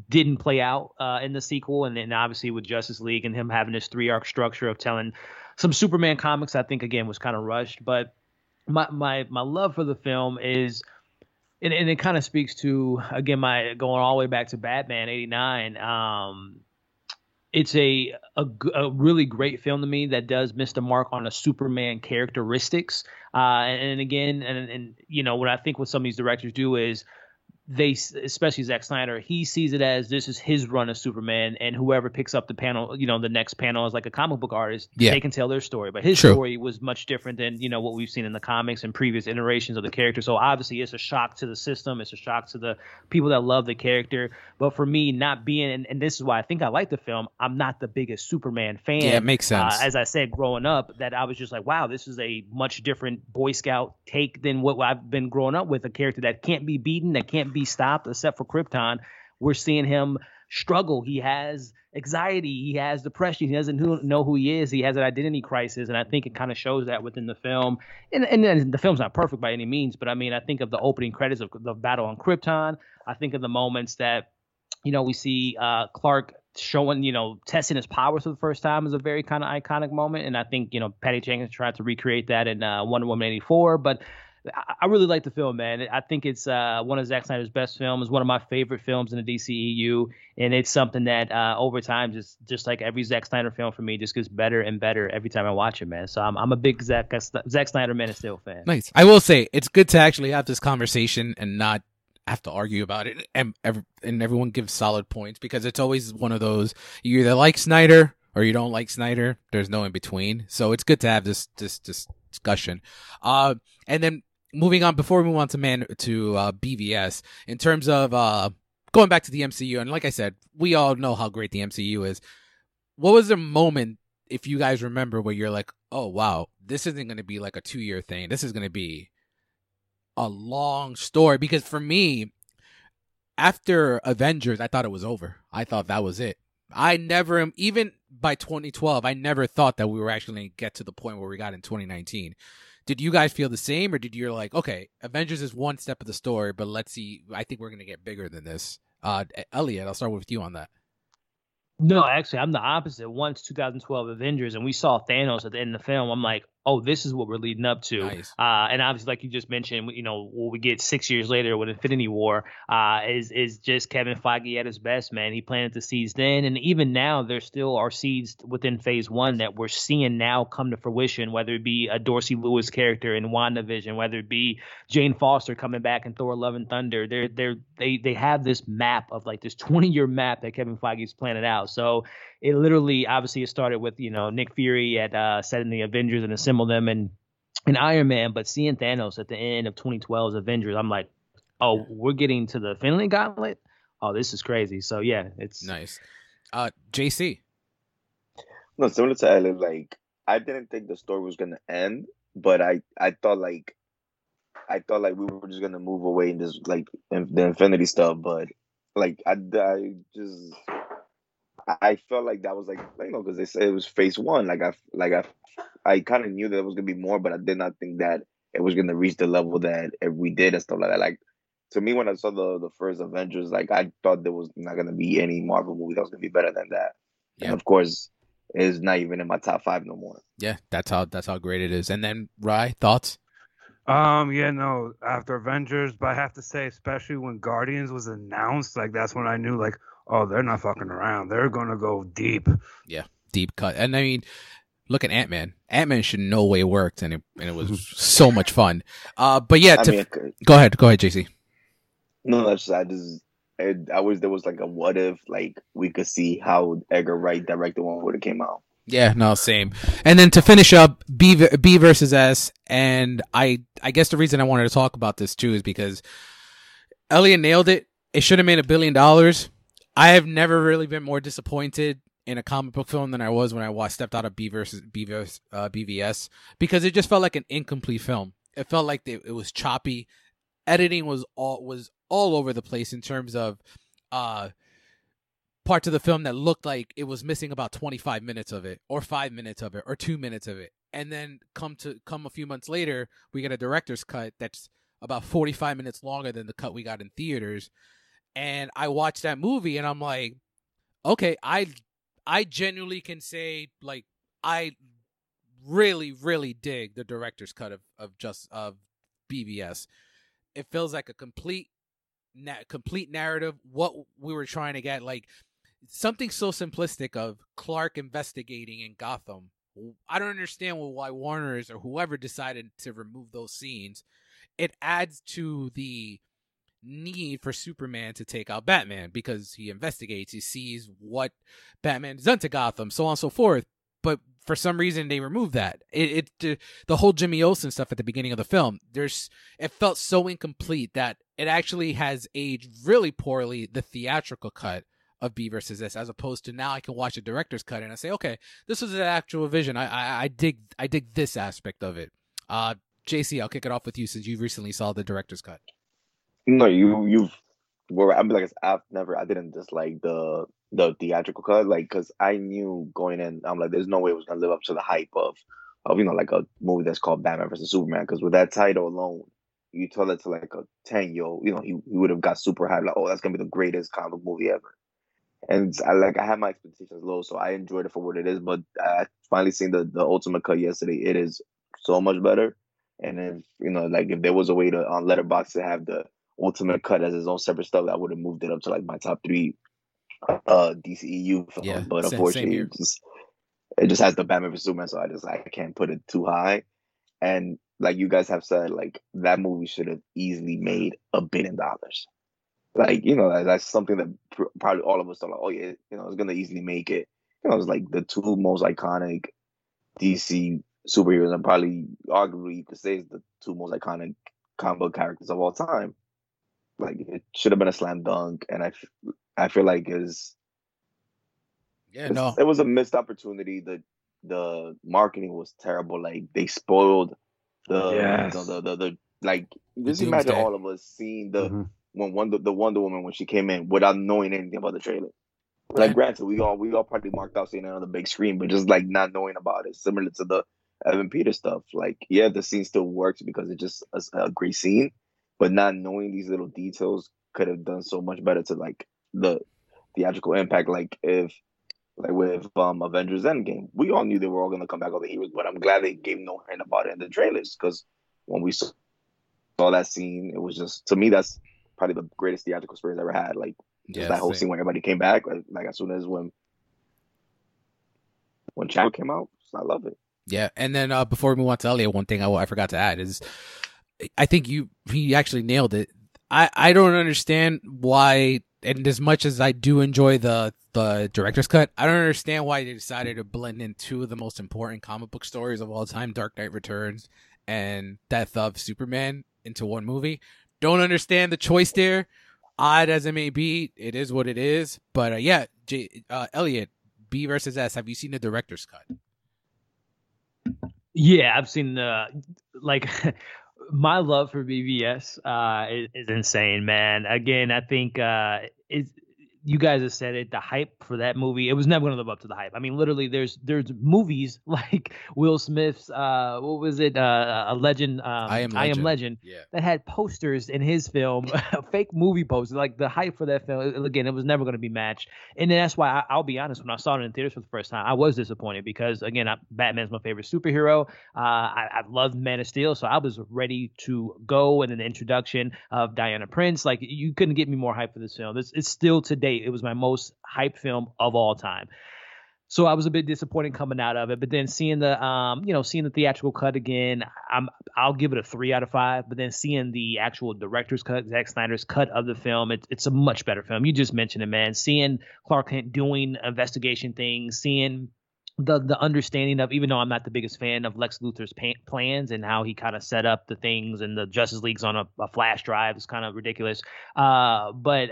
didn't play out uh, in the sequel, and then obviously with Justice League and him having this three arc structure of telling some Superman comics, I think again was kind of rushed. But my my my love for the film is. And, and it kind of speaks to again my going all the way back to Batman '89. Um, it's a, a, a really great film to me that does miss the mark on a Superman characteristics. Uh, and, and, again, and, and you know what I think what some of these directors do is they especially Zack Snyder, he sees it as this is his run of Superman, and whoever picks up the panel, you know, the next panel is like a comic book artist. Yeah. They can tell their story, but his True. story was much different than you know what we've seen in the comics and previous iterations of the character. So obviously, it's a shock to the system. It's a shock to the people that love the character. But for me, not being, and, and this is why I think I like the film. I'm not the biggest Superman fan. Yeah, it makes sense. Uh, as I said, growing up, that I was just like, wow, this is a much different Boy Scout take than what I've been growing up with. A character that can't be beaten, that can't be stopped, except for Krypton. We're seeing him struggle. He has anxiety. He has depression. He doesn't know who he is. He has an identity crisis, and I think it kind of shows that within the film. And and the film's not perfect by any means, but I mean, I think of the opening credits of the battle on Krypton. I think of the moments that you know we see uh, Clark showing, you know, testing his powers for the first time is a very kind of iconic moment. And I think, you know, Patty Jenkins tried to recreate that in uh, Wonder Woman 84. But I really like the film, man. I think it's uh, one of Zack Snyder's best films, one of my favorite films in the DCEU, and it's something that uh, over time, just just like every Zack Snyder film for me, just gets better and better every time I watch it, man. So I'm I'm a big Zack Zack Snyder Man of Steel fan. Nice. I will say it's good to actually have this conversation and not have to argue about it and and everyone gives solid points because it's always one of those you either like Snyder or you don't like Snyder. There's no in between. So it's good to have this this this discussion. Uh, and then moving on before we move on to man to uh, BVS in terms of uh, going back to the MCU and like I said, we all know how great the MCU is. What was the moment if you guys remember where you're like, "Oh wow, this isn't going to be like a 2-year thing. This is going to be a long story because for me, after Avengers, I thought it was over. I thought that was it. I never, even by 2012, I never thought that we were actually going to get to the point where we got in 2019. Did you guys feel the same, or did you're like, okay, Avengers is one step of the story, but let's see, I think we're to get bigger than this? Uh, Elliot, I'll start with you on that. No, actually, I'm the opposite. Once 2012 Avengers and we saw Thanos at the end of the film, I'm like, oh, this is what we're leading up to. Nice. Uh, and obviously, like you just mentioned, you know, what we get six years later with Infinity War uh, is is just Kevin Feige at his best, man. He planted the seeds then, and even now, there still are seeds within Phase One that we're seeing now come to fruition. Whether it be a Darcy Lewis character in WandaVision, whether it be Jane Foster coming back in Thor: Love and Thunder, they're they're they they have this map of like this 20 year map that Kevin Feige's planted out. So it literally obviously it started with you know Nick Fury at uh, setting the Avengers in and assemble them and and Iron Man, but seeing Thanos at the end of 2012's Avengers, I'm like, oh, we're getting to the Infinity Gauntlet. Oh, this is crazy. So yeah, it's nice. Uh, JC. No, similar to Ellen, like I didn't think the story was gonna end, but I I thought like I thought like we were just gonna move away and just like the Infinity stuff, but like I I just I felt like that was like you know because they said it was phase one. Like I like I I kind of knew that it was gonna be more, but I did not think that it was gonna reach the level that we did and stuff like that. Like to me, when I saw the the first Avengers, like I thought there was not gonna be any Marvel movie that was gonna be better than that. Yeah. And of course, it's not even in my top five no more. Yeah, that's how that's how great it is. And then Rye, thoughts? Um, yeah, no, after Avengers, but I have to say, especially when Guardians was announced, like that's when I knew, like, oh, they're not fucking around. They're gonna go deep. Yeah, deep cut. And I mean, look at Ant Man. Ant Man should know way it worked, and it and it was [laughs] so much fun. Uh, but yeah, to, mean, go ahead, go ahead, JC. No, that's just, I just I, I wish there was like a what if like we could see how Edgar Wright directed one would have came out. Yeah, no, same. And then to finish up, B B versus S, and I I guess the reason I wanted to talk about this too is because Elliot nailed it. It should have made a billion dollars. I have never really been more disappointed in a comic book film than I was when I watched, stepped out of B versus B versus uh, BVS because it just felt like an incomplete film. It felt like it was choppy. Editing was all was all over the place in terms of uh parts of the film that looked like it was missing about 25 minutes of it or 5 minutes of it or 2 minutes of it. And then come to come a few months later, we get a director's cut that's about 45 minutes longer than the cut we got in theaters and I watched that movie and I'm like, okay, I I genuinely can say like I really really dig the director's cut of of just of BVS. It feels like a complete na- complete narrative what we were trying to get like something so simplistic of Clark investigating in Gotham. I don't understand why Warner's or whoever decided to remove those scenes. It adds to the need for Superman to take out Batman because he investigates, he sees what Batman has done to Gotham, so on and so forth. But for some reason, they removed that. It, it the whole Jimmy Olsen stuff at the beginning of the film. There's it felt so incomplete that it actually has aged really poorly. The theatrical cut of B versus S, as opposed to now I can watch a director's cut and I say, okay, this was an actual vision. I, I, I dig I dig this aspect of it. Uh, JC, I'll kick it off with you since you recently saw the director's cut. No, you you've where I'm like I've never I didn't dislike the the theatrical cut like because I knew going in I'm like there's no way it was gonna live up to the hype of of you know like a movie that's called Batman versus Superman because with that title alone you tell that to like a 10 year old you know he, he would have got super hyped like oh that's gonna be the greatest comic movie ever. And I like I had my expectations low so I enjoyed it for what it is but I finally seen the the ultimate cut yesterday. It is so much better. And if you know like if there was a way to on Letterboxd to have the ultimate cut as his own separate stuff I would have moved it up to like my top three uh DCEU film yeah, but unfortunately it just it just has the Batman vs Superman so I just I can't put it too high and like you guys have said, like that movie should have easily made a billion dollars. Like you know, that's something that pr- probably all of us thought, like, oh yeah, you know, it's gonna easily make it. You know, it's like the two most iconic DC superheroes, and probably arguably you could say it's the two most iconic comic book characters of all time. Like it should have been a slam dunk, and I, I feel like is yeah, no, it was a missed opportunity. The the marketing was terrible. Like they spoiled the, yes. the, the, the, the like just imagine all of us seeing the mm-hmm. when Wonder the Wonder Woman when she came in without knowing anything about the trailer. Like granted, we all we all probably marked out seeing it on the big screen, but just like not knowing about it, similar to the Evan Peters stuff. Like yeah, the scene still works because it's just a, a great scene, but not knowing these little details could have done so much better to like the theatrical impact. Like if like with um Avengers Endgame. We all knew they were all gonna come back all the heroes, but I'm glad they gave no hint about it in the trailers because when we saw, that scene, it was just to me that's probably the greatest theatrical experience I ever had. Like just that whole same. scene where everybody came back, like, like as soon as when when Chadwick came out, I love it. Yeah, and then uh, before we move on to Elliot, one thing I, I forgot to add is I think you he actually nailed it. I I don't understand why and as much as I do enjoy the the director's cut, I don't understand why they decided to blend in two of the most important comic book stories of all time, Dark Knight Returns and Death of Superman, into one movie. Don't understand the choice there. Odd as it may be, it is what it is. But uh, yeah, J- uh, Elliot, B versus S. Have you seen the director's cut? Yeah, I've seen the like [laughs] my love for BVS uh, is, is, insane, man. Again, I think uh, it's you guys have said it. The hype for that movie, it was never going to live up to the hype. I mean, literally, there's there's movies [laughs] like Will Smith's, uh, what was it, uh, a Legend, um, I am Legend, I am Legend yeah. that had posters in his film, [laughs] fake movie posters. Like the hype for that film, again, it was never going to be matched. And that's why I, will be honest, when I saw it in theaters for the first time, I was disappointed because again, I, Batman's my favorite superhero. Uh, I, I loved Man of Steel, so I was ready to go. And then the introduction of Diana Prince, like you couldn't get me more hype for this film. This it's still today it was my most hype film of all time. So I was a bit disappointed coming out of it, but then seeing the um, you know, seeing the theatrical cut again, I'm I'll give it a three out of five. But then seeing the actual director's cut, Zack Snyder's cut of the film, it, it's a much better film. You just mentioned it, man. Seeing Clark Kent doing investigation things, seeing the the understanding of even though I'm not the biggest fan of Lex Luthor's pa- plans and how he kind of set up the things and the Justice League's on a, a flash drive is kind of ridiculous. Uh, but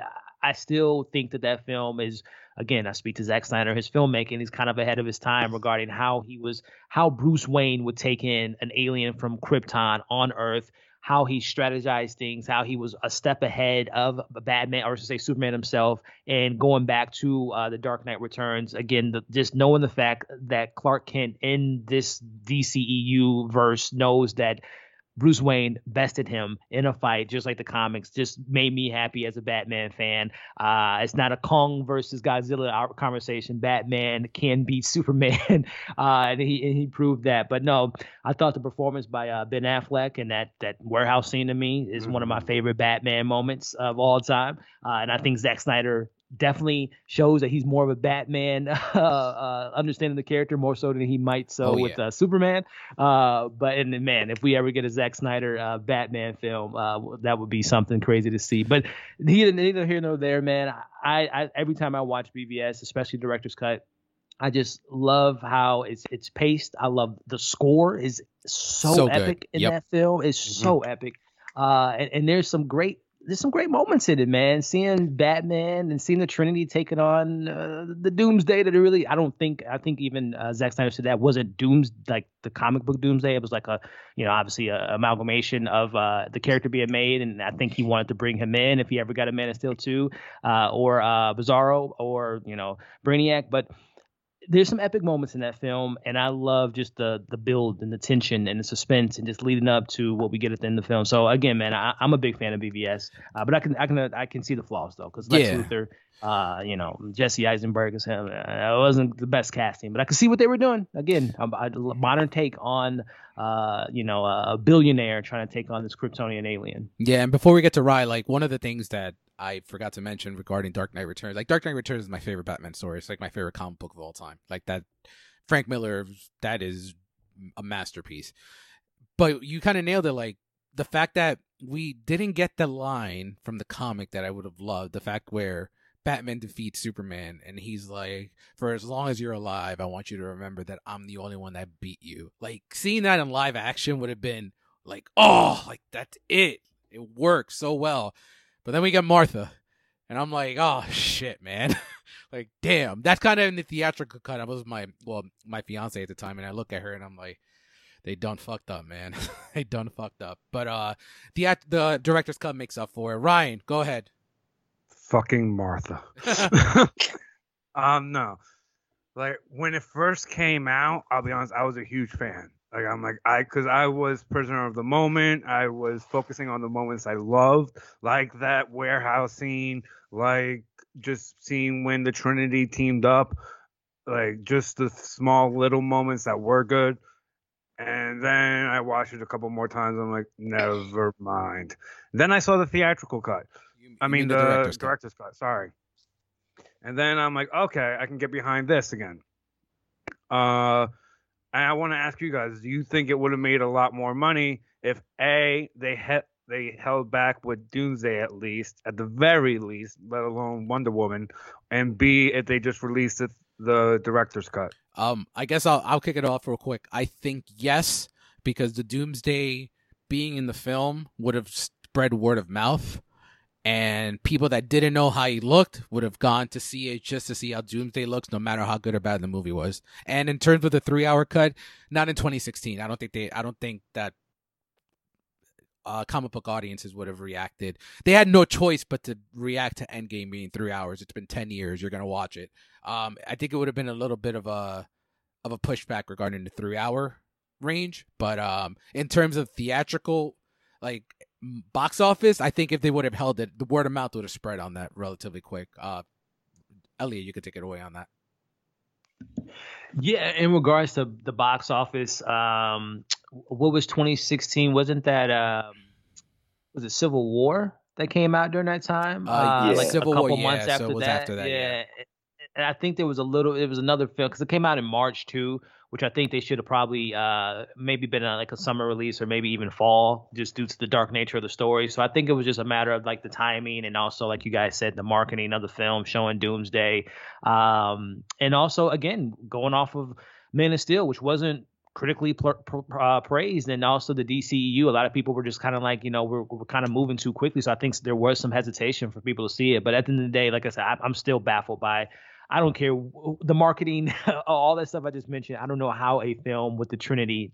I still think that that film is again, I speak to Zack Snyder, his filmmaking is kind of ahead of his time regarding how he was, how Bruce Wayne would take in an alien from Krypton on Earth, how he strategized things, how he was a step ahead of Batman, or to say Superman himself, and going back to uh, the Dark Knight Returns. Again, the, just knowing the fact that Clark Kent in this DCEU verse knows that Bruce Wayne bested him in a fight, just like the comics. Just made me happy as a Batman fan. Uh, it's not a Kong versus Godzilla conversation. Batman can beat [laughs] Superman, uh, and he and he proved that. But no, I thought the performance by uh, Ben Affleck and that that warehouse scene to me is mm-hmm. one of my mm-hmm. favorite Batman moments of all time. Uh, and I think Zack Snyder definitely shows that he's more of a Batman, [laughs] uh, uh, understanding the character more so than he might so oh, with uh, Superman. Uh, but and man, if we ever get a Zack Snyder uh, Batman film, uh, that would be something crazy to see. But neither, neither here nor there, man. I, I every time I watch BVS, especially director's cut. I just love how it's it's paced. I love the score is so, so epic in yep. that film. It's mm-hmm. so epic. Uh, and, and, there's some great there's some great moments in it, man. Seeing Batman and seeing the Trinity taking on uh, the Doomsday that really, I don't think, I think even uh, Zack Snyder said that wasn't Dooms like the comic book Doomsday. It was like a, you know, obviously a amalgamation of uh, the character being made, and I think he wanted to bring him in if he ever got a Man of Steel two, uh, or uh, Bizarro, or you know Brainiac, but there's some epic moments in that film, and I love just the the build and the tension and the suspense and just leading up to what we get at the end of the film. So again, man, I, am a big fan of BVS, uh, but I can I can I can see the flaws though, because Lex yeah. Luthor, uh, you know, Jesse Eisenberg is him. Uh, it wasn't the best casting, but I could see what they were doing. Again, a, a modern take on, uh, you know, a billionaire trying to take on this Kryptonian alien. Yeah, and before we get to Rye, like one of the things that I forgot to mention regarding Dark Knight Returns. Like Dark Knight Returns is my favorite Batman story. It's like my favorite comic book of all time. Like that Frank Miller that is a masterpiece. But you kind of nailed it like the fact that we didn't get the line from the comic that I would have loved, the fact where Batman defeats Superman and he's like, For as long as you're alive, I want you to remember that I'm the only one that beat you. Like seeing that in live action would have been like, oh, like that's it. It works so well. But then we get Martha, and I'm like, oh shit, man. [laughs] like, damn. That's kind of in the theatrical cut. I was my well, my fiance at the time, and I look at her and I'm like, they done fucked up, man. [laughs] they done fucked up. But uh, the the director's cut makes up for it. Ryan, go ahead. Fucking Martha. [laughs] [laughs] um, no. Like when it first came out, I'll be honest, I was a huge fan. Like I'm like I because I was prisoner of the moment. I was focusing on the moments I loved, like that warehouse scene, like just seeing when the Trinity teamed up, like just the small little moments that were good. And then I watched it a couple more times. I'm like, never mind. Then I saw the theatrical cut. You, I mean, the, the director's, director's cut. cut. Sorry. And then I'm like, okay, I can get behind this again. Uh and I want to ask you guys: Do you think it would have made a lot more money if a they had they held back with Doomsday at least, at the very least, let alone Wonder Woman, and b if they just released it, the director's cut? Um, I guess I'll I'll kick it off real quick. I think yes, because the Doomsday being in the film would have spread word of mouth and people that didn't know how he looked would have gone to see it just to see how Doomsday looks, no matter how good or bad the movie was. And in terms of the three-hour cut, not in 2016. I don't think they. I don't think that uh, comic book audiences would have reacted. They had no choice but to react to Endgame being three hours. It's been ten years. You're gonna watch it. Um, I think it would have been a little bit of a of a pushback regarding the three hour range. But um, in terms of theatrical, like box office, I think if they would have held it, the word of mouth would have spread on that relatively quick. Uh, Elliot, you could take it away on that. Yeah, in regards to the box office, um, what was 2016? Wasn't that um, was it Civil War that came out during that time? Uh, uh, like Civil a couple War, months yeah, after, so that. after that. Yeah. yeah. and I think there was a little. It was another film because it came out in March too which I think they should have probably uh, maybe been a, like a summer release or maybe even fall, just due to the dark nature of the story. So I think it was just a matter of like the timing and also, like you guys said, the marketing of the film showing Doomsday, um, and also again going off of Man of Steel, which wasn't critically uh, praised, and also the DCEU. A lot of people were just kind of like, you know, we're, we're kind of moving too quickly. So I think there was some hesitation for people to see it. But at the end of the day, like I said, I, I'm still baffled by I don't care the marketing, [laughs] all that stuff I just mentioned. I don't know how a film with the Trinity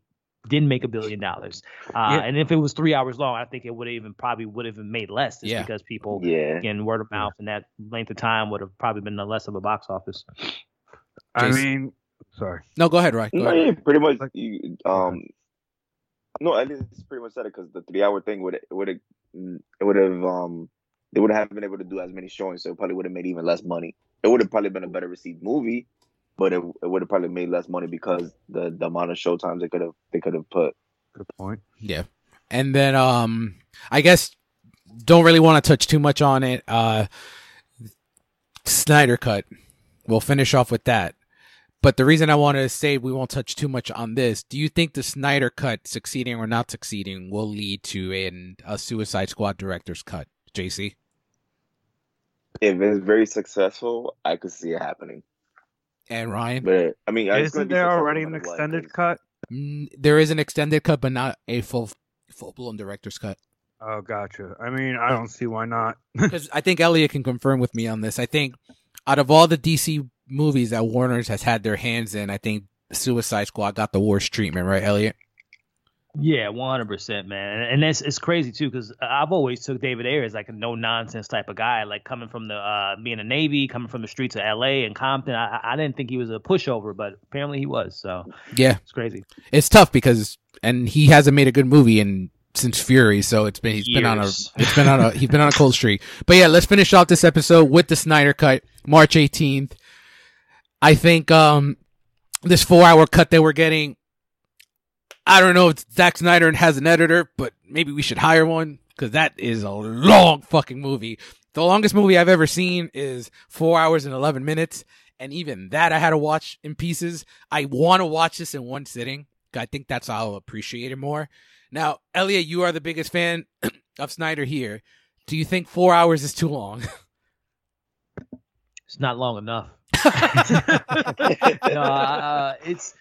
didn't make a billion dollars. Uh, yeah. And if it was three hours long, I think it would have even probably would have made less, just yeah. because people, yeah, again, word of mouth and that length of time would have probably been less of a box office. I mean, sorry. No, go ahead, right? Go no, ahead. Yeah, pretty much. You, um, no, I least pretty much said it because the three-hour thing would would have it would have um they would have been able to do as many showings, so it probably would have made even less money. It would have probably been a better received movie, but it, it would have probably made less money because the, the amount of show times they could have they could have put. Good point. Yeah, and then um, I guess don't really want to touch too much on it. Uh, Snyder cut. We'll finish off with that. But the reason I wanted to say we won't touch too much on this, do you think the Snyder cut succeeding or not succeeding will lead to an, a Suicide Squad director's cut, JC? If it's very successful, I could see it happening. And Ryan, but I mean, isn't there already an extended cut? Mm, there is an extended cut, but not a full full blown director's cut. Oh, gotcha. I mean, I don't see why not. [laughs] Because I think Elliot can confirm with me on this. I think out of all the DC movies that Warner's has had their hands in, I think Suicide Squad got the worst treatment, right, Elliot? Yeah, one hundred percent, man, and it's it's crazy too because I've always took David Ayer as like a no nonsense type of guy, like coming from the uh, being a Navy, coming from the streets of L.A. and Compton. I, I didn't think he was a pushover, but apparently he was. So yeah, it's crazy. It's tough because and he hasn't made a good movie in since Fury, so it's been he's Years. been on a it's been on a he's been on a cold streak. But yeah, let's finish off this episode with the Snyder cut, March eighteenth. I think um this four hour cut that we're getting I don't know if Zack Snyder has an editor, but maybe we should hire one because that is a long fucking movie. The longest movie I've ever seen is four hours and 11 minutes. And even that I had to watch in pieces. I want to watch this in one sitting. I think that's how I'll appreciate it more. Now, Elliot, you are the biggest fan [clears throat] of Snyder here. Do you think four hours is too long? [laughs] It's not long enough. [laughs] [laughs] no, uh, it's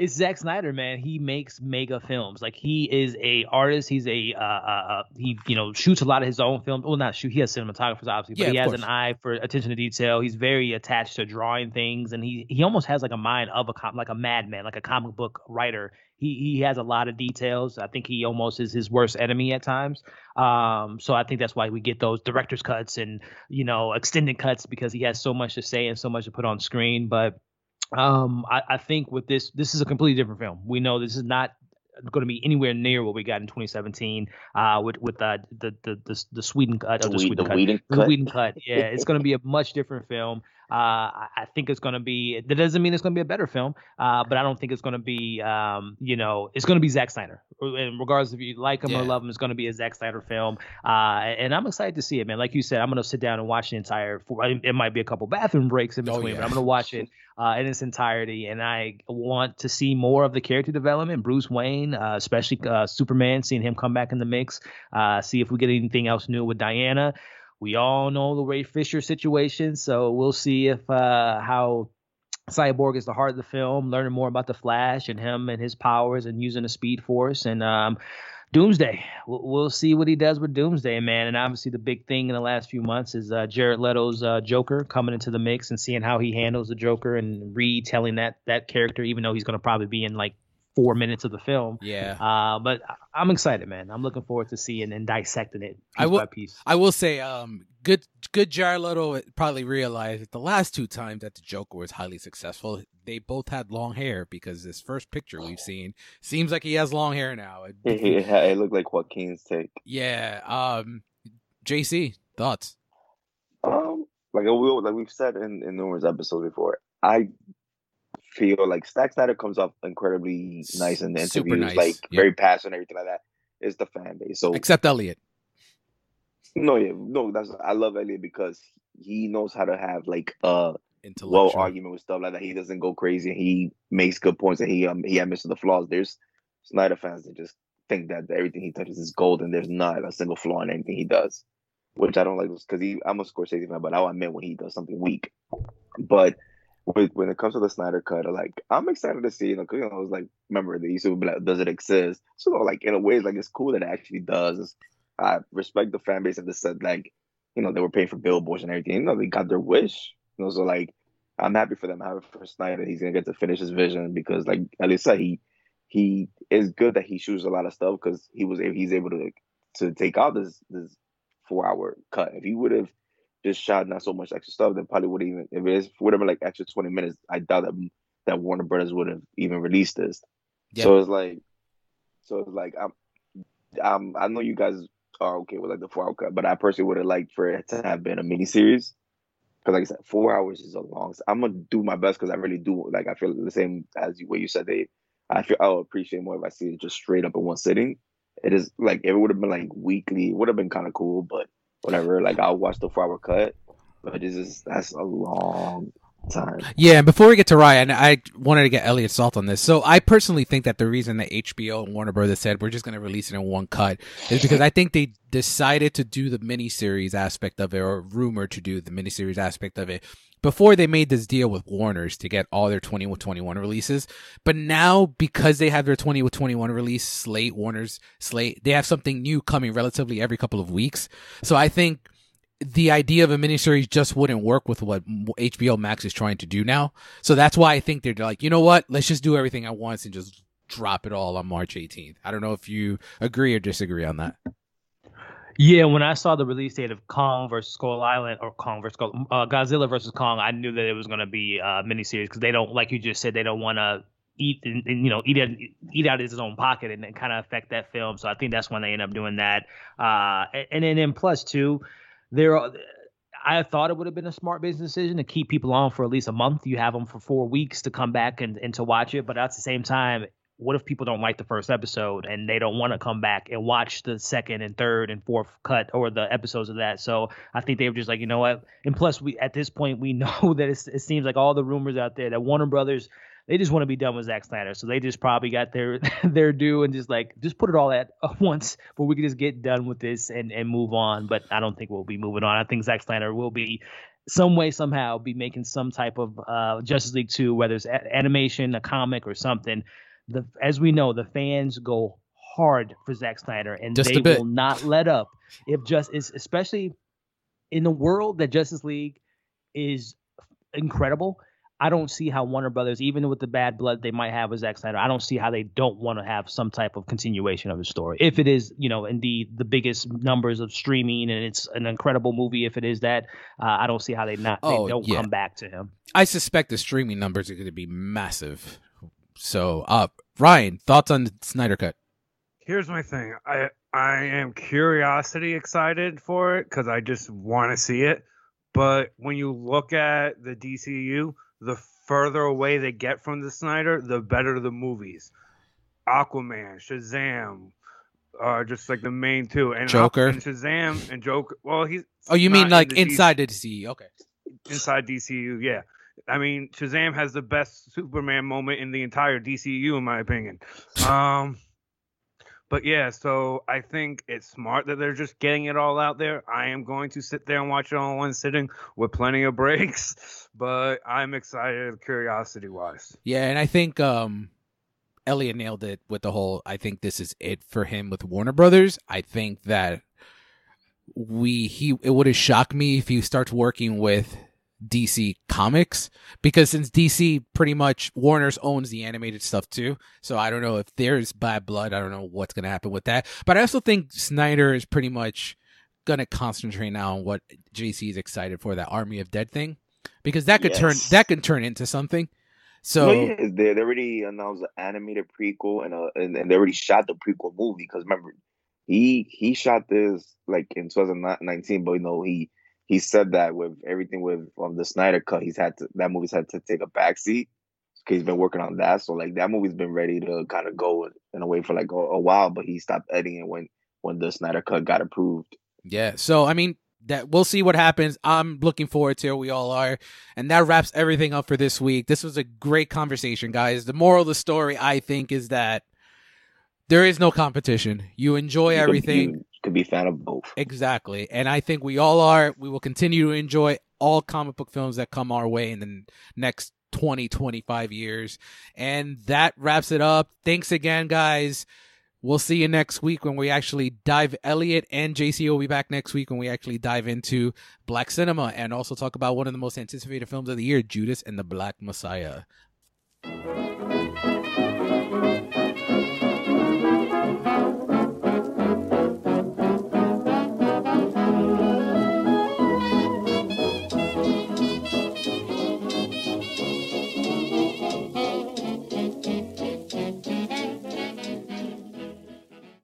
it's Zack Snyder, man. He makes mega films. Like he is a artist. He's a uh, uh, uh, he you know shoots a lot of his own films. Well, not shoot. He has cinematographers, obviously, but yeah, he has course. an eye for attention to detail. He's very attached to drawing things, and he he almost has like a mind of a com- like a madman, like a comic book writer. He he has a lot of details. I think he almost is his worst enemy at times. Um, so I think that's why we get those director's cuts and you know extended cuts because he has so much to say and so much to put on screen, but um, I, I think with this, this is a completely different film. We know this is not going to be anywhere near what we got in 2017 uh, with with uh, the, the the the Sweden cut, the, the Sweden the cut, Whedon the Whedon cut. Yeah, it's going to be a much different film. Uh, I think it's going to be. That doesn't mean it's going to be a better film, uh, but I don't think it's going to be. Um, you know, it's going to be Zack Snyder. In regards if you like him yeah. or love him, it's going to be a Zack Snyder film. Uh, and I'm excited to see it, man. Like you said, I'm going to sit down and watch the entire. It might be a couple bathroom breaks in oh, between, oh, yeah. but I'm going to watch it uh, in its entirety. And I want to see more of the character development. Bruce Wayne, uh, especially uh, Superman, seeing him come back in the mix. Uh, see if we get anything else new with Diana. We all know the Ray Fisher situation, so we'll see if uh, how Cyborg is the heart of the film, learning more about the Flash and him and his powers and using the Speed Force and um, Doomsday. We'll, we'll, see what he does with Doomsday, man. And obviously, the big thing in the last few months is uh, Jared Leto's uh, Joker coming into the mix and seeing how he handles the Joker and retelling that that character, even though he's going to probably be in like four minutes of the film. Yeah. Uh, but I'm excited, man. I'm looking forward to seeing and dissecting it piece I will, by piece. I will say, um, good, good Jared Leto probably realized that the last two times that the Joker was highly successful, they both had long hair because this first picture we've seen seems like he has long hair now. [laughs] It, yeah, it looked like Joaquin's take. Yeah. Um, JC, thoughts? Um, like we like we've said in, in numerous episodes before, I feel like Zack Snyder comes off incredibly nice in the interviews, nice. like very passionate, everything like that. Is the fan base so except Elliot? No, yeah, no. That's I love Elliot because he knows how to have like a well argument with stuff like that. He doesn't go crazy. He makes good points, and he um he admits to the flaws. There's Snyder fans that just think that everything he touches is gold, and there's not a single flaw in anything he does, which I don't like because he I'm a Scorsese fan, but I'll admit when he does something weak. But when it comes to the Snyder cut, like I'm excited to see. You know, you know, I was like, remember the used to be like, does it exist? So like in a way, like it's cool that it actually does. It's, I respect the fan base of the said like, you know, they were paying for billboards and everything. You know, they got their wish. You know, so like I'm happy for them. Happy for Snyder. He's gonna get to finish his vision because, like said, he he is good that he shoots a lot of stuff because he was he's able to to take out this this four hour cut. If he would have just shot not so much extra stuff, then probably would even if it would have been like extra twenty minutes. I doubt that that Warner Brothers would have even released this. Yeah. So it's like, so it's like I'm, I'm I know you guys are okay with like the four hour cut, but I personally would have liked for it to have been a mini series. Because like I said, four hours is a long. I'm gonna do my best because I really do like I feel the same as you, what you said. They, I feel I'll appreciate more if I see it just straight up in one sitting. It is like it would have been like weekly, it would have been kind of cool, but whatever. Like I'll watch the four hour cut, but this is that's a long time. Yeah, and before we get to Ryan, I wanted to get Elliot's thoughts on this. So I personally think that the reason that HBO and Warner Brothers said we're just going to release it in one cut is [laughs] because I think they decided to do the miniseries aspect of it, or rumored to do the miniseries aspect of it, before they made this deal with Warner's to get all their 20 with 21 releases. But now because they have their 20 with 21 release slate, Warner's slate, they have something new coming relatively every couple of weeks. So I think the idea of a miniseries just wouldn't work with what HBO Max is trying to do now. So that's why I think they're like, you know what? Let's just do everything at once and just drop it all on March 18th. I don't know if you agree or disagree on that. Yeah, when I saw the release date of Kong versus Skull Island or Kong versus Skull, uh, Godzilla versus Kong, I knew that it was going to be a miniseries because they don't, like you just said, they don't want to eat and, and, you know eat it, eat out of his own pocket and, and kind of affect that film. So I think that's when they end up doing that. Uh, and, and then plus two, there are. I thought it would have been a smart business decision to keep people on for at least a month. You have them for four weeks to come back and, and to watch it. But at the same time, what if people don't like the first episode and they don't want to come back and watch the second and third and fourth cut or the episodes of that? So I think they were just like, you know what? And plus, we at this point we [laughs] know that it seems like all the rumors out there that Warner Brothers they just want to be done with Zack Snyder, so they just probably got their [laughs] their due and just like just put it all at [laughs] once, but we can just get done with this and and move on. But I don't think we'll be moving on. I think Zack Snyder will be some way somehow be making some type of uh, Justice League 2, whether it's a- animation, a comic, or something the as we know, the fans go hard for Zack Snyder, and Just they will not let up. If just is especially in the world that Justice League is incredible. I don't see how Warner Brothers, even with the bad blood they might have with Zack Snyder, I don't see how they don't want to have some type of continuation of the story. If it is, you know, indeed the biggest numbers of streaming and it's an incredible movie, if it is that, uh, I don't see how they not oh, they don't yeah. come back to him. I suspect the streaming numbers are going to be massive so, uh, Ryan, thoughts on the Snyder Cut? Here's my thing. I I am curiosity excited for it because I just want to see it. But when you look at the DCU, the further away they get from the Snyder, the better the movies. Aquaman, Shazam, uh, just like the main two, and Joker, and Shazam, and Joker. Well, he's. Oh, you mean like in inside the DCU? Okay. Inside DCU, yeah. I mean, Shazam has the best Superman moment in the entire DCU, in my opinion. Um, but yeah, so I think it's smart that they're just getting it all out there. I am going to sit there and watch it all one sitting with plenty of breaks, [laughs] but I'm excited, curiosity wise. Yeah, and I think um, Elliot nailed it with the whole. I think this is it for him with Warner Brothers. I think that we he it would have shocked me if he starts working with DC Comics because since DC pretty much Warner's owns the animated stuff too. So I don't know if there's bad blood. I don't know what's going to happen with that. But I also think Snyder is pretty much going to concentrate now on what JC is excited for that Army of Dead thing because that could yes. turn that could turn into something. So no, yeah, they, they already announced an animated prequel and, a, and and they already shot the prequel movie because remember he he shot this like in 2019 but you know he he said that with everything with um, the Snyder cut, he's had to that movie's had to take a backseat because he's been working on that. So like that movie's been ready to kind of go in a way for like a, a while, but he stopped editing it when when the Snyder cut got approved. Yeah. So I mean that we'll see what happens. I'm looking forward to it. We all are. And that wraps everything up for this week. This was a great conversation, guys. The moral of the story, I think, is that there is no competition. You enjoy everything could be a fan of both. Exactly. And I think we all are. We will continue to enjoy all comic book films that come our way in the next 20, 25 years. And that wraps it up. Thanks again, guys. We'll see you next week when we actually dive. Elliot and JC will be back next week when we actually dive into Black cinema and also talk about one of the most anticipated films of the year, Judas and the Black Messiah.